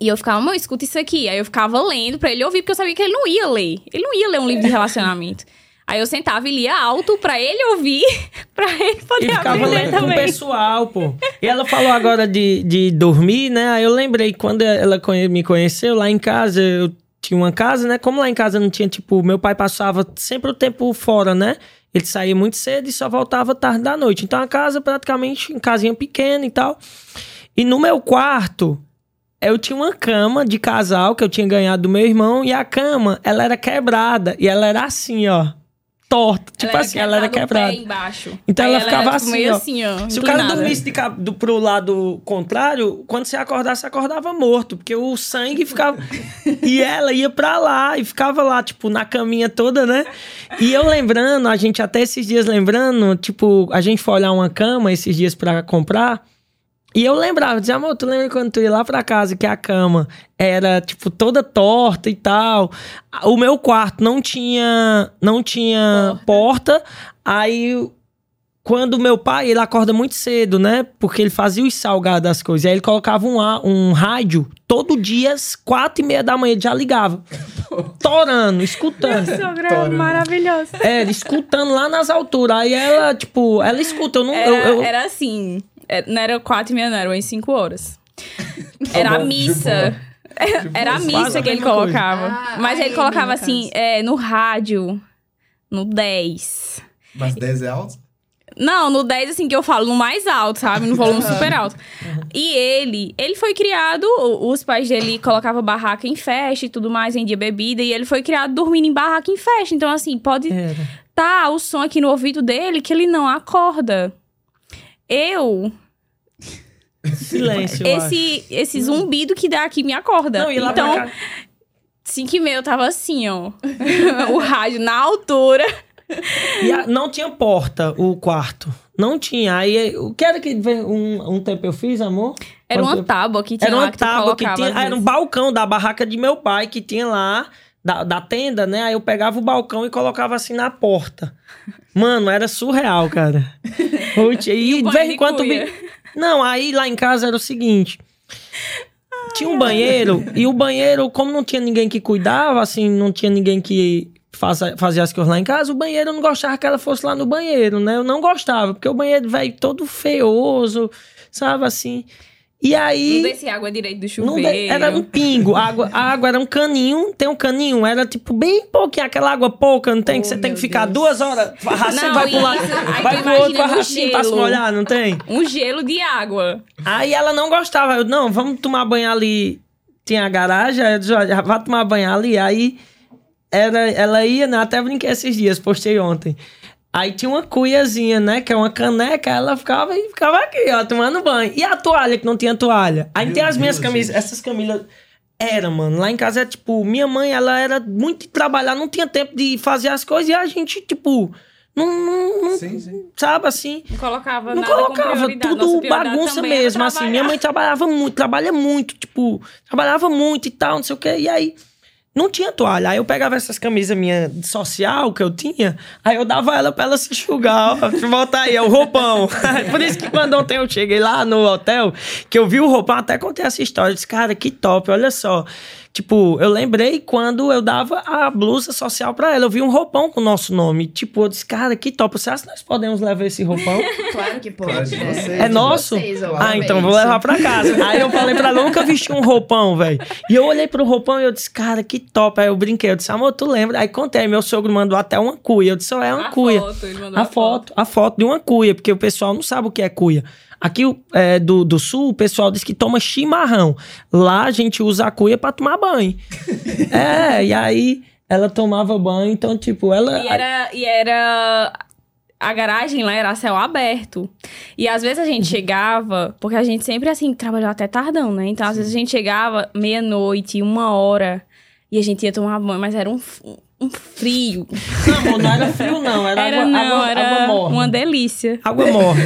E eu ficava, amor, escuta isso aqui. Aí eu ficava lendo pra ele ouvir, porque eu sabia que ele não ia ler. Ele não ia ler um livro de relacionamento. Aí eu sentava e lia alto pra ele ouvir, pra ele poder E ficava aprender lendo com o também. pessoal, pô. E ela falou agora de, de dormir, né? Aí eu lembrei, quando ela me conheceu lá em casa, eu tinha uma casa, né? Como lá em casa não tinha, tipo, meu pai passava sempre o tempo fora, né? Ele saía muito cedo e só voltava tarde da noite. Então a casa praticamente, em casinha pequena e tal. E no meu quarto, eu tinha uma cama de casal que eu tinha ganhado do meu irmão. E a cama, ela era quebrada. E ela era assim, ó. Torta. Tipo assim, ela era quebrada. Então Aí ela ficava era, assim, ó. assim, ó. Se o cara dormisse de, do, pro lado contrário, quando você acordasse, você acordava morto, porque o sangue ficava. e ela ia pra lá e ficava lá, tipo, na caminha toda, né? E eu lembrando, a gente até esses dias lembrando, tipo, a gente foi olhar uma cama esses dias pra comprar. E eu lembrava, dizia, amor, tu lembra quando tu ia lá pra casa que a cama era, tipo, toda torta e tal? O meu quarto não tinha, não tinha porta. Aí, quando meu pai, ele acorda muito cedo, né? Porque ele fazia os salgados das coisas. Aí ele colocava um, um rádio, todo dia, às quatro e meia da manhã, ele já ligava. Torando, escutando. Sogra é maravilhoso. É, escutando lá nas alturas. Aí ela, tipo, ela escuta. Eu não. Era, eu, eu- era assim, não era quatro e meia, não, eram as cinco horas. Era a de missa. Era a missa que ele mesma coisa. colocava. Ah, Mas ele colocava no assim, é, no rádio, no 10. Mas 10 é alto? Não, no 10, assim, que eu falo, no mais alto, sabe? No volume super alto. E ele, ele foi criado, os pais dele colocavam barraca em festa e tudo mais, vendia bebida, e ele foi criado dormindo em barraca em festa. Então, assim, pode Era. tá o som aqui no ouvido dele que ele não acorda. Eu, Silêncio. esse, esse zumbido que dá aqui me acorda. Não, e lá então, pra cá. 5 e meia eu tava assim, ó. o rádio na altura. E a- não tinha porta o quarto. Não tinha. Aí o que era que um, um tempo eu fiz, amor? Era Quando uma eu- tábua que tinha Era lá uma que tábua que tinha. ah, Era um balcão da barraca de meu pai que tinha lá, da, da tenda, né? Aí eu pegava o balcão e colocava assim na porta. Mano, era surreal, cara. E o de vez em quando. Não, aí lá em casa era o seguinte. Tinha um banheiro, e o banheiro, como não tinha ninguém que cuidava, assim, não tinha ninguém que fazia, fazia as coisas lá em casa, o banheiro eu não gostava que ela fosse lá no banheiro, né? Eu não gostava, porque o banheiro, velho, todo feioso, sabe assim. E aí. Não descia água direito do Não chuveiro. de- Era um pingo. A água, a água era um caninho, tem um caninho, era tipo bem pouquinho, aquela água pouca, não tem que Oh, você tem que ficar Deus. duas horas, arrastando, vai pro lado, vai pro outro, imagina no arrastando pra se molhar, não tem? Um gelo de água. Aí ela não gostava. Eu, não, vamos tomar banho ali. Tinha a garagem, aí eu disse, olha, vai tomar banho ali. Aí era, ela ia, né? Até brinquei esses dias, postei ontem. Aí tinha uma cuiazinha, né? Que é uma caneca, ela ficava e ficava aqui, ó, tomando banho. E a toalha, que não tinha toalha. Aí Meu tem as minhas Deus, camisas, gente. essas camisas. Era, mano. Lá em casa é tipo, minha mãe, ela era muito de trabalhar, não tinha tempo de fazer as coisas e a gente, tipo, não, não, não Sim, sim. sabe assim. Não colocava Não colocava, tudo bagunça mesmo, assim. Minha mãe trabalhava muito, trabalha muito, tipo, trabalhava muito e tal, não sei o quê. E aí, não tinha toalha. Aí eu pegava essas camisas minha social que eu tinha, aí eu dava ela pra ela se enxugar. Ó, voltar aí, é o roupão. Por isso que quando ontem eu cheguei lá no hotel, que eu vi o roupão, até contei essa história. Eu disse, cara, que top, olha só. Tipo, eu lembrei quando eu dava a blusa social pra ela. Eu vi um roupão com o nosso nome. Tipo, eu disse, cara, que top. Será que nós podemos levar esse roupão? Claro que pode. Claro, de né? vocês, É de nosso? vocês, ah, então vou levar pra casa. Aí eu falei pra ela, nunca vesti um roupão, velho. E eu olhei pro roupão e eu disse, cara, que top. Aí eu brinquei, eu disse, amor, tu lembra? Aí contei, meu sogro mandou até uma cuia. Eu disse, ó, é uma A cuia. foto, ele mandou a foto, a foto de uma cuia, porque o pessoal não sabe o que é cuia. Aqui é, do, do sul, o pessoal diz que toma chimarrão. Lá a gente usa a cuia pra tomar banho. é, e aí ela tomava banho, então, tipo, ela. E era, e era. A garagem lá era a céu aberto. E às vezes a gente chegava, porque a gente sempre assim trabalhou até tardão, né? Então às vezes a gente chegava meia-noite, uma hora, e a gente ia tomar banho, mas era um, um frio. Não, não era frio, não. Era, Era água, não, água, era água morna. uma delícia. Água morna.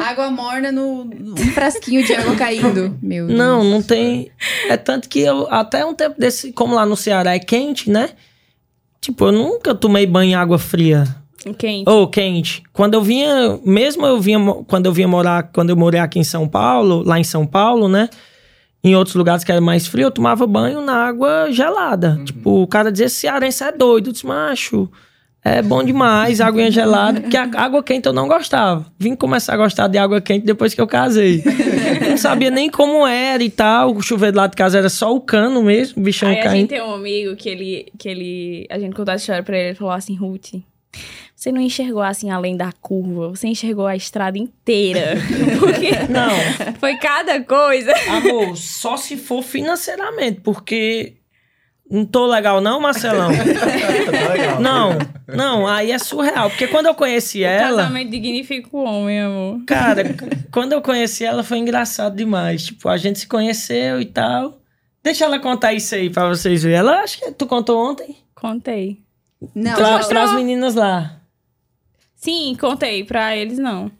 Água morna no um frasquinho de água caindo. Meu Deus. Não, não tem. É tanto que eu, até um tempo desse, como lá no Ceará é quente, né? Tipo, eu nunca tomei banho em água fria. Quente. Ou quente. Quando eu vinha, mesmo eu vinha, quando eu vinha morar, quando eu morei aqui em São Paulo, lá em São Paulo, né? Em outros lugares que era mais frio, eu tomava banho na água gelada. Tipo, o cara dizia, cearense é doido. Eu disse, macho, é bom demais, aguinha gelada. Porque a água quente eu não gostava. Vim começar a gostar de água quente depois que eu casei. não sabia nem como era e tal. O chuveiro lá de casa era só o cano mesmo, o bichão Aí a caindo. gente tem um amigo que ele, que ele. A gente contou essa história pra ele, ele falou assim, Ruth. Você não enxergou assim além da curva, você enxergou a estrada inteira. Porque Não, foi cada coisa. Amor, só se for financeiramente, porque não tô legal não, Marcelão? Tá legal. Não, não, aí é surreal, porque quando eu conheci ela, Casamento dignifica o homem, amor. cara, quando eu conheci ela foi engraçado demais, tipo, a gente se conheceu e tal. Deixa ela contar isso aí pra vocês verem. Ela acho que tu contou ontem. Contei. Não, pra as meninas lá. Sim, contei. Pra eles, não.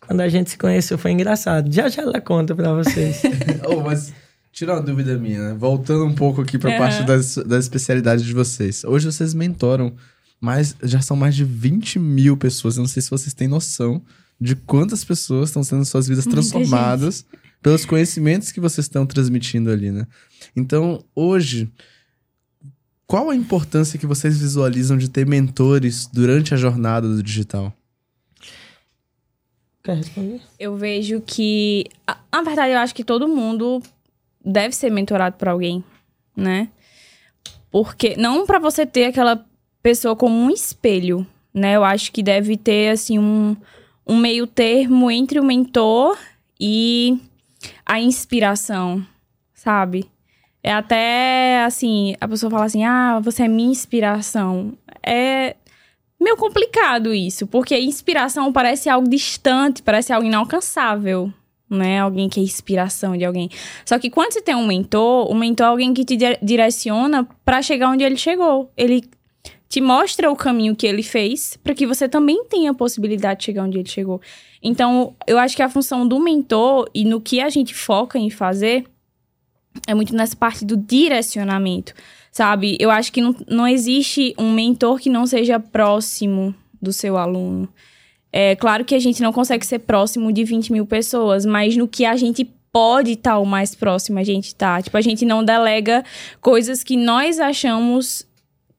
Quando a gente se conheceu foi engraçado. Já já ela conta pra vocês. Oh, mas tira uma dúvida minha, né? Voltando um pouco aqui pra Aham. parte das, das especialidades de vocês. Hoje vocês mentoram, mas já são mais de 20 mil pessoas. Eu não sei se vocês têm noção de quantas pessoas estão sendo suas vidas transformadas pelos conhecimentos que vocês estão transmitindo ali, né? Então, hoje, qual a importância que vocês visualizam de ter mentores durante a jornada do digital? Quer responder? Eu vejo que. a- Na verdade, eu acho que todo mundo deve ser mentorado por alguém, né? Porque. Não pra você ter aquela pessoa como um espelho, né? Eu acho que deve ter, assim, um, um meio termo entre o mentor e a inspiração, sabe? É até assim, a pessoa fala assim: ah, você é minha inspiração. É meio complicado isso, porque inspiração parece algo distante, parece algo inalcançável, né? Alguém que é inspiração de alguém. Só que quando você tem um mentor, o mentor é alguém que te dire- direciona pra chegar onde ele chegou. Ele te mostra o caminho que ele fez para que você também tenha a possibilidade de chegar onde ele chegou. Então, eu acho que a função do mentor e no que a gente foca em fazer é muito nessa parte do direcionamento, sabe? Eu acho que não, não existe um mentor que não seja próximo do seu aluno. É claro que a gente não consegue ser próximo de 20 mil pessoas, mas no que a gente pode estar o mais próximo a gente tá. Tipo, a gente não delega coisas que nós achamos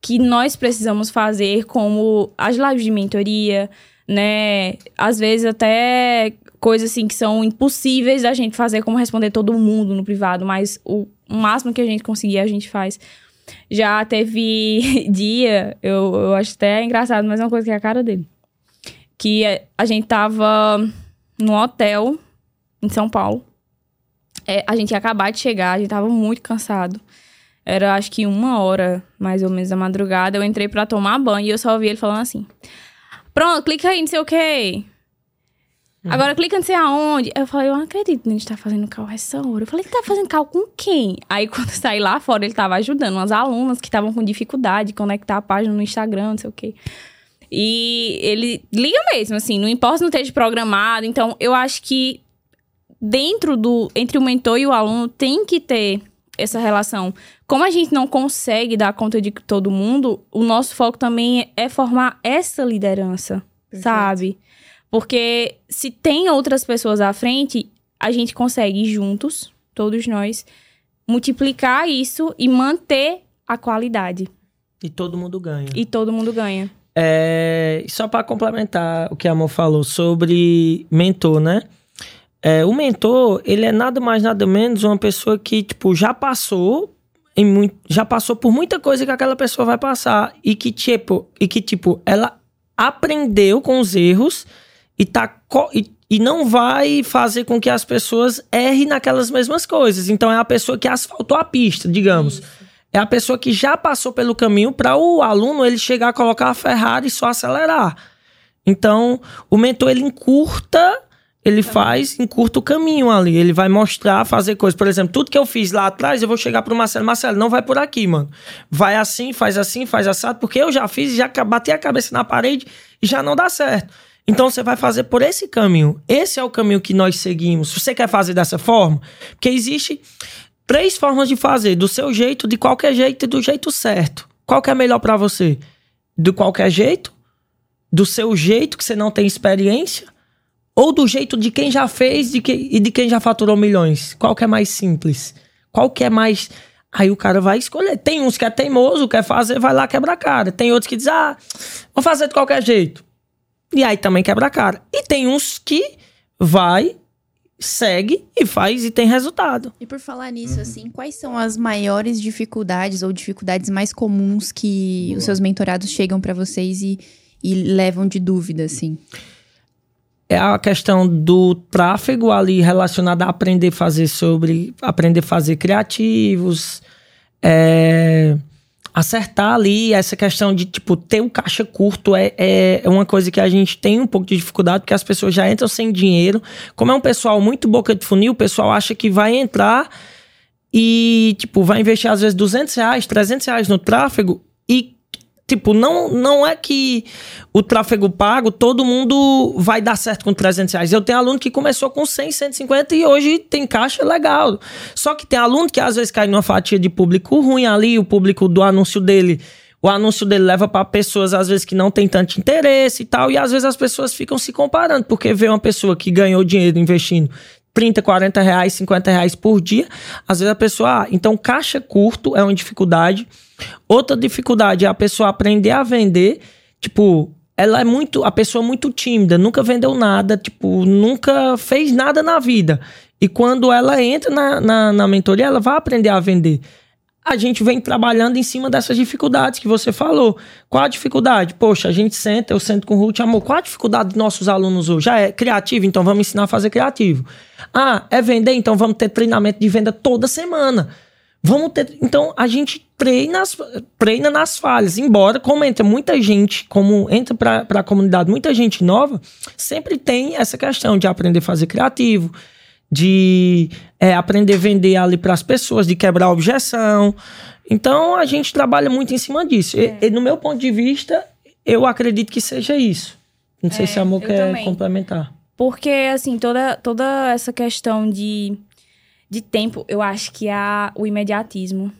que nós precisamos fazer, como as lives de mentoria, né? Às vezes até coisas assim que são impossíveis da gente fazer, como responder todo mundo no privado, mas o máximo que a gente conseguir, a gente faz. Já teve dia, eu, eu acho até engraçado, mas é uma coisa que é a cara dele. Que a gente tava no hotel em São Paulo. É, a gente ia acabar de chegar, a gente tava muito cansado. Era acho que uma hora, mais ou menos, da madrugada. Eu entrei para tomar banho e eu só ouvi ele falando assim: Pronto, clica aí, não sei o quê. Uhum. Agora clica não sei aonde. Eu falei, eu não acredito que a gente tá fazendo cal essa hora. Eu falei, que tá fazendo cal com quem? Aí quando eu saí lá fora, ele tava ajudando umas alunas que estavam com dificuldade de conectar a página no Instagram, não sei o quê. E ele liga mesmo, assim, não importa se não esteja programado. Então, eu acho que dentro do. Entre o mentor e o aluno tem que ter essa relação. Como a gente não consegue dar conta de todo mundo, o nosso foco também é formar essa liderança, Perfeito. sabe? Porque se tem outras pessoas à frente, a gente consegue juntos, todos nós, multiplicar isso e manter a qualidade. E todo mundo ganha. E todo mundo ganha. É, só para complementar o que a Amor falou sobre mentor, né? É, o mentor, ele é nada mais, nada menos uma pessoa que, tipo, já passou em muito, já passou por muita coisa que aquela pessoa vai passar e que, tipo, e que, tipo ela aprendeu com os erros e, tá, e, e não vai fazer com que as pessoas errem naquelas mesmas coisas. Então, é a pessoa que asfaltou a pista, digamos. Isso. É a pessoa que já passou pelo caminho para o aluno ele chegar a colocar a Ferrari e só acelerar. Então, o mentor ele encurta ele faz em curto caminho ali. Ele vai mostrar, fazer coisas. Por exemplo, tudo que eu fiz lá atrás, eu vou chegar pro Marcelo. Marcelo, não vai por aqui, mano. Vai assim, faz assim, faz assado, porque eu já fiz, já bati a cabeça na parede e já não dá certo. Então você vai fazer por esse caminho. Esse é o caminho que nós seguimos. Você quer fazer dessa forma? Porque existe três formas de fazer: do seu jeito, de qualquer jeito e do jeito certo. Qual que é melhor para você? Do qualquer jeito? Do seu jeito que você não tem experiência? Ou do jeito de quem já fez de que, e de quem já faturou milhões? Qual que é mais simples? Qual que é mais. Aí o cara vai escolher. Tem uns que é teimoso, quer fazer, vai lá quebra a cara. Tem outros que dizem, ah, vou fazer de qualquer jeito. E aí também quebra a cara. E tem uns que vai, segue e faz e tem resultado. E por falar nisso, uhum. assim, quais são as maiores dificuldades ou dificuldades mais comuns que Boa. os seus mentorados chegam para vocês e, e levam de dúvida, assim? é a questão do tráfego ali relacionado a aprender a fazer sobre aprender a fazer criativos, é, acertar ali essa questão de tipo ter um caixa curto é, é, é uma coisa que a gente tem um pouco de dificuldade porque as pessoas já entram sem dinheiro. Como é um pessoal muito boca de funil, o pessoal acha que vai entrar e tipo vai investir às vezes 200 reais, 300 reais no tráfego e Tipo, não, não é que o tráfego pago, todo mundo vai dar certo com 300 reais. Eu tenho aluno que começou com 100, 150 e hoje tem caixa legal. Só que tem aluno que às vezes cai numa fatia de público ruim ali, o público do anúncio dele. O anúncio dele leva para pessoas, às vezes, que não tem tanto interesse e tal. E às vezes as pessoas ficam se comparando, porque vê uma pessoa que ganhou dinheiro investindo 30, 40 reais, 50 reais por dia. Às vezes a pessoa. Ah, então, caixa curto é uma dificuldade. Outra dificuldade é a pessoa aprender a vender. Tipo, ela é muito. A pessoa é muito tímida, nunca vendeu nada, tipo, nunca fez nada na vida. E quando ela entra na, na, na mentoria, ela vai aprender a vender a gente vem trabalhando em cima dessas dificuldades que você falou. Qual a dificuldade? Poxa, a gente senta, eu sento com o Ruth, amor, qual a dificuldade dos nossos alunos hoje? Já é criativo, então vamos ensinar a fazer criativo. Ah, é vender, então vamos ter treinamento de venda toda semana. Vamos ter. Então a gente treina, treina nas falhas. Embora, como entra muita gente, como entra para a comunidade muita gente nova, sempre tem essa questão de aprender a fazer criativo, de é, aprender a vender ali para as pessoas, de quebrar a objeção. Então a gente trabalha muito em cima disso. É. E, e, no meu ponto de vista, eu acredito que seja isso. Não sei é, se a Amor quer também. complementar. Porque, assim, toda, toda essa questão de, de tempo, eu acho que há o imediatismo.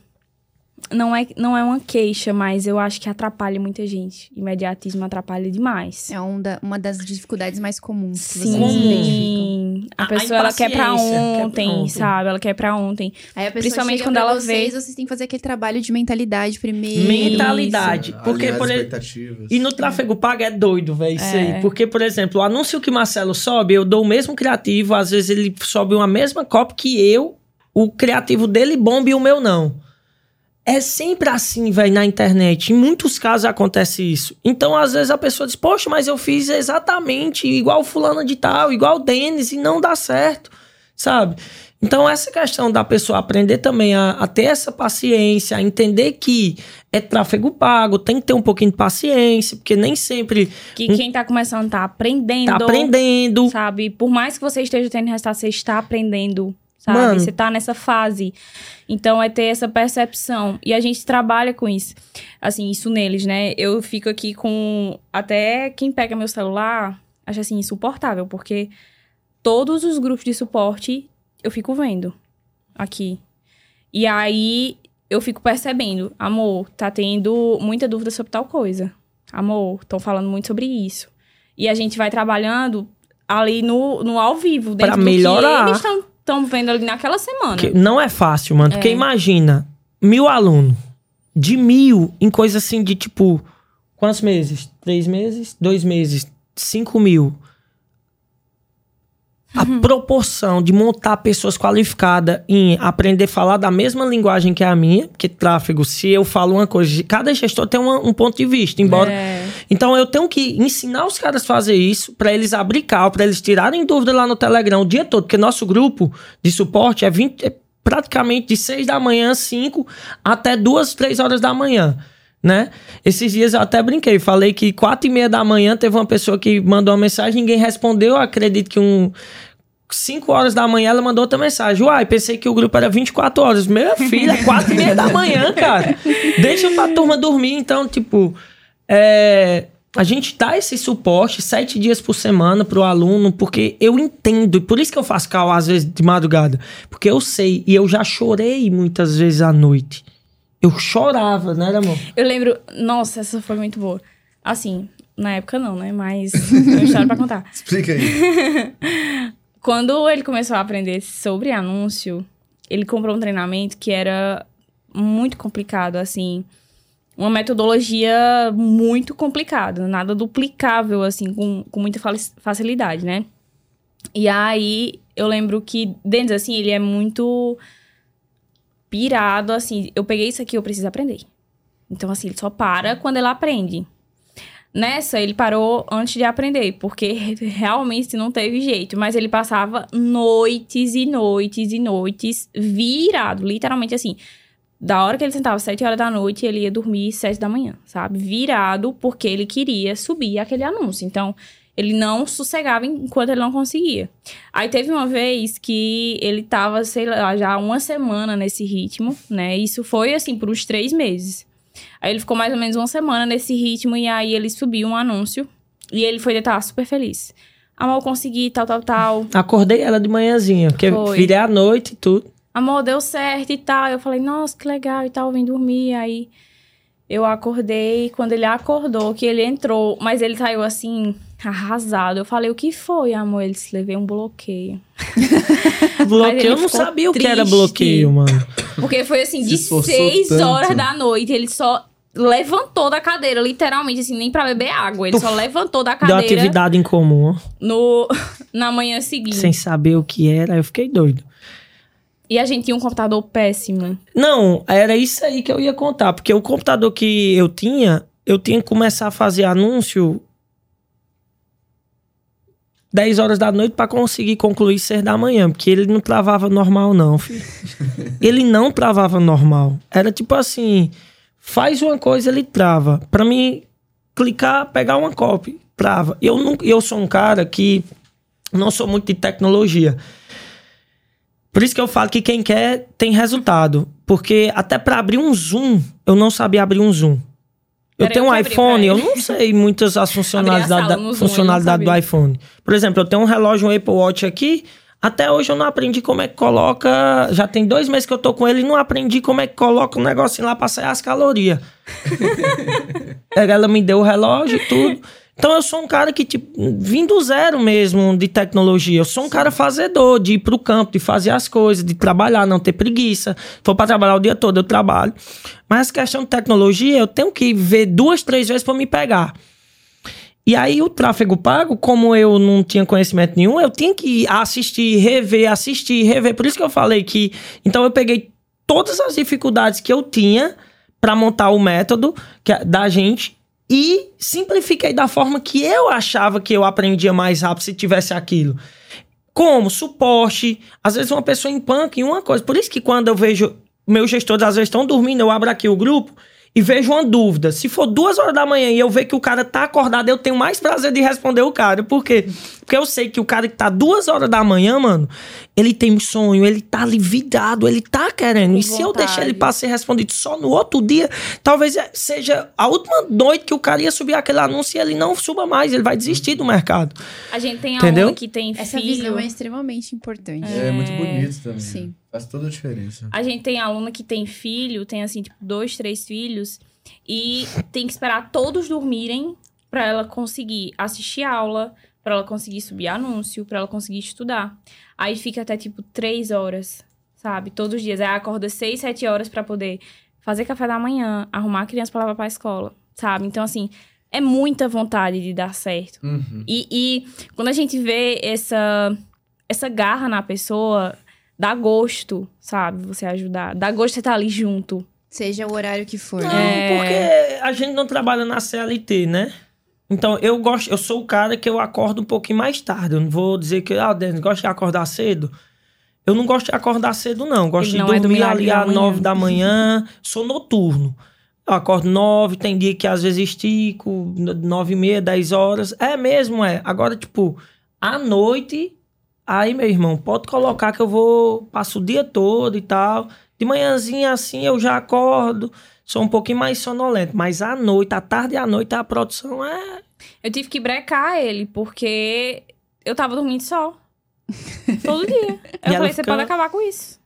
Não é, não é uma queixa, mas eu acho que atrapalha muita gente. Imediatismo atrapalha demais. É um da- uma das dificuldades mais comuns que vocês Sim. identificam. A A- a pessoa ela quer pra impaciência, quer pra ontem, ontem. sabe? Ela quer pra ontem. Aí a pessoa Principalmente chega quando pra ela vocês, vê- vocês têm que fazer aquele trabalho de mentalidade primeiro. Mentalidade. Porque, Alinhar por exemplo, expectativas. E no tráfego pago é doido, velho, isso É. aí. Porque, por exemplo, o anúncio que o Marcelo sobe, eu dou o mesmo criativo, às vezes ele sobe uma mesma copy que eu, o criativo dele bomba e o meu não. É sempre assim, velho, na internet. Em muitos casos acontece isso. Então, às vezes a pessoa diz, poxa, mas eu fiz exatamente igual fulano de tal, igual o Denis, e não dá certo, sabe? Então, essa questão da pessoa aprender também a, a ter essa paciência, a entender que é tráfego pago, tem que ter um pouquinho de paciência, porque nem sempre Que quem tá começando tá aprendendo. tá aprendendo. Sabe? Por mais que você esteja tendo resultado, você está aprendendo. Sabe? Mano. Você tá nessa fase. Então é ter essa percepção. E a gente trabalha com isso. Assim, isso neles, né? Eu fico aqui com. Até quem pega meu celular acha assim, insuportável, porque todos os grupos de suporte eu fico vendo aqui. E aí eu fico percebendo, amor, tá tendo muita dúvida sobre tal coisa. Amor, estão falando muito sobre isso. E a gente vai trabalhando ali no, no ao vivo, dentro Pra do melhorar. que eles estão vendo ali naquela semana. Que não é fácil, mano. É. Porque imagina, mil alunos. De mil em coisa assim de tipo. Quantos meses? Três meses? Dois meses? Cinco mil. A Uhum. proporção de montar pessoas qualificadas em aprender a falar da mesma linguagem que a minha, porque tráfego, se eu falo uma coisa, cada gestor tem uma- um ponto de vista, embora É. então eu tenho que ensinar os caras a fazer isso pra eles abrir cal, pra eles tirarem dúvida lá no Telegram o dia todo, porque nosso grupo de suporte é, 20, é praticamente de 6 da manhã, 5 até 2, 3 horas da manhã. Né? Esses dias eu até brinquei, falei que quatro e meia da manhã teve uma pessoa que mandou uma mensagem, ninguém respondeu. Eu acredito que um 5 horas da manhã ela mandou outra mensagem. Uai, pensei que o grupo era 24 horas. Minha filha, é 4 e meia da manhã, cara. Deixa pra turma dormir. Então, tipo, é, a gente dá esse suporte sete dias por semana pro aluno, porque eu entendo. E por isso que eu faço cal às vezes de madrugada. Porque eu sei. E eu já chorei muitas vezes à noite. Eu chorava, né, amor? Eu lembro. Nossa, essa foi muito boa. Assim, na época não, né? Mas é uma história pra contar. Explica aí. Quando ele começou a aprender sobre anúncio, ele comprou um treinamento que era muito complicado, assim. Uma metodologia muito complicada, nada duplicável, assim, com, com muita fa- facilidade, né? E aí, eu lembro que, Denis, assim, ele é muito pirado, assim. Eu peguei isso aqui, eu preciso aprender. Então, assim, ele só para quando ele aprende. Nessa, ele parou antes de aprender, porque realmente não teve jeito. Mas ele passava noites e noites e noites virado, literalmente assim. Da hora que ele sentava sete horas da noite, ele ia dormir sete da manhã, sabe? Virado, porque ele queria subir aquele anúncio. Então, ele não sossegava enquanto ele não conseguia. Aí teve uma vez que ele tava, sei lá, já uma semana nesse ritmo, né? Isso foi, assim, por uns três meses. Aí ele ficou mais ou menos uma semana nesse ritmo e aí ele subiu um anúncio e ele foi deitar super feliz. Amor, consegui, tal, tal, tal. Acordei ela de manhãzinha, porque Foi. virei à noite e tudo. Amor, deu certo e tal. Eu falei, nossa, que legal e tal, vim dormir. Aí eu acordei, quando ele acordou, que ele entrou, mas ele saiu assim, arrasado. Eu falei, o que foi, amor? Ele se levei um bloqueio. Bloqueio, eu não sabia o que era triste. bloqueio, mano. Porque foi assim, Se de seis tanto. horas da noite, ele só levantou da cadeira, literalmente, assim, nem pra beber água. Ele só levantou da Deu cadeira atividade em comum, ó. no, na manhã seguinte. sem saber o que era, eu fiquei doido. E a gente tinha um computador péssimo. Não, era isso aí que eu ia contar, porque o computador que eu tinha, eu tinha que começar a fazer anúncio 10 horas da noite pra conseguir concluir 6 da manhã, porque ele não travava normal não, filho. ele não travava normal. Era tipo assim, faz uma coisa, ele trava. Pra mim clicar, pegar uma copy, trava. Eu não, eu sou um cara que não sou muito de tecnologia. Por isso que eu falo que quem quer tem resultado. Porque até pra abrir um zoom, eu não sabia abrir um zoom. Eu Peraí, tenho eu um iPhone, eu não sei muitas as funcionalidades, da, funcionalidades do iPhone. Por exemplo, eu tenho um relógio um Apple Watch aqui, Até hoje eu não aprendi como é que coloca. Já tem dois meses que eu tô com ele e não aprendi como é que coloca um negocinho lá pra sair as calorias. Ela me deu o relógio e tudo. Então eu sou um cara que, tipo, vim do zero mesmo de tecnologia. Eu sou um cara fazedor, de ir pro campo, de fazer as coisas, de trabalhar, não ter preguiça. For pra trabalhar o dia todo, eu trabalho. Mas questão de tecnologia, eu tenho que ver duas, três vezes para me pegar. E aí o tráfego pago, como eu não tinha conhecimento nenhum, eu tinha que assistir, rever, assistir, rever. Por isso que eu falei que. Então eu peguei todas as dificuldades que eu tinha para montar o método que, é da gente e simplifiquei da forma que eu achava que eu aprendia mais rápido se tivesse aquilo. Como suporte, às vezes uma pessoa em punk em uma coisa. Por isso que quando eu vejo meus gestores às vezes estão dormindo, eu abro aqui o grupo e vejo uma dúvida. Se for duas horas da manhã e eu ver que o cara tá acordado, eu tenho mais prazer de responder o cara. Por quê? Porque eu sei que o cara que tá duas horas da manhã, mano, ele tem sonho, ele tá ali vidrado, ele tá querendo. Com e vontade. se eu deixar ele pra ser respondido só no outro dia, talvez seja a última noite que o cara ia subir aquele anúncio e ele não suba mais, ele vai desistir do mercado. A gente tem Entendeu? que tem Essa filho. visão é extremamente importante. É, é muito bonito também. Sim. Faz toda a diferença. A gente tem aluna que tem filho, tem assim, tipo, dois, três filhos, e tem que esperar todos dormirem para ela conseguir assistir aula, para ela conseguir subir anúncio, para ela conseguir estudar. Aí fica até tipo três horas, sabe? Todos os dias. Aí acorda seis, sete horas para poder fazer café da manhã, arrumar a criança para levar pra escola, sabe? Então, assim, é muita vontade de dar certo. Uhum. E, e quando a gente vê essa, essa garra na pessoa, dá gosto, sabe? Você ajudar. Dá gosto você estar ali junto. Seja o horário que for. Não, é... porque a gente não trabalha na CLT, né? Então, eu gosto, eu sou o cara que eu acordo um pouquinho mais tarde. Eu não vou dizer que, ah, Denis, gosta de acordar cedo. Eu não gosto de acordar cedo, não. Gosto de é dormir é ali às nove da manhã. sou noturno. Eu acordo nove, tem dia que às vezes estico, nove e meia, dez horas. É mesmo, é. Agora, tipo, à noite, Aí, meu irmão, pode colocar que eu vou, passo o dia todo e tal. De manhãzinha assim eu já acordo, sou um pouquinho mais sonolento. Mas à noite, à tarde e à noite, a produção é. Eu tive que brecar ele, porque eu tava dormindo só. Todo dia. Eu falei, você pode acabar com isso.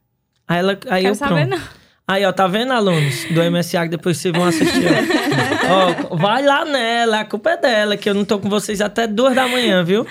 Aí, ela, aí Quero eu saber, pronto. não. Aí, ó, tá vendo, alunos do MSA, que depois vocês vão assistir, ó. Vai lá nela, a culpa é dela, que eu não tô com vocês até duas da manhã, viu?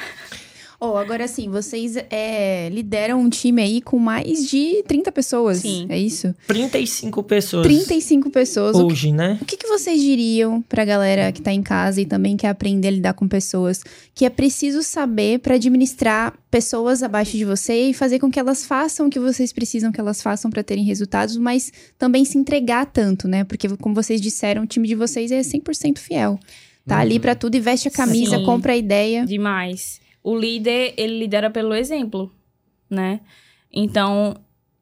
Oh, agora sim, vocês é, lideram um time aí com mais de 30 pessoas. Sim. É isso? 35 pessoas. 35 pessoas. Hoje, o que, né? O que, que vocês diriam pra galera que tá em casa e também quer aprender a lidar com pessoas que é preciso saber para administrar pessoas abaixo de você e fazer com que elas façam o que vocês precisam que elas façam para terem resultados, mas também se entregar tanto, né? Porque, como vocês disseram, o time de vocês é 100% fiel. Tá uhum. ali para tudo e veste a camisa, Sim. compra a ideia. Demais o líder, ele lidera pelo exemplo, né? Então,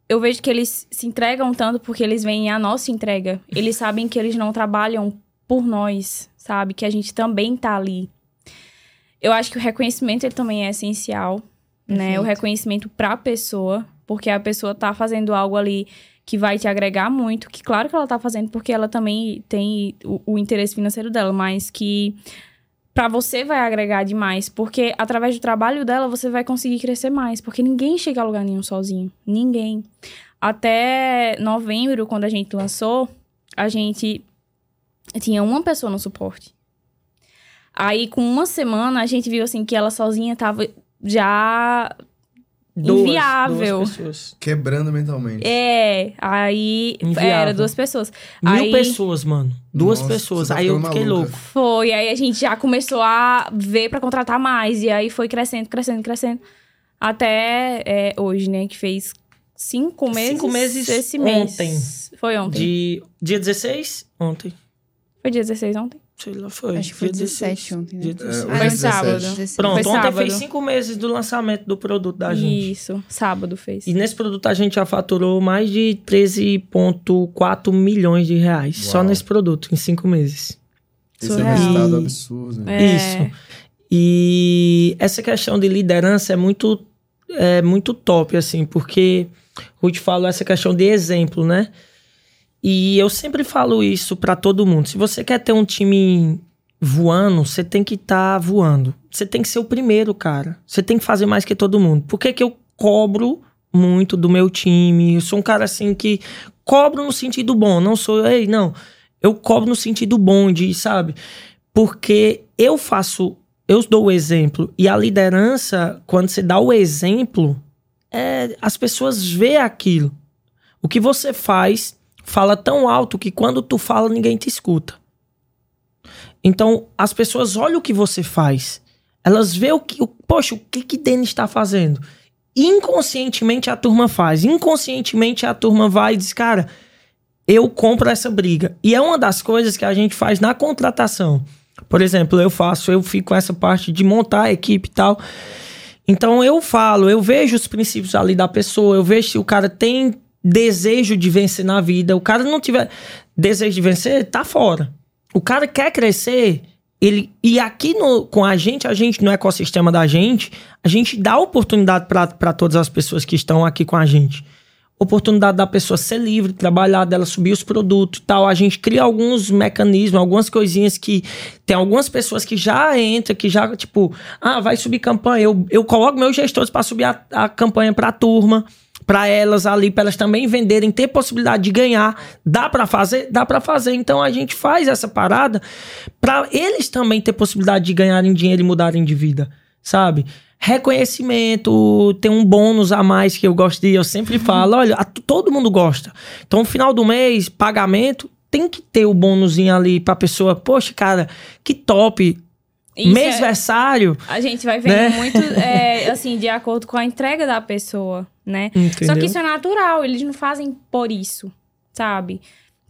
eu vejo que eles se entregam tanto porque eles veem a nossa entrega. Eles sabem que eles não trabalham por nós, sabe? Que a gente também tá ali. Eu acho que o reconhecimento ele também é essencial, Perfeito. né? O reconhecimento para a pessoa, porque a pessoa tá fazendo algo ali que vai te agregar muito, que claro que ela tá fazendo porque ela também tem o, o interesse financeiro dela, mas que para você vai agregar demais, porque através do trabalho dela você vai conseguir crescer mais, porque ninguém chega a lugar nenhum sozinho, ninguém. Até novembro, quando a gente lançou, a gente tinha uma pessoa no suporte. Aí, com uma semana, a gente viu assim que ela sozinha tava já Duas, inviável. Duas pessoas. Quebrando mentalmente. É, aí Inviável. era duas pessoas. Mil aí, pessoas, mano. Duas Nossa, pessoas. Tá aí eu fiquei maluca. louco. Foi, aí a gente já começou a ver para contratar mais. E aí foi crescendo, crescendo, crescendo. Até é, hoje, né? Que fez cinco meses. Cinco meses esse ontem. mês. Foi ontem. De, dia 16? Ontem. Foi dia 16 ontem? Sei lá, foi. Acho que foi 17 ontem, né? É, foi sábado. Pronto, foi ontem sábado. fez cinco meses do lançamento do produto da gente. Isso, sábado fez. E nesse produto a gente já faturou mais de 13,4 milhões de reais. Uau. Só nesse produto, em cinco meses. Esse é um resultado absurdo. Né? É. Isso. E essa questão de liderança é muito, é muito top, assim, porque Ruth falou essa questão de exemplo, né? E eu sempre falo isso para todo mundo. Se você quer ter um time voando, você tem que estar tá voando. Você tem que ser o primeiro, cara. Você tem que fazer mais que todo mundo. Por que, que eu cobro muito do meu time. Eu sou um cara assim que cobro no sentido bom. Não sou, ei, não. Eu cobro no sentido bom de, sabe? Porque eu faço, eu dou o exemplo. E a liderança, quando você dá o exemplo, é, as pessoas vê aquilo. O que você faz fala tão alto que quando tu fala, ninguém te escuta. Então, as pessoas olham o que você faz. Elas vê o que, o, poxa, o que que Denis está fazendo? Inconscientemente a turma faz. Inconscientemente a turma vai e diz, cara, eu compro essa briga. E é uma das coisas que a gente faz na contratação. Por exemplo, eu faço, eu fico com essa parte de montar a equipe e tal. Então eu falo, eu vejo os princípios ali da pessoa, eu vejo se o cara tem desejo de vencer na vida. O cara não tiver desejo de vencer, tá fora. O cara quer crescer, ele e aqui no, com a gente, a gente no ecossistema da gente, a gente dá oportunidade para todas as pessoas que estão aqui com a gente. Oportunidade da pessoa ser livre, trabalhar, dela subir os produtos e tal. A gente cria alguns mecanismos, algumas coisinhas que tem algumas pessoas que já entram, que já, tipo, ah, vai subir campanha. Eu, eu coloco meus gestores para subir a, a campanha para a turma para elas ali, para elas também venderem, ter possibilidade de ganhar. Dá para fazer? Dá para fazer. Então a gente faz essa parada para eles também ter possibilidade de ganharem dinheiro e mudarem de vida, sabe? Reconhecimento, tem um bônus a mais que eu gosto de, eu sempre falo, olha, a, todo mundo gosta. Então, final do mês, pagamento, tem que ter o bônusinho ali pra pessoa, poxa, cara, que top. Isso é- Mêsversário. A gente vai vendo Né? muito, é, assim, de acordo com a entrega da pessoa, né? Só Entendeu? que isso é natural, eles não fazem por isso, sabe?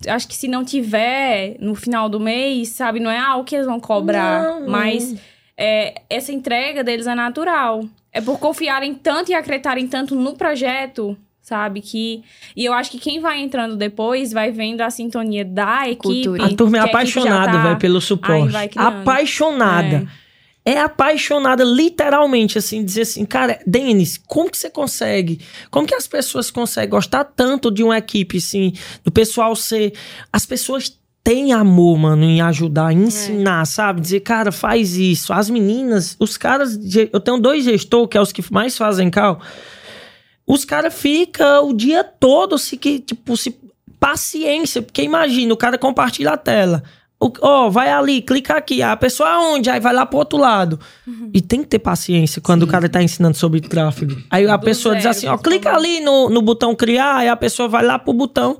Acho que se não tiver no final do mês, sabe, não é algo que eles vão cobrar, não. mas é, essa entrega deles é natural. É por confiarem tanto e acreditarem tanto no projeto, sabe? Que e eu acho que quem vai entrando depois vai vendo a sintonia da equipe. Cultura. A turma é apaixonada, tá- velho, pelo suporte. Apaixonada. É. apaixonada, literalmente, assim, dizer assim, cara, Denis, como que você consegue? Como que as pessoas conseguem gostar tanto de uma equipe, assim, do pessoal ser. As pessoas têm amor, mano, em ajudar, em ensinar, sabe? Dizer, cara, faz isso. As meninas, os caras. Eu tenho dois gestores, que é os que mais fazem cal. Os caras ficam o dia todo se que, tipo, se paciência, porque imagina, o cara compartilha a tela. Ó, vai ali, clica aqui. A pessoa aonde? Aí vai lá pro outro lado. E tem que ter paciência quando o cara tá ensinando sobre tráfego. Aí a Do pessoa diz zero, assim, ó, clica principalmente. ali no, no botão criar, aí a pessoa vai lá pro botão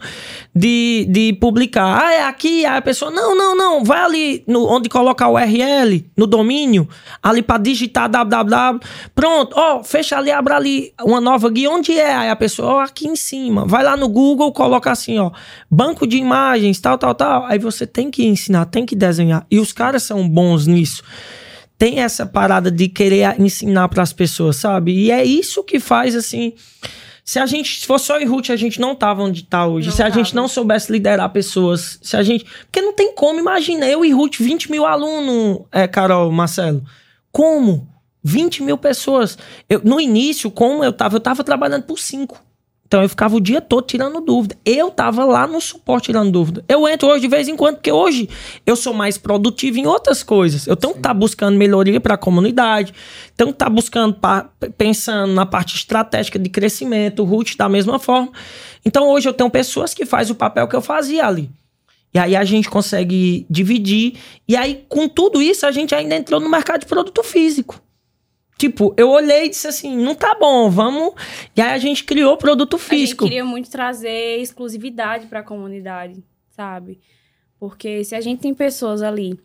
de, de publicar. Ah, é aqui. Aí a pessoa, não, não, não, vai ali no, onde colocar o URL, no domínio, ali pra digitar www. Pronto, ó, fecha ali, abre ali uma nova guia. Onde é? Aí a pessoa, ó, aqui em cima. Vai lá no Google, coloca assim, ó, banco de imagens, tal, tal, tal. Aí você tem que ensinar, tem que desenhar. E os caras são bons nisso tem essa parada de querer ensinar para as pessoas, sabe? E é isso que faz assim. Se a gente se fosse só Ruth, a gente não tava onde tá hoje. Não se a gente tava. não soubesse liderar pessoas, se a gente. Porque não tem como, imagina, eu e Ruth, 20 mil alunos, é, Carol, Marcelo. Como? 20 mil pessoas. Eu, no início, como eu tava, eu tava trabalhando por cinco. Então eu ficava o dia todo tirando dúvida. Eu tava lá no suporte tirando dúvida. Eu entro hoje de vez em quando, porque hoje eu sou mais produtivo em outras coisas. Eu tenho que estar buscando melhoria para a comunidade, tenho que estar buscando, pa- pensando na parte estratégica de crescimento, o Ruth da mesma forma. Então hoje eu tenho pessoas que fazem o papel que eu fazia ali. E aí a gente consegue dividir. E aí, com tudo isso, a gente ainda entrou no mercado de produto físico. Tipo, eu olhei e disse assim, não tá bom, vamos. E aí a gente criou produto A gente físico. queria muito trazer exclusividade para a comunidade, sabe? Porque se a gente tem pessoas ali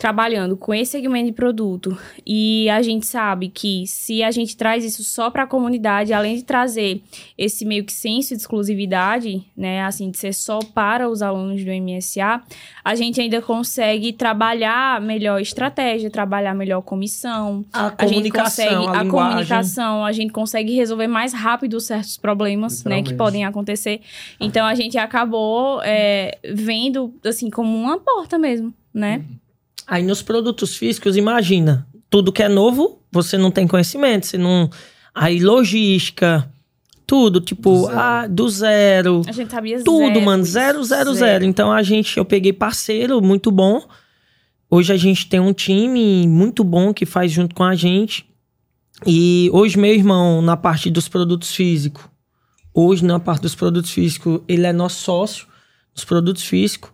trabalhando com esse segmento de produto e a gente sabe que se a gente traz isso só para a comunidade, além de trazer esse meio que senso de exclusividade, né, assim, de ser só para os alunos do MSA, a gente ainda consegue trabalhar melhor estratégia, trabalhar melhor comissão, A a gente comunicação, consegue a, a, comunicação, a gente consegue resolver mais rápido certos problemas, né, que podem acontecer. Então a gente acabou é, vendo assim como uma porta mesmo, né? Aí nos produtos físicos, imagina, tudo que é novo, você não tem conhecimento, você não. Aí logística, tudo, tipo, Do zero. ah, do zero. A gente sabia Tudo, zero mano, isso, zero, zero, zero. Então a gente, eu peguei parceiro muito bom. Hoje a gente tem um time muito bom que faz junto com a gente. E hoje meu irmão, na parte dos produtos físicos, hoje na parte dos produtos físicos, ele é nosso sócio dos produtos físicos.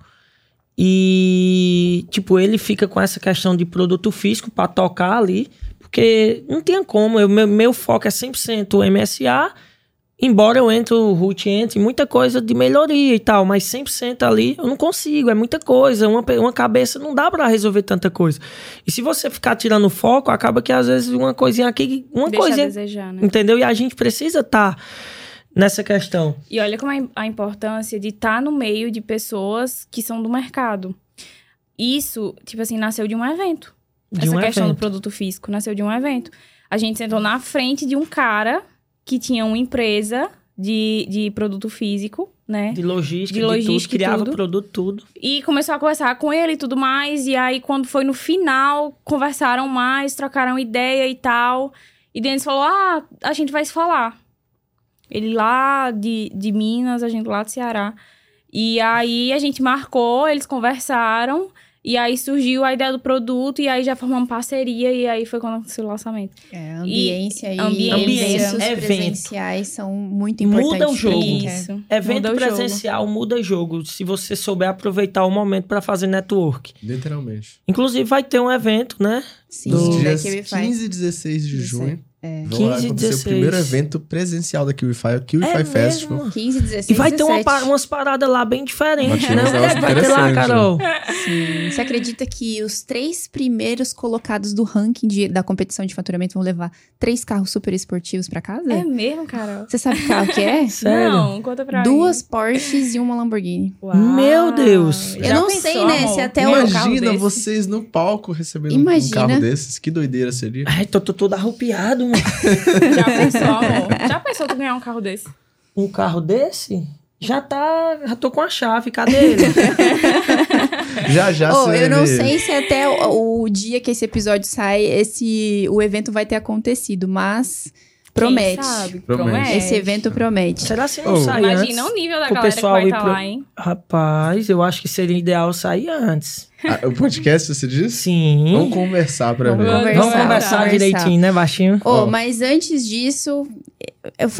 E, tipo, ele fica com essa questão de produto físico para tocar ali, porque não tinha como. Eu, meu, meu foco é 100% o MSA, embora eu entre o root entre muita coisa de melhoria e tal, mas 100% ali eu não consigo, é muita coisa. Uma, uma cabeça não dá para resolver tanta coisa. E se você ficar tirando foco, acaba que às vezes uma coisinha aqui, uma Deixa a coisinha. desejar, né? Entendeu? E a gente precisa estar nessa questão. E olha como é a importância de estar no meio de pessoas que são do mercado. Isso, tipo assim, nasceu de um evento. De Essa um questão do evento. produto físico nasceu de um evento. A gente sentou na frente de um cara que tinha uma empresa de, de produto físico, né? De logística, De de, logística tudo, e criava tudo. produto, tudo. E começou a conversar com ele e tudo mais. E aí, quando foi no final, conversaram mais, trocaram ideia e tal. E Denis falou: Ah, a gente vai se falar. Ele lá de, de Minas, a gente lá do Ceará. E aí a gente marcou, eles conversaram. E aí surgiu a ideia do produto, e aí já formamos parceria, e aí foi quando aconteceu o lançamento. É, ambiência e ambiência, eventos evento. presenciais são muito importantes. Muda o jogo. Isso. Evento Muda o jogo. presencial muda jogo, se você souber aproveitar o momento para fazer network. Literalmente. Inclusive vai ter um evento, né? Sim, da dias KiwiFi. 15 e 16 de junho. É. Vai 15 e acontecer 16. o primeiro evento presencial da KiwiFi, o KiwiFi É Festival. mesmo? 15, 16, E vai ter uma 17. pa- umas paradas lá bem diferentes, né? O é vai ter lá, interessantes, Carol? Sim. Você acredita que os três primeiros colocados do ranking de- da competição de faturamento vão levar três carros super esportivos pra casa? É mesmo, Carol? Você sabe que carro que é? Sério? Não, conta pra Duas mim. Porsches e uma Lamborghini. Uau. Meu Deus. Eu Já não pensou, sei, né, amor? se até o- um Imagina desse? vocês no palco recebendo um Imagina. carro desses. Que doideira seria. Ai, tô, tô todo arrupiado, mano. Já pensou, amor? Já pensou tu ganhar um carro desse? Um carro desse? Já tá. Já tô com a chave, cadê ele? Já já Oh, eu não sei se até o, o dia que esse episódio sai, esse o evento vai ter acontecido, mas promete. Promete. Promete. Esse evento promete. Será se não Oh. sai Imagina antes? o nível da galera que pessoal vai ir estar pro- lá, hein? Rapaz, eu acho que seria ideal sair antes. Ah, o podcast, você disse? Sim. Vamos conversar pra Vamos ver. conversar. Vamos conversar conversar. direitinho, né, baixinho? Oh, Ó. mas antes disso,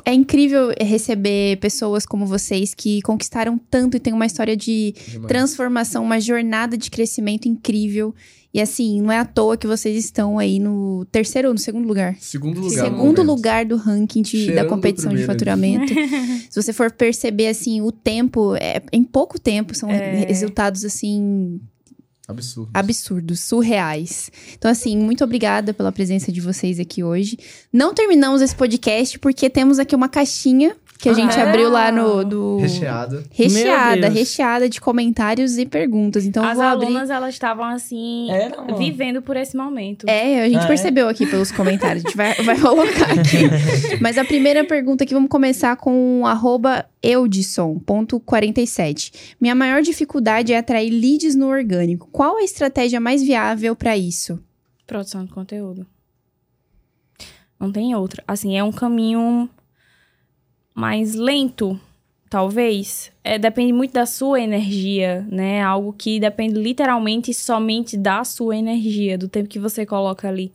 é, incrível receber pessoas como vocês que conquistaram tanto e têm uma história de Demais. transformação, uma jornada de crescimento incrível. E assim, não é à toa que vocês estão aí no terceiro ou no segundo lugar? Segundo lugar. Segundo lugar do ranking de- da competição de faturamento. Se você for perceber, assim, o tempo, é, em pouco tempo, são É. resultados, assim, Absurdo. absurdos, surreais. Então, assim, muito obrigada pela presença de vocês aqui hoje. Não terminamos esse podcast porque temos aqui uma caixinha que a gente Ah. abriu lá no. Do... Recheada. Recheada, recheada de comentários e perguntas. Então, As vou abrir. alunas, elas estavam assim, Era, amor. vivendo por esse momento. É, a gente Ah, é? percebeu aqui pelos comentários. A gente vai, vai colocar aqui. Mas a primeira pergunta aqui, vamos começar com o arroba eudisson.47. Minha maior dificuldade é atrair leads no orgânico. Qual a estratégia mais viável para isso? Produção de conteúdo. Não tem outra. Assim, é um caminho mais lento, talvez. É, depende muito da sua energia, né? Algo que depende literalmente somente da sua energia, do tempo que você coloca ali.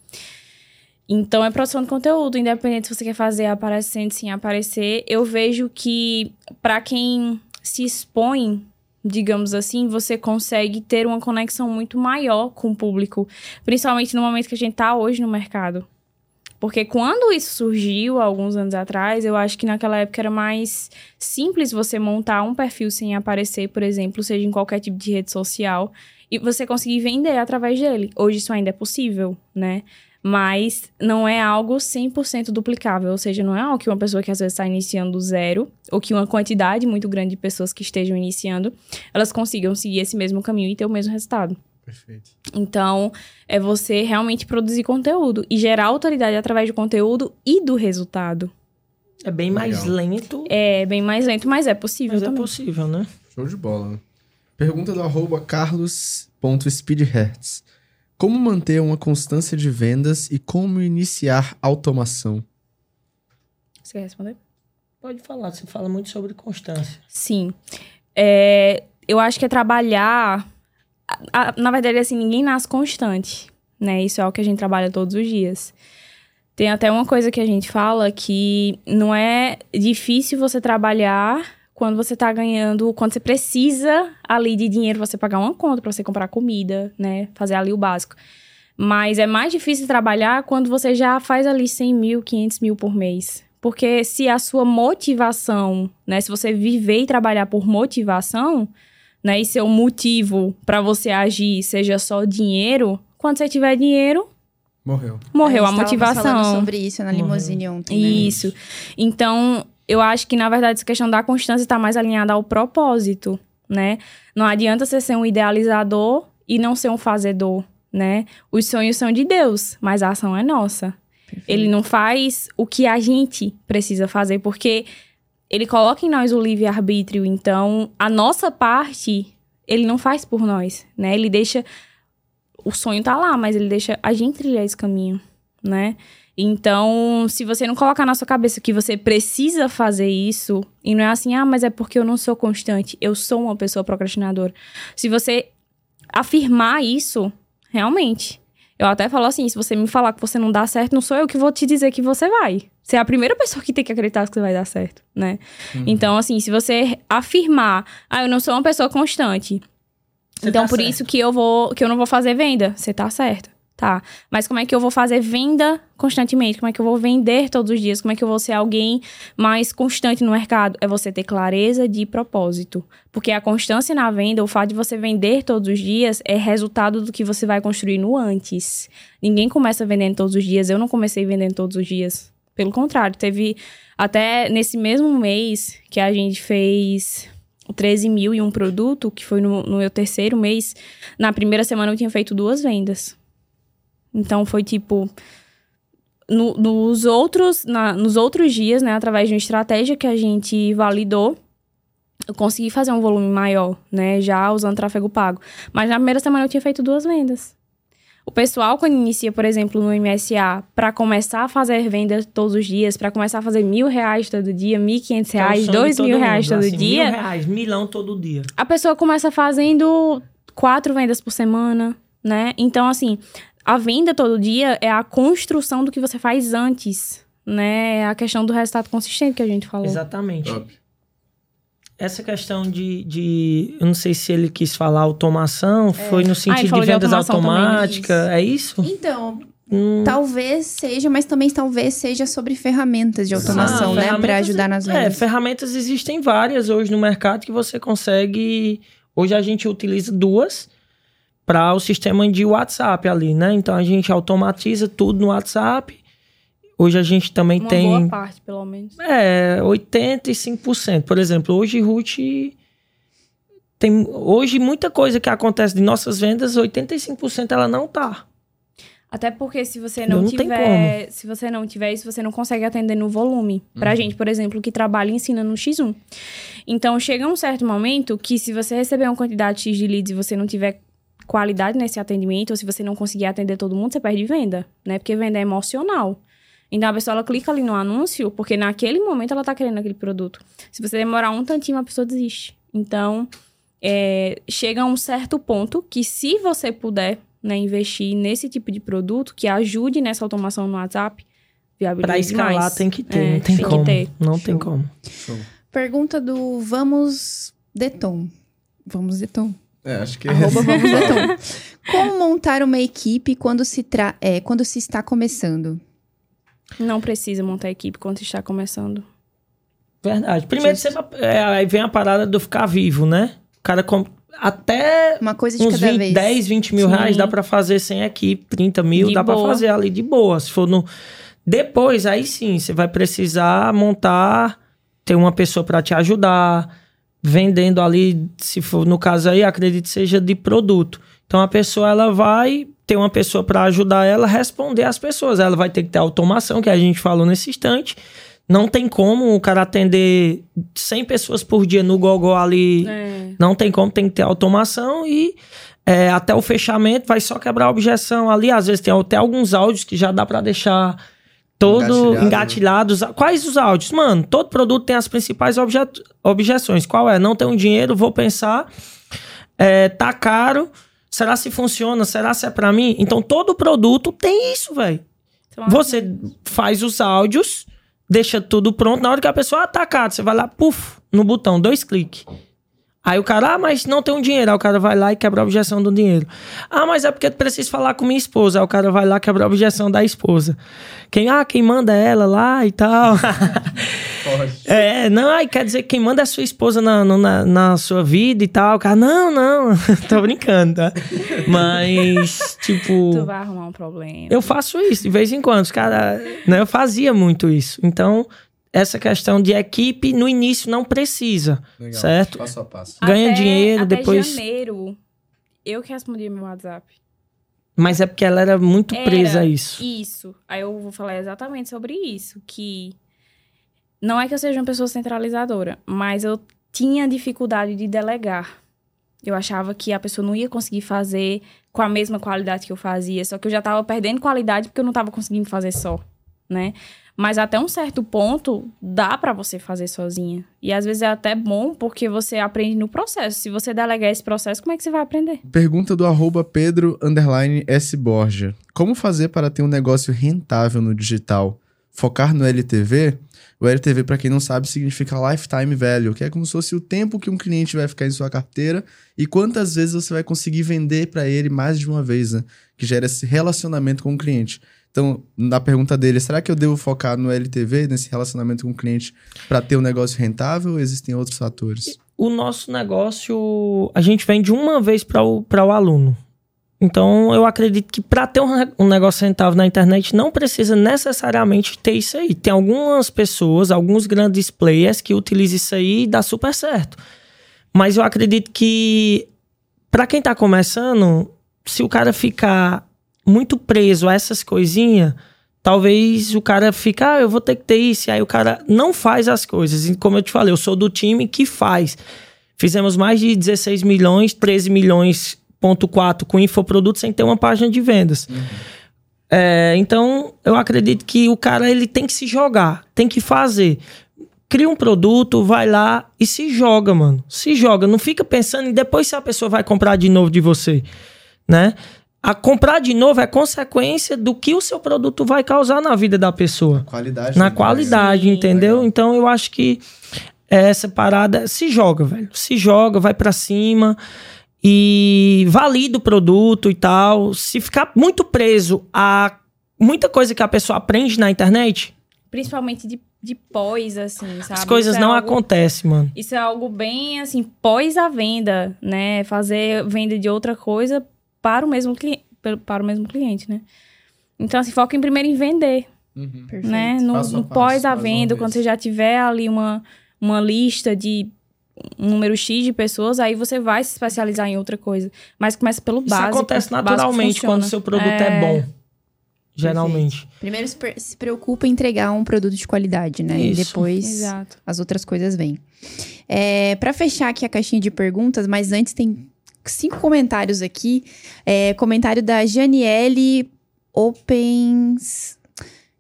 Então, é produção de conteúdo, independente se você quer fazer aparecendo, sem aparecer. Eu vejo que, para quem se expõe, digamos assim, você consegue ter uma conexão muito maior com o público. Principalmente no momento que a gente tá hoje no mercado. Porque quando isso surgiu, alguns anos atrás, eu acho que naquela época era mais simples você montar um perfil sem aparecer, por exemplo, seja em qualquer tipo de rede social, e você conseguir vender através dele. Hoje isso ainda é possível, né? Mas não é algo 100% duplicável, ou seja, não é algo que uma pessoa que às vezes está iniciando do zero, ou que uma quantidade muito grande de pessoas que estejam iniciando, elas consigam seguir esse mesmo caminho e ter o mesmo resultado. Perfeito. Então, é você realmente produzir conteúdo e gerar autoridade através do conteúdo e do resultado. É bem mais Legal. lento, É bem mais lento, mas é possível mas é também. possível, né? Show de bola. Pergunta do arroba carlos.speedhertz. Como manter uma constância de vendas e como iniciar automação? Você quer responder? Pode falar, você fala muito sobre constância. Sim. É, eu acho que é trabalhar. A- na verdade, assim, ninguém nasce constante, né? Isso é algo que a gente trabalha todos os dias. Tem até uma coisa que a gente fala que não é difícil você trabalhar quando você tá ganhando, quando você precisa ali de dinheiro pra você pagar uma conta, pra você comprar comida, né? Fazer ali o básico. Mas é mais difícil trabalhar quando você já faz ali 100 mil, 500 mil por mês. Porque se a sua motivação, né? Se você viver e trabalhar por motivação, né? E seu motivo pra você agir seja só dinheiro, quando você tiver dinheiro, Morreu. morreu a, gente tava falando motivação. sobre isso na Morreu. limusine ontem. né? Isso. Então, eu acho que, na verdade, essa questão da constância está mais alinhada ao propósito, né? Não adianta você ser um idealizador e não ser um fazedor, né? Os sonhos são de Deus, mas a ação é nossa. Ele não faz o que a gente precisa fazer, porque ele coloca em nós o livre-arbítrio. Então, a nossa parte, ele não faz por nós, né? Ele deixa. O sonho tá lá, mas ele deixa a gente trilhar esse caminho, né? Então, se você não colocar na sua cabeça que você precisa fazer isso, e não é assim, ah, mas é porque eu não sou constante, eu sou uma pessoa procrastinadora. Se você afirmar isso, realmente. Eu até falo assim: se você me falar que você não dá certo, não sou eu que vou te dizer que você vai. Você é a primeira pessoa que tem que acreditar que você vai dar certo, né? Então, assim, se você afirmar, ah, eu não sou uma pessoa constante. Você então, tá por certo. isso que eu vou, que eu não vou fazer venda. Você tá certo. Tá. Mas como é que eu vou fazer venda constantemente? Como é que eu vou vender todos os dias? Como é que eu vou ser alguém mais constante no mercado? É você ter clareza de propósito. Porque a constância na venda, o fato de você vender todos os dias, é resultado do que você vai construir no antes. Ninguém começa vendendo todos os dias. Eu não comecei vendendo todos os dias. Pelo contrário, teve até nesse mesmo mês que a gente fez 13 mil e um produto, que foi no, no meu terceiro mês, na primeira semana eu tinha feito duas vendas. Então foi tipo. no- nos, outros, na- nos outros dias, né, através de uma estratégia que a gente validou, eu consegui fazer um volume maior, né, já usando tráfego pago. Mas na primeira semana eu tinha feito duas vendas. O pessoal, quando inicia, por exemplo, no MSA, para começar a fazer vendas todos os dias, para começar a fazer mil reais todo dia, mil quinhentos é reais, dois mil mundo, reais todo assim, dia, Mil reais, milão todo dia. a pessoa começa fazendo quatro vendas por semana, né? Então, assim, a venda todo dia é a construção do que você faz antes, né? É a questão do resultado consistente que a gente falou. Exatamente. Top. Essa questão de, de. Eu não sei se ele quis falar automação, foi no sentido de falou de vendas automáticas. É isso? Então, Hum, talvez seja, mas também talvez seja sobre ferramentas de automação, Ah, né? Ferramentas- ajudar nas É, vendas. ferramentas existem várias hoje no mercado que você consegue. Hoje a gente utiliza duas para o sistema de WhatsApp ali, né? Então a gente automatiza tudo no WhatsApp. Hoje a gente também Uma tem. boa parte, pelo menos. É, 85%. Por exemplo, hoje Ruth tem hoje muita coisa que acontece de nossas vendas, 85% ela não tá. Até porque se você Não não, tiver, se você não tiver isso, você não consegue atender no volume. Pra gente, por exemplo, que trabalha e ensina no X1. Então, chega um certo momento que se você receber uma quantidade X de leads e você não tiver qualidade nesse atendimento, ou se você não conseguir atender todo mundo, você perde venda, né? Porque venda é emocional. Então, a pessoa, ela clica ali no anúncio, porque naquele momento ela tá querendo aquele produto. Se você demorar um tantinho, a pessoa desiste. Então, é, chega a um certo ponto que se você puder né, investir nesse tipo de produto que ajude nessa automação no WhatsApp, viabiliza Pra escalar demais. tem que ter, É, não tem, tem que como. ter. Não tem Show. como. Show. Pergunta do Vamos Deton. Vamos Deton. É, acho que Arroba Vamos Deton. Como montar uma equipe quando se, tra é, quando se está começando? Não precisa montar equipe quando está começando. Verdade. Primeiro, Justo. sempre, é, aí vem a parada do ficar vivo, né? O cara com, até Uma coisa de uns cada 20, vez. 10, 20 mil Sim. reais dá pra fazer sem equipe, 30 mil De dá pra boa. fazer ali de boa. Se for no. Depois, aí sim, você vai precisar montar, ter uma pessoa pra te ajudar, vendendo ali, se for no caso aí, acredito que seja de produto. Então a pessoa ela vai ter uma pessoa pra ajudar ela a responder às pessoas. Ela vai ter que ter automação, que a gente falou nesse instante. Não tem como o cara atender 100 pessoas por dia no Gogó ali É. não tem como, tem que ter automação e é, até o fechamento vai só quebrar a objeção ali. Às vezes tem até alguns áudios que já dá pra deixar todo Engatilhado, né? engatilhados. Quais os áudios? Mano, todo produto tem as principais obje- objeções. Qual é? Não tenho dinheiro, vou pensar. É, tá caro. Será se funciona? Será se é pra mim? Então todo produto tem isso, velho. São Você argumentos. faz os áudios, deixa tudo pronto. Na hora que a pessoa atacar, você vai lá, puf, no botão, dois cliques. Aí o cara, ah, mas não tem um dinheiro. Aí o cara vai lá e quebra a objeção do dinheiro. Ah, mas é porque eu preciso falar com minha esposa. Aí o cara vai lá e quebra a objeção da esposa. Quem, ah, quem manda é ela lá e tal. Pode. É, não, aí quer dizer que quem manda é a sua esposa na, na, na sua vida e tal. O cara, não, não, tô brincando, tá? Mas, tipo. Tu vai arrumar um problema. Eu faço isso de vez em quando. Os caras, né, eu fazia muito isso. Então, essa questão de equipe, no início não precisa, Legal. certo? Passo a passo. ganha dinheiro, até depois- janeiro, eu que respondia meu WhatsApp. Mas é porque ela era muito Era. presa a isso. Isso. Aí eu vou falar exatamente sobre isso. Que não é que eu seja uma pessoa centralizadora, mas eu tinha dificuldade de delegar. Eu achava que a pessoa não ia conseguir fazer com a mesma qualidade que eu fazia, só que eu já tava perdendo qualidade porque eu não tava conseguindo fazer só, né? Mas até um certo ponto dá pra você fazer sozinha. E às vezes é até bom porque você aprende no processo. Se você delegar esse processo, como é que você vai aprender? Pergunta do arroba Pedro S. Borja. Como fazer para ter um negócio rentável no digital? Focar no LTV? O LTV, para quem não sabe, significa Lifetime Value, que é como se fosse o tempo que um cliente vai ficar em sua carteira e quantas vezes você vai conseguir vender para ele mais de uma vez, né? Que gera esse relacionamento com o cliente. Então, na pergunta dele, será que eu devo focar no LTV, nesse relacionamento com o cliente, para ter um negócio rentável ou existem outros fatores? O nosso negócio, a gente vende uma vez para o, o aluno. Então, eu acredito que para ter um, um negócio rentável na internet, não precisa necessariamente ter isso aí. Tem algumas pessoas, alguns grandes players que utilizam isso aí e dá super certo. Mas eu acredito que para quem tá começando, se o cara ficar muito preso a essas coisinhas, talvez o cara fique, ah, eu vou ter que ter isso. E aí o cara não faz as coisas. E como eu te falei, eu sou do time que faz. Fizemos mais de 16 milhões, 13 milhões ponto 4 com infoproduto sem ter uma página de vendas. É, então, eu acredito que o cara ele tem que se jogar, tem que fazer. Cria um produto, vai lá e se joga, mano. Se joga. Não fica pensando em depois se a pessoa vai comprar de novo de você, né? A comprar de novo é consequência do que o seu produto vai causar na vida da pessoa Qualidade. na também, qualidade, Sim. entendeu? Legal. Então eu acho que essa parada se joga, velho. Se joga, vai pra cima e valida o produto e tal. Se ficar muito preso a muita coisa que a pessoa aprende na internet, Principalmente de, de pós, assim, sabe? as coisas Isso é não algo- acontecem, mano. Isso é algo bem, assim, pós a venda, né? Fazer venda de outra coisa para o mesmo, cli para o mesmo cliente, né? Então, assim, foca em primeiro em vender, Uhum. Perfeito. né? No, Passo a no pós a venda, quando você já tiver ali uma, uma lista de um número X de pessoas, aí você vai se especializar em outra coisa. Mas começa pelo Isso básico. acontece o básico naturalmente quando o seu produto é, bom. Geralmente. Primeiro se, preocupa em entregar um produto de qualidade, né? E Isso. depois Exato. as outras coisas vêm. É, para fechar aqui a caixinha de perguntas, mas antes tem cinco comentários aqui. É, comentário da Janiele Opens.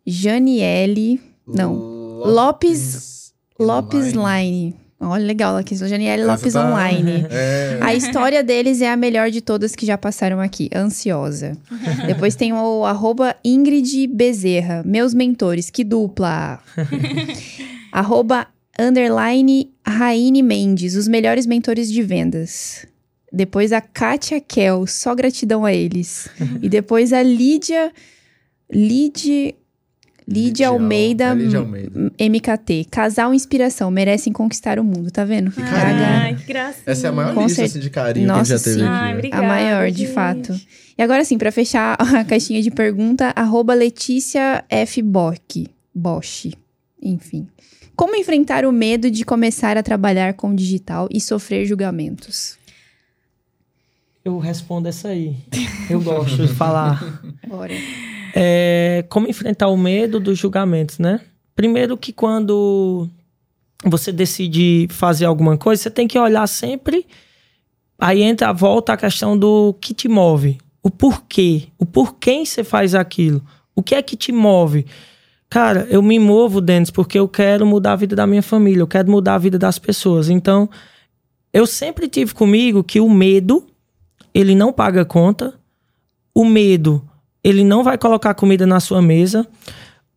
Janiele. Não. Lopes- Lopes Line. Olha, legal aqui. Janiele Lopes tá- Online. É. A história deles é a melhor de todas que já passaram aqui. Ansiosa. Depois tem o arroba Ingrid Bezerra. Meus mentores, que dupla. arroba underline Raine Mendes. Os melhores mentores de vendas. Depois a Kátia Kel. Só gratidão a eles. e depois a Lídia... Lídia... Lídia Almeida, Lídia Almeida. MKT. Casal inspiração. Merecem conquistar o mundo. Tá vendo? carinho. Ai, que gracinha. Essa é a maior Com lista assim, de carinho Nossa, que a gente já teve sim. aqui. Ai, obrigada, A maior, de gente. fato. E agora sim, pra fechar a caixinha de pergunta, arroba Letícia F. Bock. Bosch. Enfim. Como enfrentar o medo de começar a trabalhar com digital e sofrer julgamentos? Eu respondo essa aí. Eu gosto de falar. Bora. É, como enfrentar o medo dos julgamentos, né? Primeiro que quando você decide fazer alguma coisa, você tem que olhar sempre. Aí entra a volta a questão do que te move. O porquê. O porquê você faz aquilo. O que é que te move? Cara, eu me movo, Denis, porque eu quero mudar a vida da minha família, eu quero mudar a vida das pessoas. Então, eu sempre tive comigo que o medo, ele não paga conta. O medo ele não vai colocar comida na sua mesa.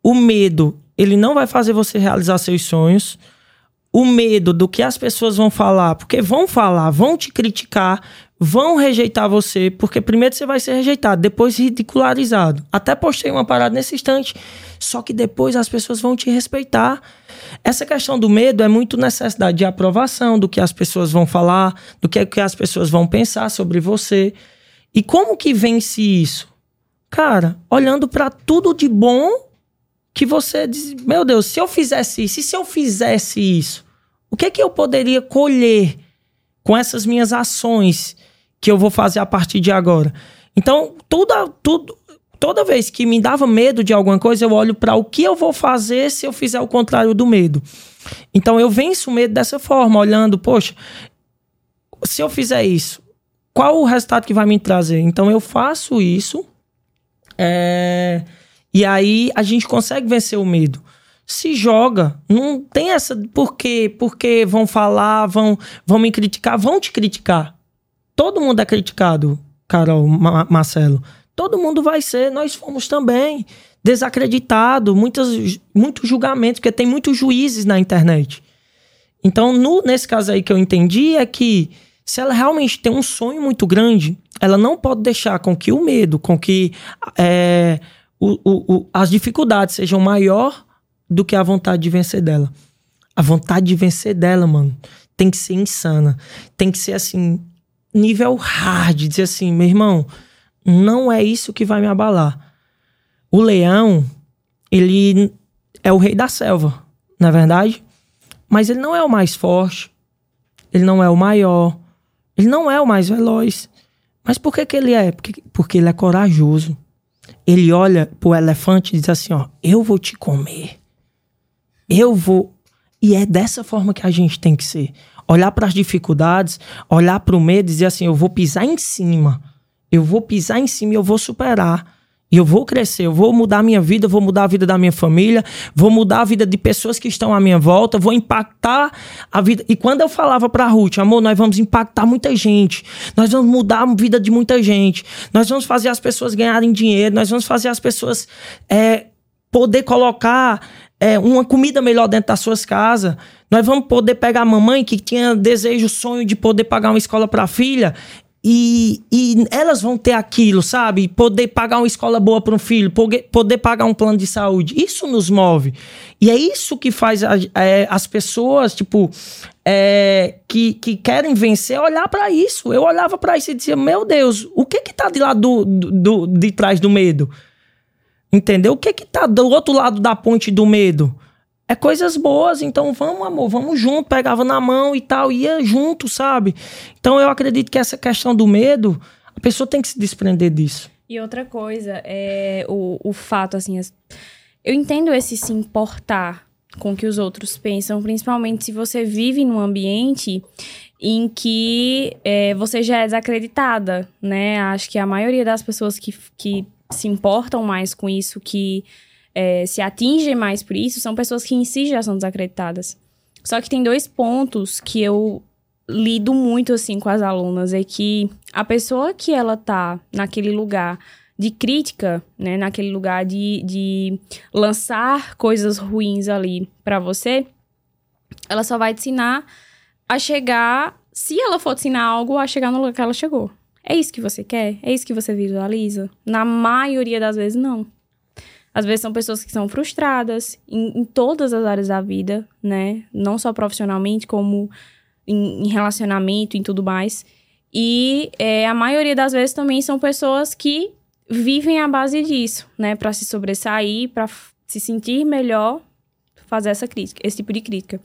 O medo, ele não vai fazer você realizar seus sonhos. O medo do que as pessoas vão falar, porque vão falar, vão te criticar, vão rejeitar você, porque primeiro você vai ser rejeitado, depois ridicularizado. Até postei uma parada nesse instante, só que depois as pessoas vão te respeitar. Essa questão do medo é muito necessidade de aprovação, do que as pessoas vão falar, do que, que as pessoas vão pensar sobre você. E como que vence isso? Cara, olhando para tudo de bom que você diz, meu Deus, se eu fizesse isso, e se eu fizesse isso, o que que eu poderia colher com essas minhas ações que eu vou fazer a partir de agora? Então, tudo, tudo, toda vez que me dava medo de alguma coisa, eu olho para o que eu vou fazer se eu fizer o contrário do medo. Então, eu venço o medo dessa forma, olhando, poxa, se eu fizer isso, qual o resultado que vai me trazer? Então, eu faço isso é... E aí a gente consegue vencer o medo. Se joga, não tem essa. Por quê? Porque vão falar, vão, vão me criticar, vão te criticar. Todo mundo é criticado, Carol, Ma Marcelo. Todo mundo vai ser, nós fomos também. Desacreditado, muitos, muitos julgamentos, porque tem muitos juízes na internet. Então, no, nesse caso aí que eu entendi, é que se ela realmente tem um sonho muito grande, ela não pode deixar com que o medo, com que é, o, o, o, as dificuldades sejam maior do que a vontade de vencer dela. A vontade de vencer dela, mano, tem que ser insana. Tem que ser assim, nível hard, dizer assim, meu irmão, não é isso que vai me abalar. O leão, ele é o rei da selva, na é verdade? Mas ele não é o mais forte, ele não é o maior, ele não é o mais veloz. Mas por que, que ele é? Porque, porque ele é corajoso. Ele olha pro elefante e diz assim: ó, eu vou te comer. Eu vou. E é dessa forma que a gente tem que ser. Olhar para as dificuldades, olhar para o medo e dizer assim: eu vou pisar em cima. Eu vou pisar em cima e eu vou superar. E eu vou crescer, eu vou mudar a minha vida, vou mudar a vida da minha família, vou mudar a vida de pessoas que estão à minha volta, vou impactar a vida. E quando eu falava pra Ruth, amor, nós vamos impactar muita gente, nós vamos mudar a vida de muita gente, nós vamos fazer as pessoas ganharem dinheiro, nós vamos fazer as pessoas é, poder colocar é, uma comida melhor dentro das suas casas. Nós vamos poder pegar a mamãe que tinha desejo, sonho de poder pagar uma escola para a filha e, e elas vão ter aquilo, sabe? Poder pagar uma escola boa para um filho, poder, pagar um plano de saúde. Isso nos move. E é isso que faz a, é, as pessoas, tipo, é, que, que querem vencer, olhar para isso. Eu olhava para isso e dizia: Meu Deus, o que que tá de lá do, do, do, de trás do medo? Entendeu? O que que tá do outro lado da ponte do medo? É coisas boas, então vamos, amor, vamos junto, pegava na mão e tal, ia junto, sabe? Então eu acredito que essa questão do medo, a pessoa tem que se desprender disso. E outra coisa, é o, o fato, assim, eu entendo esse se importar com o que os outros pensam, principalmente se você vive num ambiente em que é, você já é desacreditada, né? Acho que a maioria das pessoas que, que se importam mais com isso, que é, se atingem mais por isso são pessoas que em si já são desacreditadas. Só que tem dois pontos que eu lido muito assim com as alunas é que a pessoa que ela tá naquele lugar de crítica, né, naquele lugar de, de lançar coisas ruins ali para você, ela só vai te ensinar a chegar, se ela for te ensinar algo, a chegar no lugar que ela chegou. É isso que você quer? É isso que você visualiza? Na maioria das vezes, não. Às vezes são pessoas que são frustradas em, em todas as áreas da vida, né? Não só profissionalmente, como em, em relacionamento e tudo mais. E é, a maioria das vezes também são pessoas que vivem à base disso, né? Para se sobressair, para se sentir melhor, fazer essa crítica, esse tipo de crítica.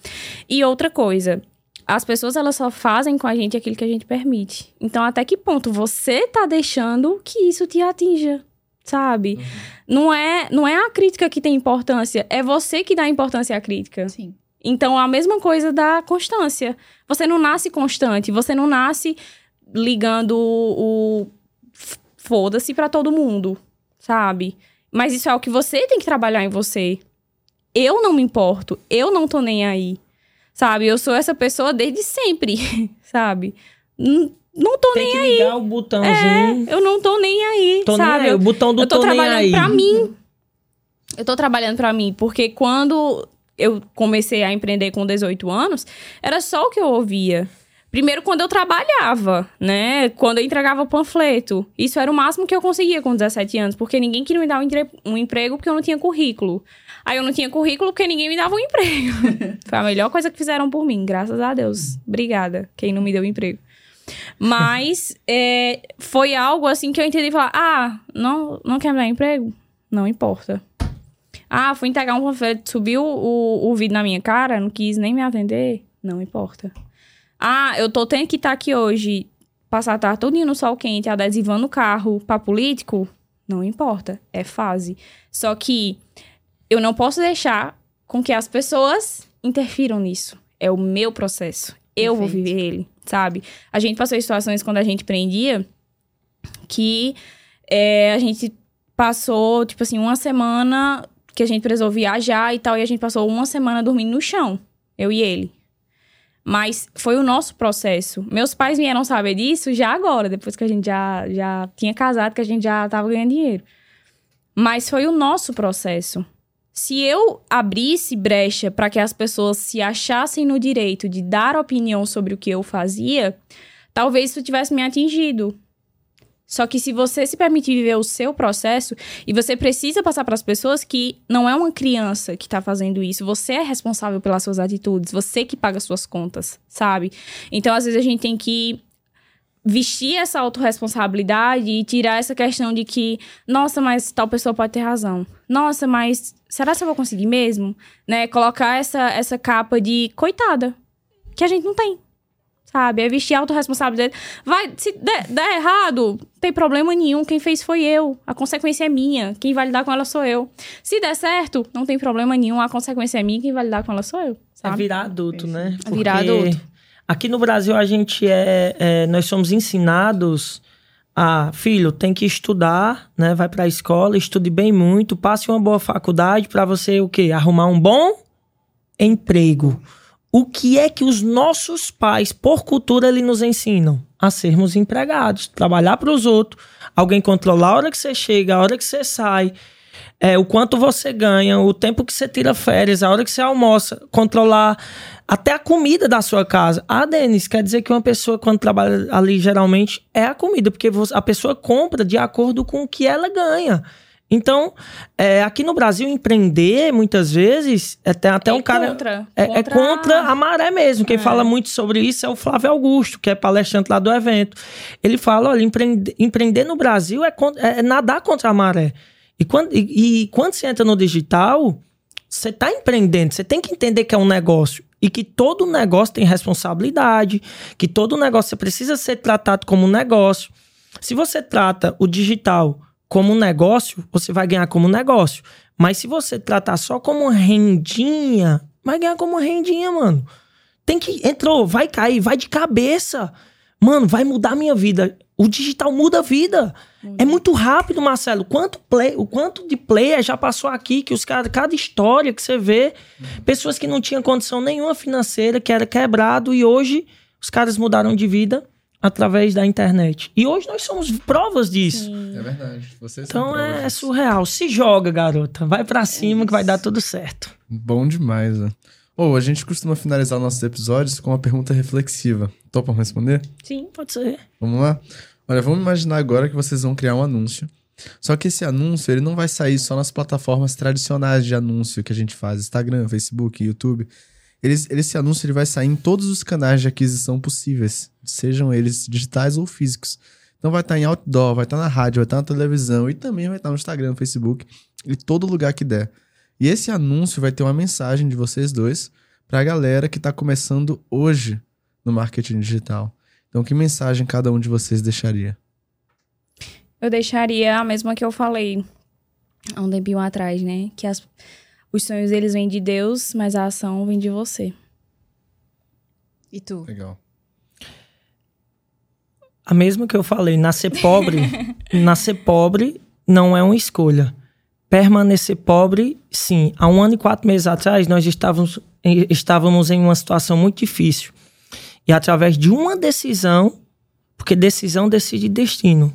E outra coisa, as pessoas elas só fazem com a gente aquilo que a gente permite. Então, até que ponto você tá deixando que isso te atinja? Sabe? Uhum. Não é não é a crítica que tem importância, é você que dá importância à crítica. Sim. Então, a mesma coisa da constância. Você não nasce constante, você não nasce ligando o, foda-se para todo mundo, sabe? Mas isso é o que você tem que trabalhar em você. Eu não me importo, eu não tô nem aí. Sabe? Eu sou essa pessoa desde sempre, sabe? Não tô Tem nem que aí. ligar o botãozinho. Eu não tô nem aí, Tô nem sabe? aí, o botão do eu tô, tô nem trabalhando aí. pra mim. Eu tô trabalhando pra mim, porque quando eu comecei a empreender com 18 anos, era só o que eu ouvia. Primeiro, quando eu trabalhava, né? Quando eu entregava panfleto. Isso era o máximo que eu conseguia com 17 anos, porque ninguém queria me dar um, entre- um emprego porque eu não tinha currículo. Aí eu não tinha currículo porque ninguém me dava um emprego. Foi a melhor coisa que fizeram por mim, graças a Deus. Obrigada, quem não me deu emprego. Mas é, foi algo assim que eu entendi falar: ah, não, não quer me dar emprego? Não importa. Ah, fui entregar um panfleto, subiu o, o vídeo na minha cara, não quis nem me atender? Não importa. Ah, eu tô tendo que estar aqui hoje, passar a tarde todinha no sol quente, adesivando o carro pra político? Não importa, é fase. Só que eu não posso deixar com que as pessoas interfiram nisso. É o meu processo. Eu vou Perfeito. viver ele, sabe? A gente passou em situações quando a gente prendia que é, a gente passou, tipo assim, uma semana que a gente precisou viajar e tal, e a gente passou uma semana dormindo no chão, eu e ele. Mas foi o nosso processo. Meus pais vieram saber disso já agora, depois que a gente já, já tinha casado, que a gente já tava ganhando dinheiro. Mas foi o nosso processo. Se eu abrisse brecha para que as pessoas se achassem no direito de dar opinião sobre o que eu fazia, talvez isso tivesse me atingido. Só que se você se permitir viver o seu processo, e você precisa passar para as pessoas que não é uma criança que tá fazendo isso, você é responsável pelas suas atitudes, você que paga suas contas, sabe? Então, às vezes a gente tem que vestir essa autorresponsabilidade e tirar essa questão de que, nossa, mas tal pessoa pode ter razão. Nossa, mas será que eu vou conseguir mesmo? Né? Colocar essa, essa capa de coitada, que a gente não tem. Sabe? É vestir autorresponsabilidade. Vai, se der, der errado, não tem problema nenhum. Quem fez foi eu. A consequência é minha. Quem vai lidar com ela sou eu. Se der certo, não tem problema nenhum. A consequência é minha. Quem vai lidar com ela sou eu. É Sabe? virar adulto, né? É virar adulto. Aqui no Brasil a gente é, é- nós somos ensinados a filho tem que estudar, né? Vai para a escola, estude bem muito, passe uma boa faculdade para você o quê? Arrumar um bom emprego. O que é que os nossos pais, por cultura, eles nos ensinam? A sermos empregados, trabalhar para os outros, alguém controlar a hora que você chega, a hora que você sai, é, o quanto você ganha, o tempo que você tira férias, a hora que você almoça, controlar até a comida da sua casa. Ah, Denis, quer dizer que uma pessoa, quando trabalha ali, geralmente, é a comida, porque a pessoa compra de acordo com o que ela ganha. Então, é, aqui no Brasil, empreender, muitas vezes, é, tem até É um cara. contra. É, é Contra contra a- maré mesmo. Quem É. fala muito sobre isso é o Flávio Augusto, que é palestrante lá do evento. Ele fala: olha, empreender, empreender no Brasil é, é nadar contra a maré. E quando, e, e quando você entra no digital, você está empreendendo, você tem que entender que é um negócio. E que todo negócio tem responsabilidade, que todo negócio precisa ser tratado como um negócio. Se você trata o digital como um negócio, você vai ganhar como negócio. Mas se você tratar só como rendinha, vai ganhar como rendinha, mano. Tem que. Entrou, vai cair, vai de cabeça. Mano, vai mudar minha vida. O digital muda a vida. É muito rápido, Marcelo. Quanto play, o quanto de player já passou aqui, que os caras, cada história que você vê, pessoas que não tinham condição nenhuma financeira, que era quebrado, e hoje os caras mudaram de vida através da internet. E hoje nós somos provas disso. É verdade. Vocês Então é disso. surreal. Se joga, garota. Vai pra cima que vai dar tudo certo. Bom demais, né? Ou a gente costuma finalizar nossos episódios com uma pergunta reflexiva. Topam responder? Sim, pode ser. Vamos lá? Olha, vamos imaginar agora que vocês vão criar um anúncio. Só que esse anúncio, ele não vai sair só nas plataformas tradicionais de anúncio que a gente faz, Instagram, Facebook, YouTube. Eles, esse anúncio ele vai sair em todos os canais de aquisição possíveis, sejam eles digitais ou físicos. Então vai estar em outdoor, vai estar na rádio, vai estar na televisão e também vai estar no Instagram, Facebook e todo lugar que der. E esse anúncio vai ter uma mensagem de vocês dois para a galera que está começando hoje no marketing digital. Então, que mensagem cada um de vocês deixaria? Eu deixaria a mesma que eu falei há um tempinho atrás, né? Que as- os sonhos eles vêm de Deus, mas a ação vem de você. E tu? Legal. A mesma que eu falei, nascer pobre, nascer pobre não é uma escolha. Permanecer pobre, sim. Há um ano e quatro meses atrás, nós estávamos, em- estávamos em uma situação muito difícil. E através de uma decisão, Porque decisão decide destino.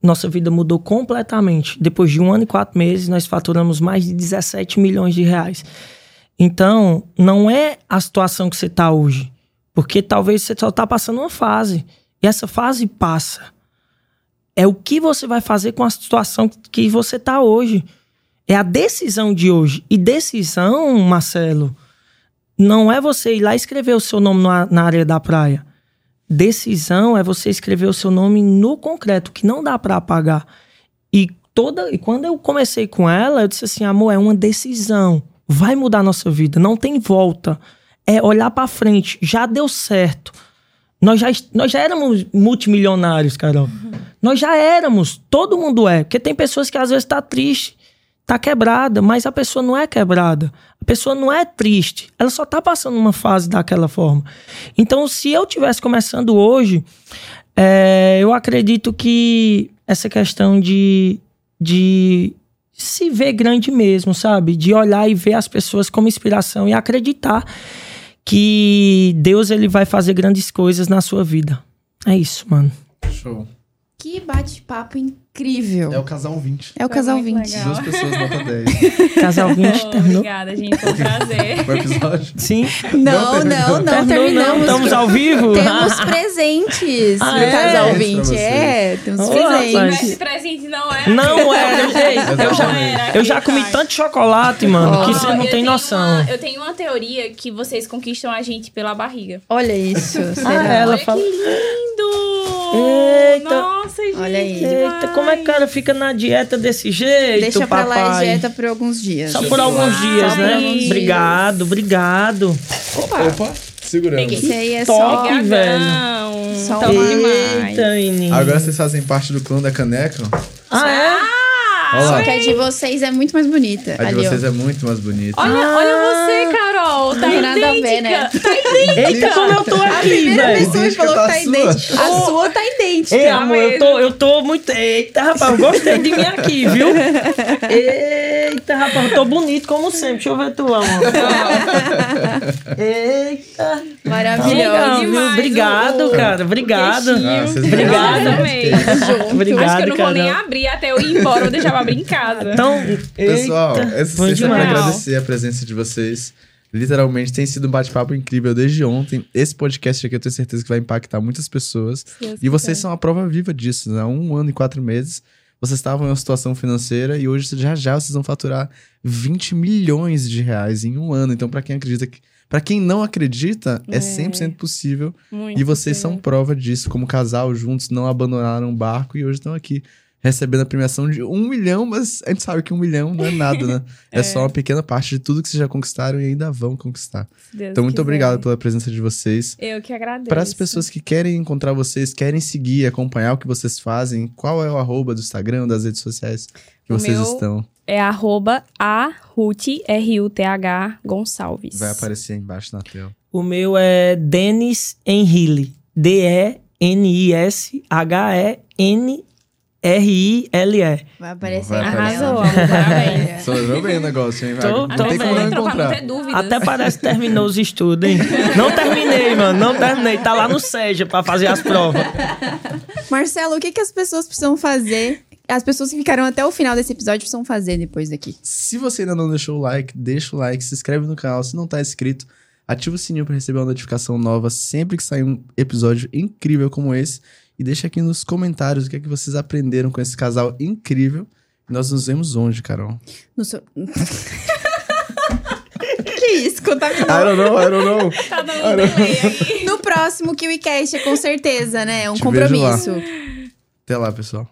Nossa vida mudou completamente. Depois de um ano e quatro meses, nós faturamos mais de 17 milhões de reais. Então, não é a situação que você está hoje. Porque talvez você só está passando uma fase. E essa fase passa. É o que você vai fazer com a situação que você está hoje. É a decisão de hoje. E decisão, Marcelo, não é você ir lá escrever o seu nome na, na areia da praia. Decisão é você escrever o seu nome no concreto, que não dá para apagar. E toda e quando eu comecei com ela, eu disse assim, amor, é uma decisão. Vai mudar a nossa vida, não tem volta. É olhar para frente, já deu certo. Nós já, nós já éramos multimilionários, Carol. Uhum. Nós já éramos, todo mundo é. Porque tem pessoas que às vezes tá triste, tá quebrada, mas a pessoa não é quebrada. A pessoa não é triste. Ela só tá passando uma fase daquela forma. Então, se eu tivesse começando hoje, é, eu acredito que essa questão de, de se ver grande mesmo, sabe? De olhar e ver as pessoas como inspiração e acreditar que Deus ele vai fazer grandes coisas na sua vida. É isso, mano. Show. Que bate-papo incrível. É o casal 20. É o Foi casal muito 20. legal. Duas pessoas nota 10. Casal 20 Oh, terminou. obrigada, gente. Foi um prazer. O episódio. Sim. Não, não, não, Terminou, não. terminamos. Estamos ao vivo? Temos presentes Ah, no é? casal Pra 20. vocês. É, temos Ô, presentes. Esse presente não é. Não é, ei, eu já, eu já comi tanto chocolate, mano, Ó. que você não tem noção. uma- eu tenho uma teoria que vocês conquistam a gente pela barriga. Olha isso. Ah, ela Olha fala. que lindo! Eita. Nossa, gente. Olha aí. Eita, como é que o cara fica na dieta desse jeito, Deixa pra lá a papai? dieta por alguns dias. Só por alguns dias, Só né? Obrigado, obrigado. Opa, Opa, segurando. isso aí é Top. só... Velho. Só uma- demais. Eita, menino. Agora vocês fazem parte do clã da caneca. Ah, é? Olha Só que a de vocês é muito mais bonita. A de Ali, ó. vocês é muito mais bonita. Olha, Ah. olha você, Carol. Tá nada a ver, né? Tá idêntica. Eita, como eu tô aqui, Primeira velho. pessoa que falou que tá Idêntica tá idêntica. A sua. tá idêntica. Ei, amor, eu tô, eu tô muito. Eita, rapaz, eu gostei de mim aqui, viu? Eita, rapaz, eu tô bonito como sempre. Deixa eu ver tu, amor. Eita. Maravilhoso. Demais, Obrigado, o- cara. Obrigado. Ah, vocês Obrigado. Acho que eu não vou nem abrir até eu ir embora. Vou deixar pra abrir em casa. Então, Pessoal, eita, essa sexta é demais. agradecer a presença de vocês. Literalmente tem sido um bate-papo incrível desde ontem. Esse podcast aqui eu tenho certeza que vai impactar muitas pessoas. E vocês são a prova viva disso, né? Há um ano e quatro meses, vocês estavam em uma situação financeira e hoje já já vocês vão faturar 20 milhões de reais em um ano. Então, pra quem acredita que. Pra quem não acredita, é, É. 100% possível. Muito E vocês possível. são prova disso, como casal juntos, não abandonaram o barco e hoje estão aqui recebendo a premiação de um milhão, mas a gente sabe que um milhão não é nada, né? é. só uma pequena parte de tudo que vocês já conquistaram e ainda vão conquistar. Deus Então, muito quiser. obrigado pela presença de vocês. Eu que agradeço. Para as pessoas que querem encontrar vocês, querem seguir, acompanhar o que vocês fazem, qual é o arroba do Instagram, das redes sociais que O vocês meu- estão? É arroba a Ruth, R-U-T-H, Gonçalves. Vai aparecer aí embaixo na tela. O meu é Denis Henrile. D-E-N-I-S-H-E-N-R-I-L-E. Vai aparecer Vai aparecer. Arrasou, parabéns. Sobrou bem o negócio, hein? Vai? Tô- não tô tem como bem. pra não encontrar. Até parece que terminou os estudos, hein? Não terminei, mano. Não terminei. Tá lá no SEJA pra fazer as provas. Marcelo, o que, que as pessoas precisam fazer? As pessoas que ficaram até o final desse episódio precisam fazer depois daqui. Se você ainda não deixou o like, deixa o like, se inscreve no canal. Se não tá inscrito, ativa o sininho para receber uma notificação nova sempre que sair um episódio incrível como esse. E deixa aqui nos comentários o que é que vocês aprenderam com esse casal incrível. E nós nos vemos onde, Carol? No seu... que isso, contaminou. I don't know, I don't know. Tá dando um delay aí. No próximo KiwiCast, com certeza, né? É um Te vejo lá. compromisso. Até lá, pessoal.